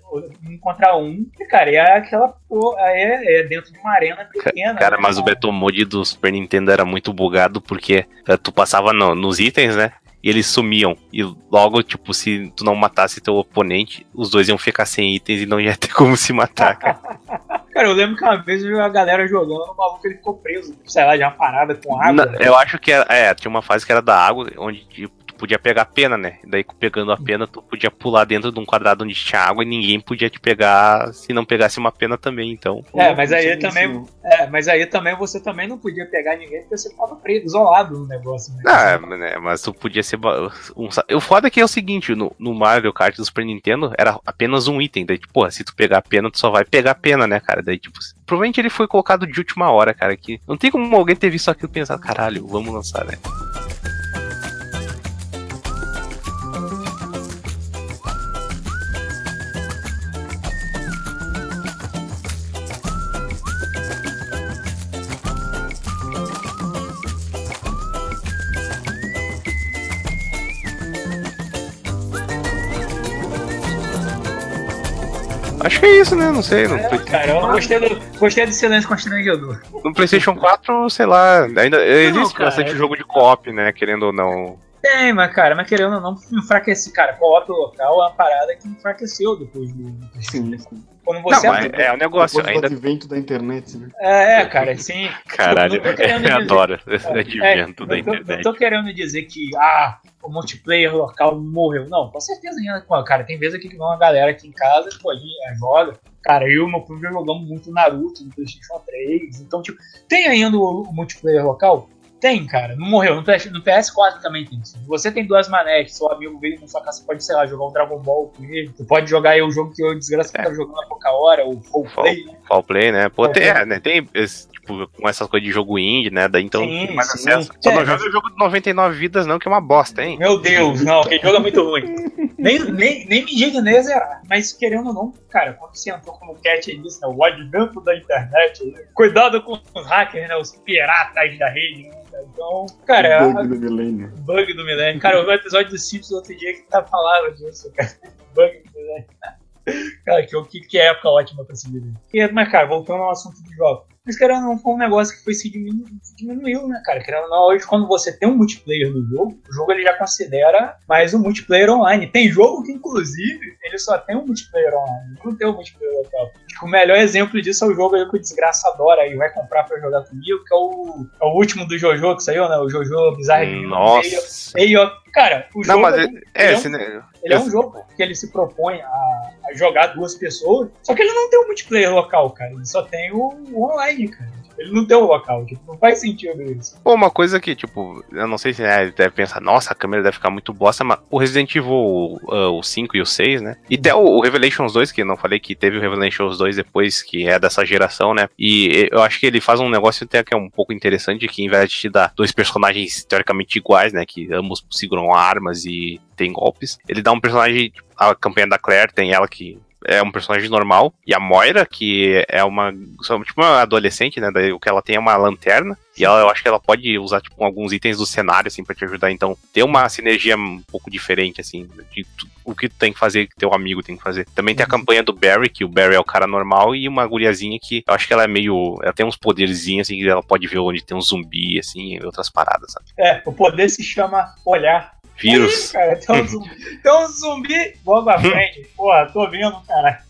um contra um, e, cara, é aquela porra, é, é dentro de uma arena pequena. Cara, né, mas cara? o Battle Mod do Super Nintendo era muito bugado porque é, tu passava no, nos itens, né? E eles sumiam. E logo, tipo, se tu não matasse teu oponente, os dois iam ficar sem itens e não ia ter como se matar, cara. cara, eu lembro que uma vez eu vi a galera jogando, o maluco ele ficou preso, sei lá, de uma parada com água. Não, eu acho que era, é, tinha uma fase que era da água, onde tipo, podia pegar pena, né? Daí pegando a pena, tu podia pular dentro de um quadrado onde tinha água e ninguém podia te pegar se não pegasse uma pena também, então. É, mas aí também. É, mas aí também você também não podia pegar ninguém porque você tava preso, isolado no negócio, né? Ah, né, mas tu podia ser. Um, o foda é que é o seguinte, no, no Mario Kart do Super Nintendo era apenas um item. Daí, tipo, se tu pegar a pena, tu só vai pegar a pena, né, cara? Daí, tipo, provavelmente ele foi colocado de última hora, cara. Que não tem como alguém ter visto aquilo e pensar, caralho, vamos lançar, né? Acho que é isso, né? Não sei. No é, cara, eu gostei do, gostei do silêncio constrangedor. No PlayStation 4, sei lá, ainda existe não, bastante é... jogo de co-op, né? Querendo ou não. Tem, mas, cara, mas querendo ou não, enfraquecer. Cara, co-op local é uma parada que enfraqueceu depois do. Sim, sim. Quando você não, é, é um negócio Depois ainda. advento da internet, né? É, é cara, sim. Caralho, eu dizer... adoro esse é, advento é, da internet. Não tô querendo dizer que, ah, o multiplayer local morreu. Não, com certeza ainda. Cara, tem vezes aqui que vem uma galera aqui em casa, pô, a gente é, joga. Cara, eu e o meu primo jogamos muito Naruto no PlayStation 3. Então, tipo, tem ainda o, o multiplayer local? Tem, cara. Não morreu. No, PS, no PS4 também tem. Se você tem duas manetes, seu amigo veio na sua casa, você pode, sei lá, jogar um Dragon Ball com ele. Você pode jogar aí o jogo que eu desgraça é. tá jogando há pouca hora, o Full Play, né? Full Play, né? Pô, tem, é, né? tem tipo, com essas coisas de jogo indie, né? Daí então sim, tem mais sim. acesso. Só não joga o jogo de 99 vidas, não, que é uma bosta, hein? Meu Deus, não, aquele jogo é muito ruim. nem, nem, nem me diga nem zerar. Mas querendo ou não, cara, quando você entrou como cat aí né? O advento da internet, né? cuidado com os hackers, né? Os piratas da rede, né? Então, cara. O bug do milênio. Bug do milênio. Cara, um episódio do Simpsons outro dia que tá falando disso, cara. Bug do milênio. Cara, que, que época ótima pra se viver. Mas, cara, voltando ao assunto de jogos. Mas, querendo não, foi um negócio que foi se diminu diminuiu, né, cara? Querendo não, hoje, quando você tem um multiplayer no jogo, o jogo ele já considera mais um multiplayer online. Tem jogo que, inclusive, ele só tem um multiplayer online, não tem um multiplayer local. O melhor exemplo disso é o jogo aí que o Desgraça adora e vai comprar pra jogar comigo, que é o, é o último do Jojo que saiu, né? O Jojo Bizarre Nossa! Meio, cara, o jogo. Não, mas é, é, é, um, né? ele é um jogo que ele se propõe a, a, jogar duas pessoas, só que ele não tem um multiplayer local, cara. Ele só tem o, o online, cara. Ele não tem um local, tipo, não faz sentido isso. Pô, uma coisa que, tipo, eu não sei se é, deve pensar, nossa, a câmera deve ficar muito bosta, mas o Resident Evil uh, o 5 e o 6, né? E até o, o, Revelations 2, que eu não falei que teve o Revelations 2 depois, que é dessa geração, né? E eu acho que ele faz um negócio até que é um pouco interessante, que em vez de te dar dois personagens teoricamente iguais, né? Que ambos seguram armas e tem golpes, ele dá um personagem, a campanha da Claire tem ela que é um personagem normal. E a Moira, que é uma. Tipo uma adolescente, né? Daí, o que ela tem é uma lanterna. E ela, eu acho que ela pode usar, tipo, alguns itens do cenário, assim, pra te ajudar. Então, ter uma sinergia um pouco diferente, assim, de o que tu tem que fazer, que teu amigo tem que fazer. Também tem a campanha do Barry, que o Barry é o cara normal, e uma guriazinha que eu acho que ela é meio. Ela tem uns poderzinhos, assim, que ela pode ver onde tem um zumbi, assim, e outras paradas, sabe? É, o poder se chama olhar. Vírus. Aí, cara, tem um zumbi. tem um zumbi. Vamos pra frente. Porra, tô vendo, cara.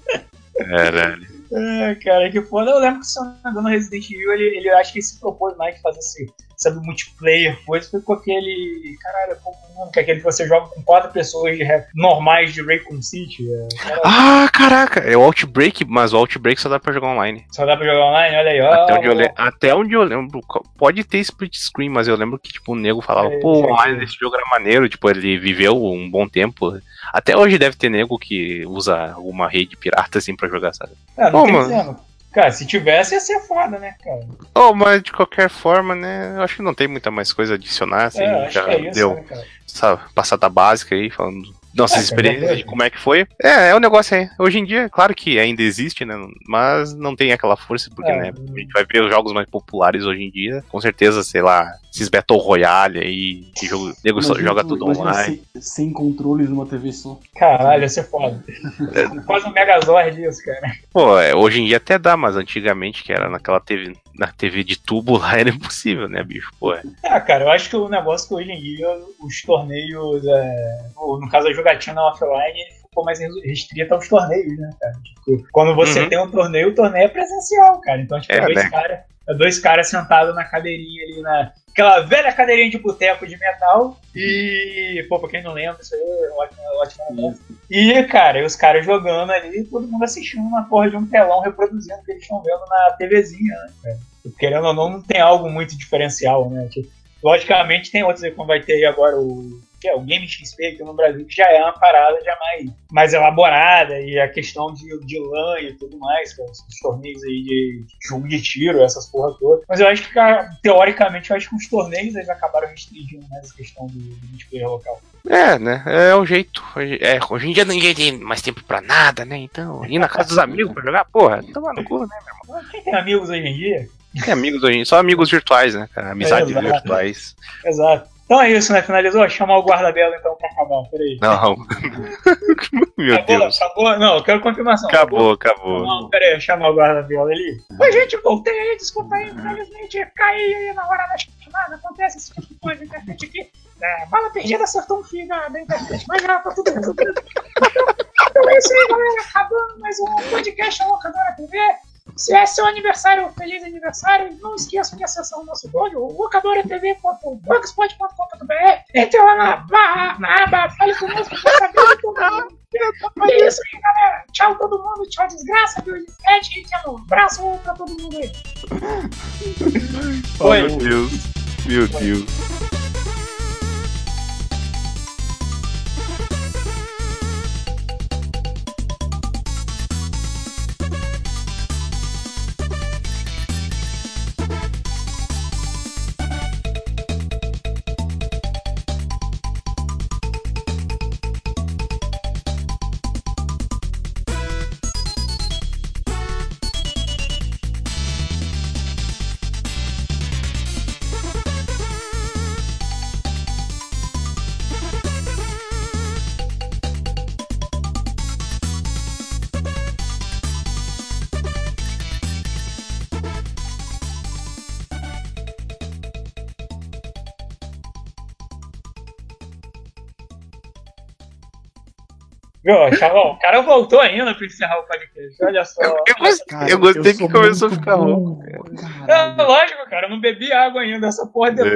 Caralho. É, cara, que foda. Eu lembro que se eu não me engano, Resident Evil, ele, ele acho que ele se propôs mais de fazer esse, sabe, multiplayer, coisa, foi com aquele. Caralho, como que é aquele que você joga com quatro pessoas de, normais de Raycon City. É, ah, caraca, é o Outbreak, mas o Outbreak só dá pra jogar online. Só dá pra jogar online, olha aí, ó. Até onde, eu, le... Até onde eu lembro, pode ter split screen, mas eu lembro que, tipo, o nego falava, é, pô, online esse jogo era maneiro, tipo, ele viveu um bom tempo. Até hoje deve ter nego que usa alguma rede pirata assim pra jogar, sabe? É, não Pô, mano. Cara, se tivesse ia ser foda, né, cara? Oh, mas de qualquer forma, né? Eu acho que não tem muita mais coisa a adicionar, assim. É, já é isso, deu né, essa passada básica aí, falando nossas é, experiências de como é que foi. É, é um negócio aí. Hoje em dia, claro que ainda existe, né? Mas não tem aquela força, porque, é, né? A gente vai ver os jogos mais populares hoje em dia. Com certeza, sei lá, esses Battle Royale aí, que jogo, nego só joga tudo online. Sem, sem controles numa TV só. Caralho, ia ser foda. Quase um Megazord isso, cara. Pô, é, hoje em dia até dá, mas antigamente, que era naquela TV, na TV de tubo lá, era impossível, né, bicho? Pô, é. é cara, eu acho que o negócio que hoje em dia, os torneios, é, no caso a jogatina offline, ficou mais restrita aos torneios, né, cara? Tipo, quando você uhum. tem um torneio, o torneio é presencial, cara. Então, tipo, é, dois né? caras dois caras sentados na cadeirinha ali, na, aquela velha cadeirinha de boteco de metal. E, pô, pra quem não lembra, isso aí é ótimo, ótimo. E, cara, os caras jogando ali, todo mundo assistindo uma porra de um telão reproduzindo o que eles estão vendo na TVzinha, né, cara? Querendo ou não, não tem algo muito diferencial, né? Tipo, logicamente tem outros aí, como vai ter aí agora o que é o Game XP aqui no Brasil, que já é uma parada já mais, mais elaborada, e a questão de, de LAN e tudo mais, que os torneios aí de, de jogo de tiro, essas porra toda. Mas eu acho que, teoricamente, eu acho que os torneios eles acabaram restringindo mais a questão do, do multiplayer local. É, né? É o jeito. Hoje, é, hoje em dia ninguém tem mais tempo pra nada, né? Então, ir na casa dos amigos pra jogar, porra, toma no cu, né, meu irmão? Quem tem amigos hoje em dia? Tem amigos hoje em dia, só amigos virtuais, né, cara? Amizades é, virtuais. Exato. Então é isso, né? Finalizou? Chamar o guarda-bela então pra acabar. Peraí. Não. Meu acabou, Deus. Acabou? Não, eu quero confirmação. Acabou, acabou. Não, peraí, chamar o guarda-bela ali. Oi, gente, voltei aí, desculpa aí, infelizmente caí aí na hora da chamada. Acontece esse tipo de coisa na internet aqui. É, bala perdida acertou um fio da, da internet. Mas já tá tudo. Então é isso aí, galera. Acabando mais um podcast Locadora TV. Se é seu aniversário, feliz aniversário, não esqueça de acessar o nosso blog, o locadoratv.blogspot.com.br. Entre lá na, barra, na aba Fale Conosco pra saber de todo mundo. É isso aí, galera. Tchau todo mundo, tchau desgraça, viu? Ed, um abraço pra todo mundo aí. Oh, meu Deus, meu Deus. Chavão, o cara voltou ainda pra encerrar o podcast. Olha só. Eu, eu, gostei, cara, eu gostei eu que começou a ficar louco. É, lógico, cara, eu não bebi água ainda. Essa porra depois.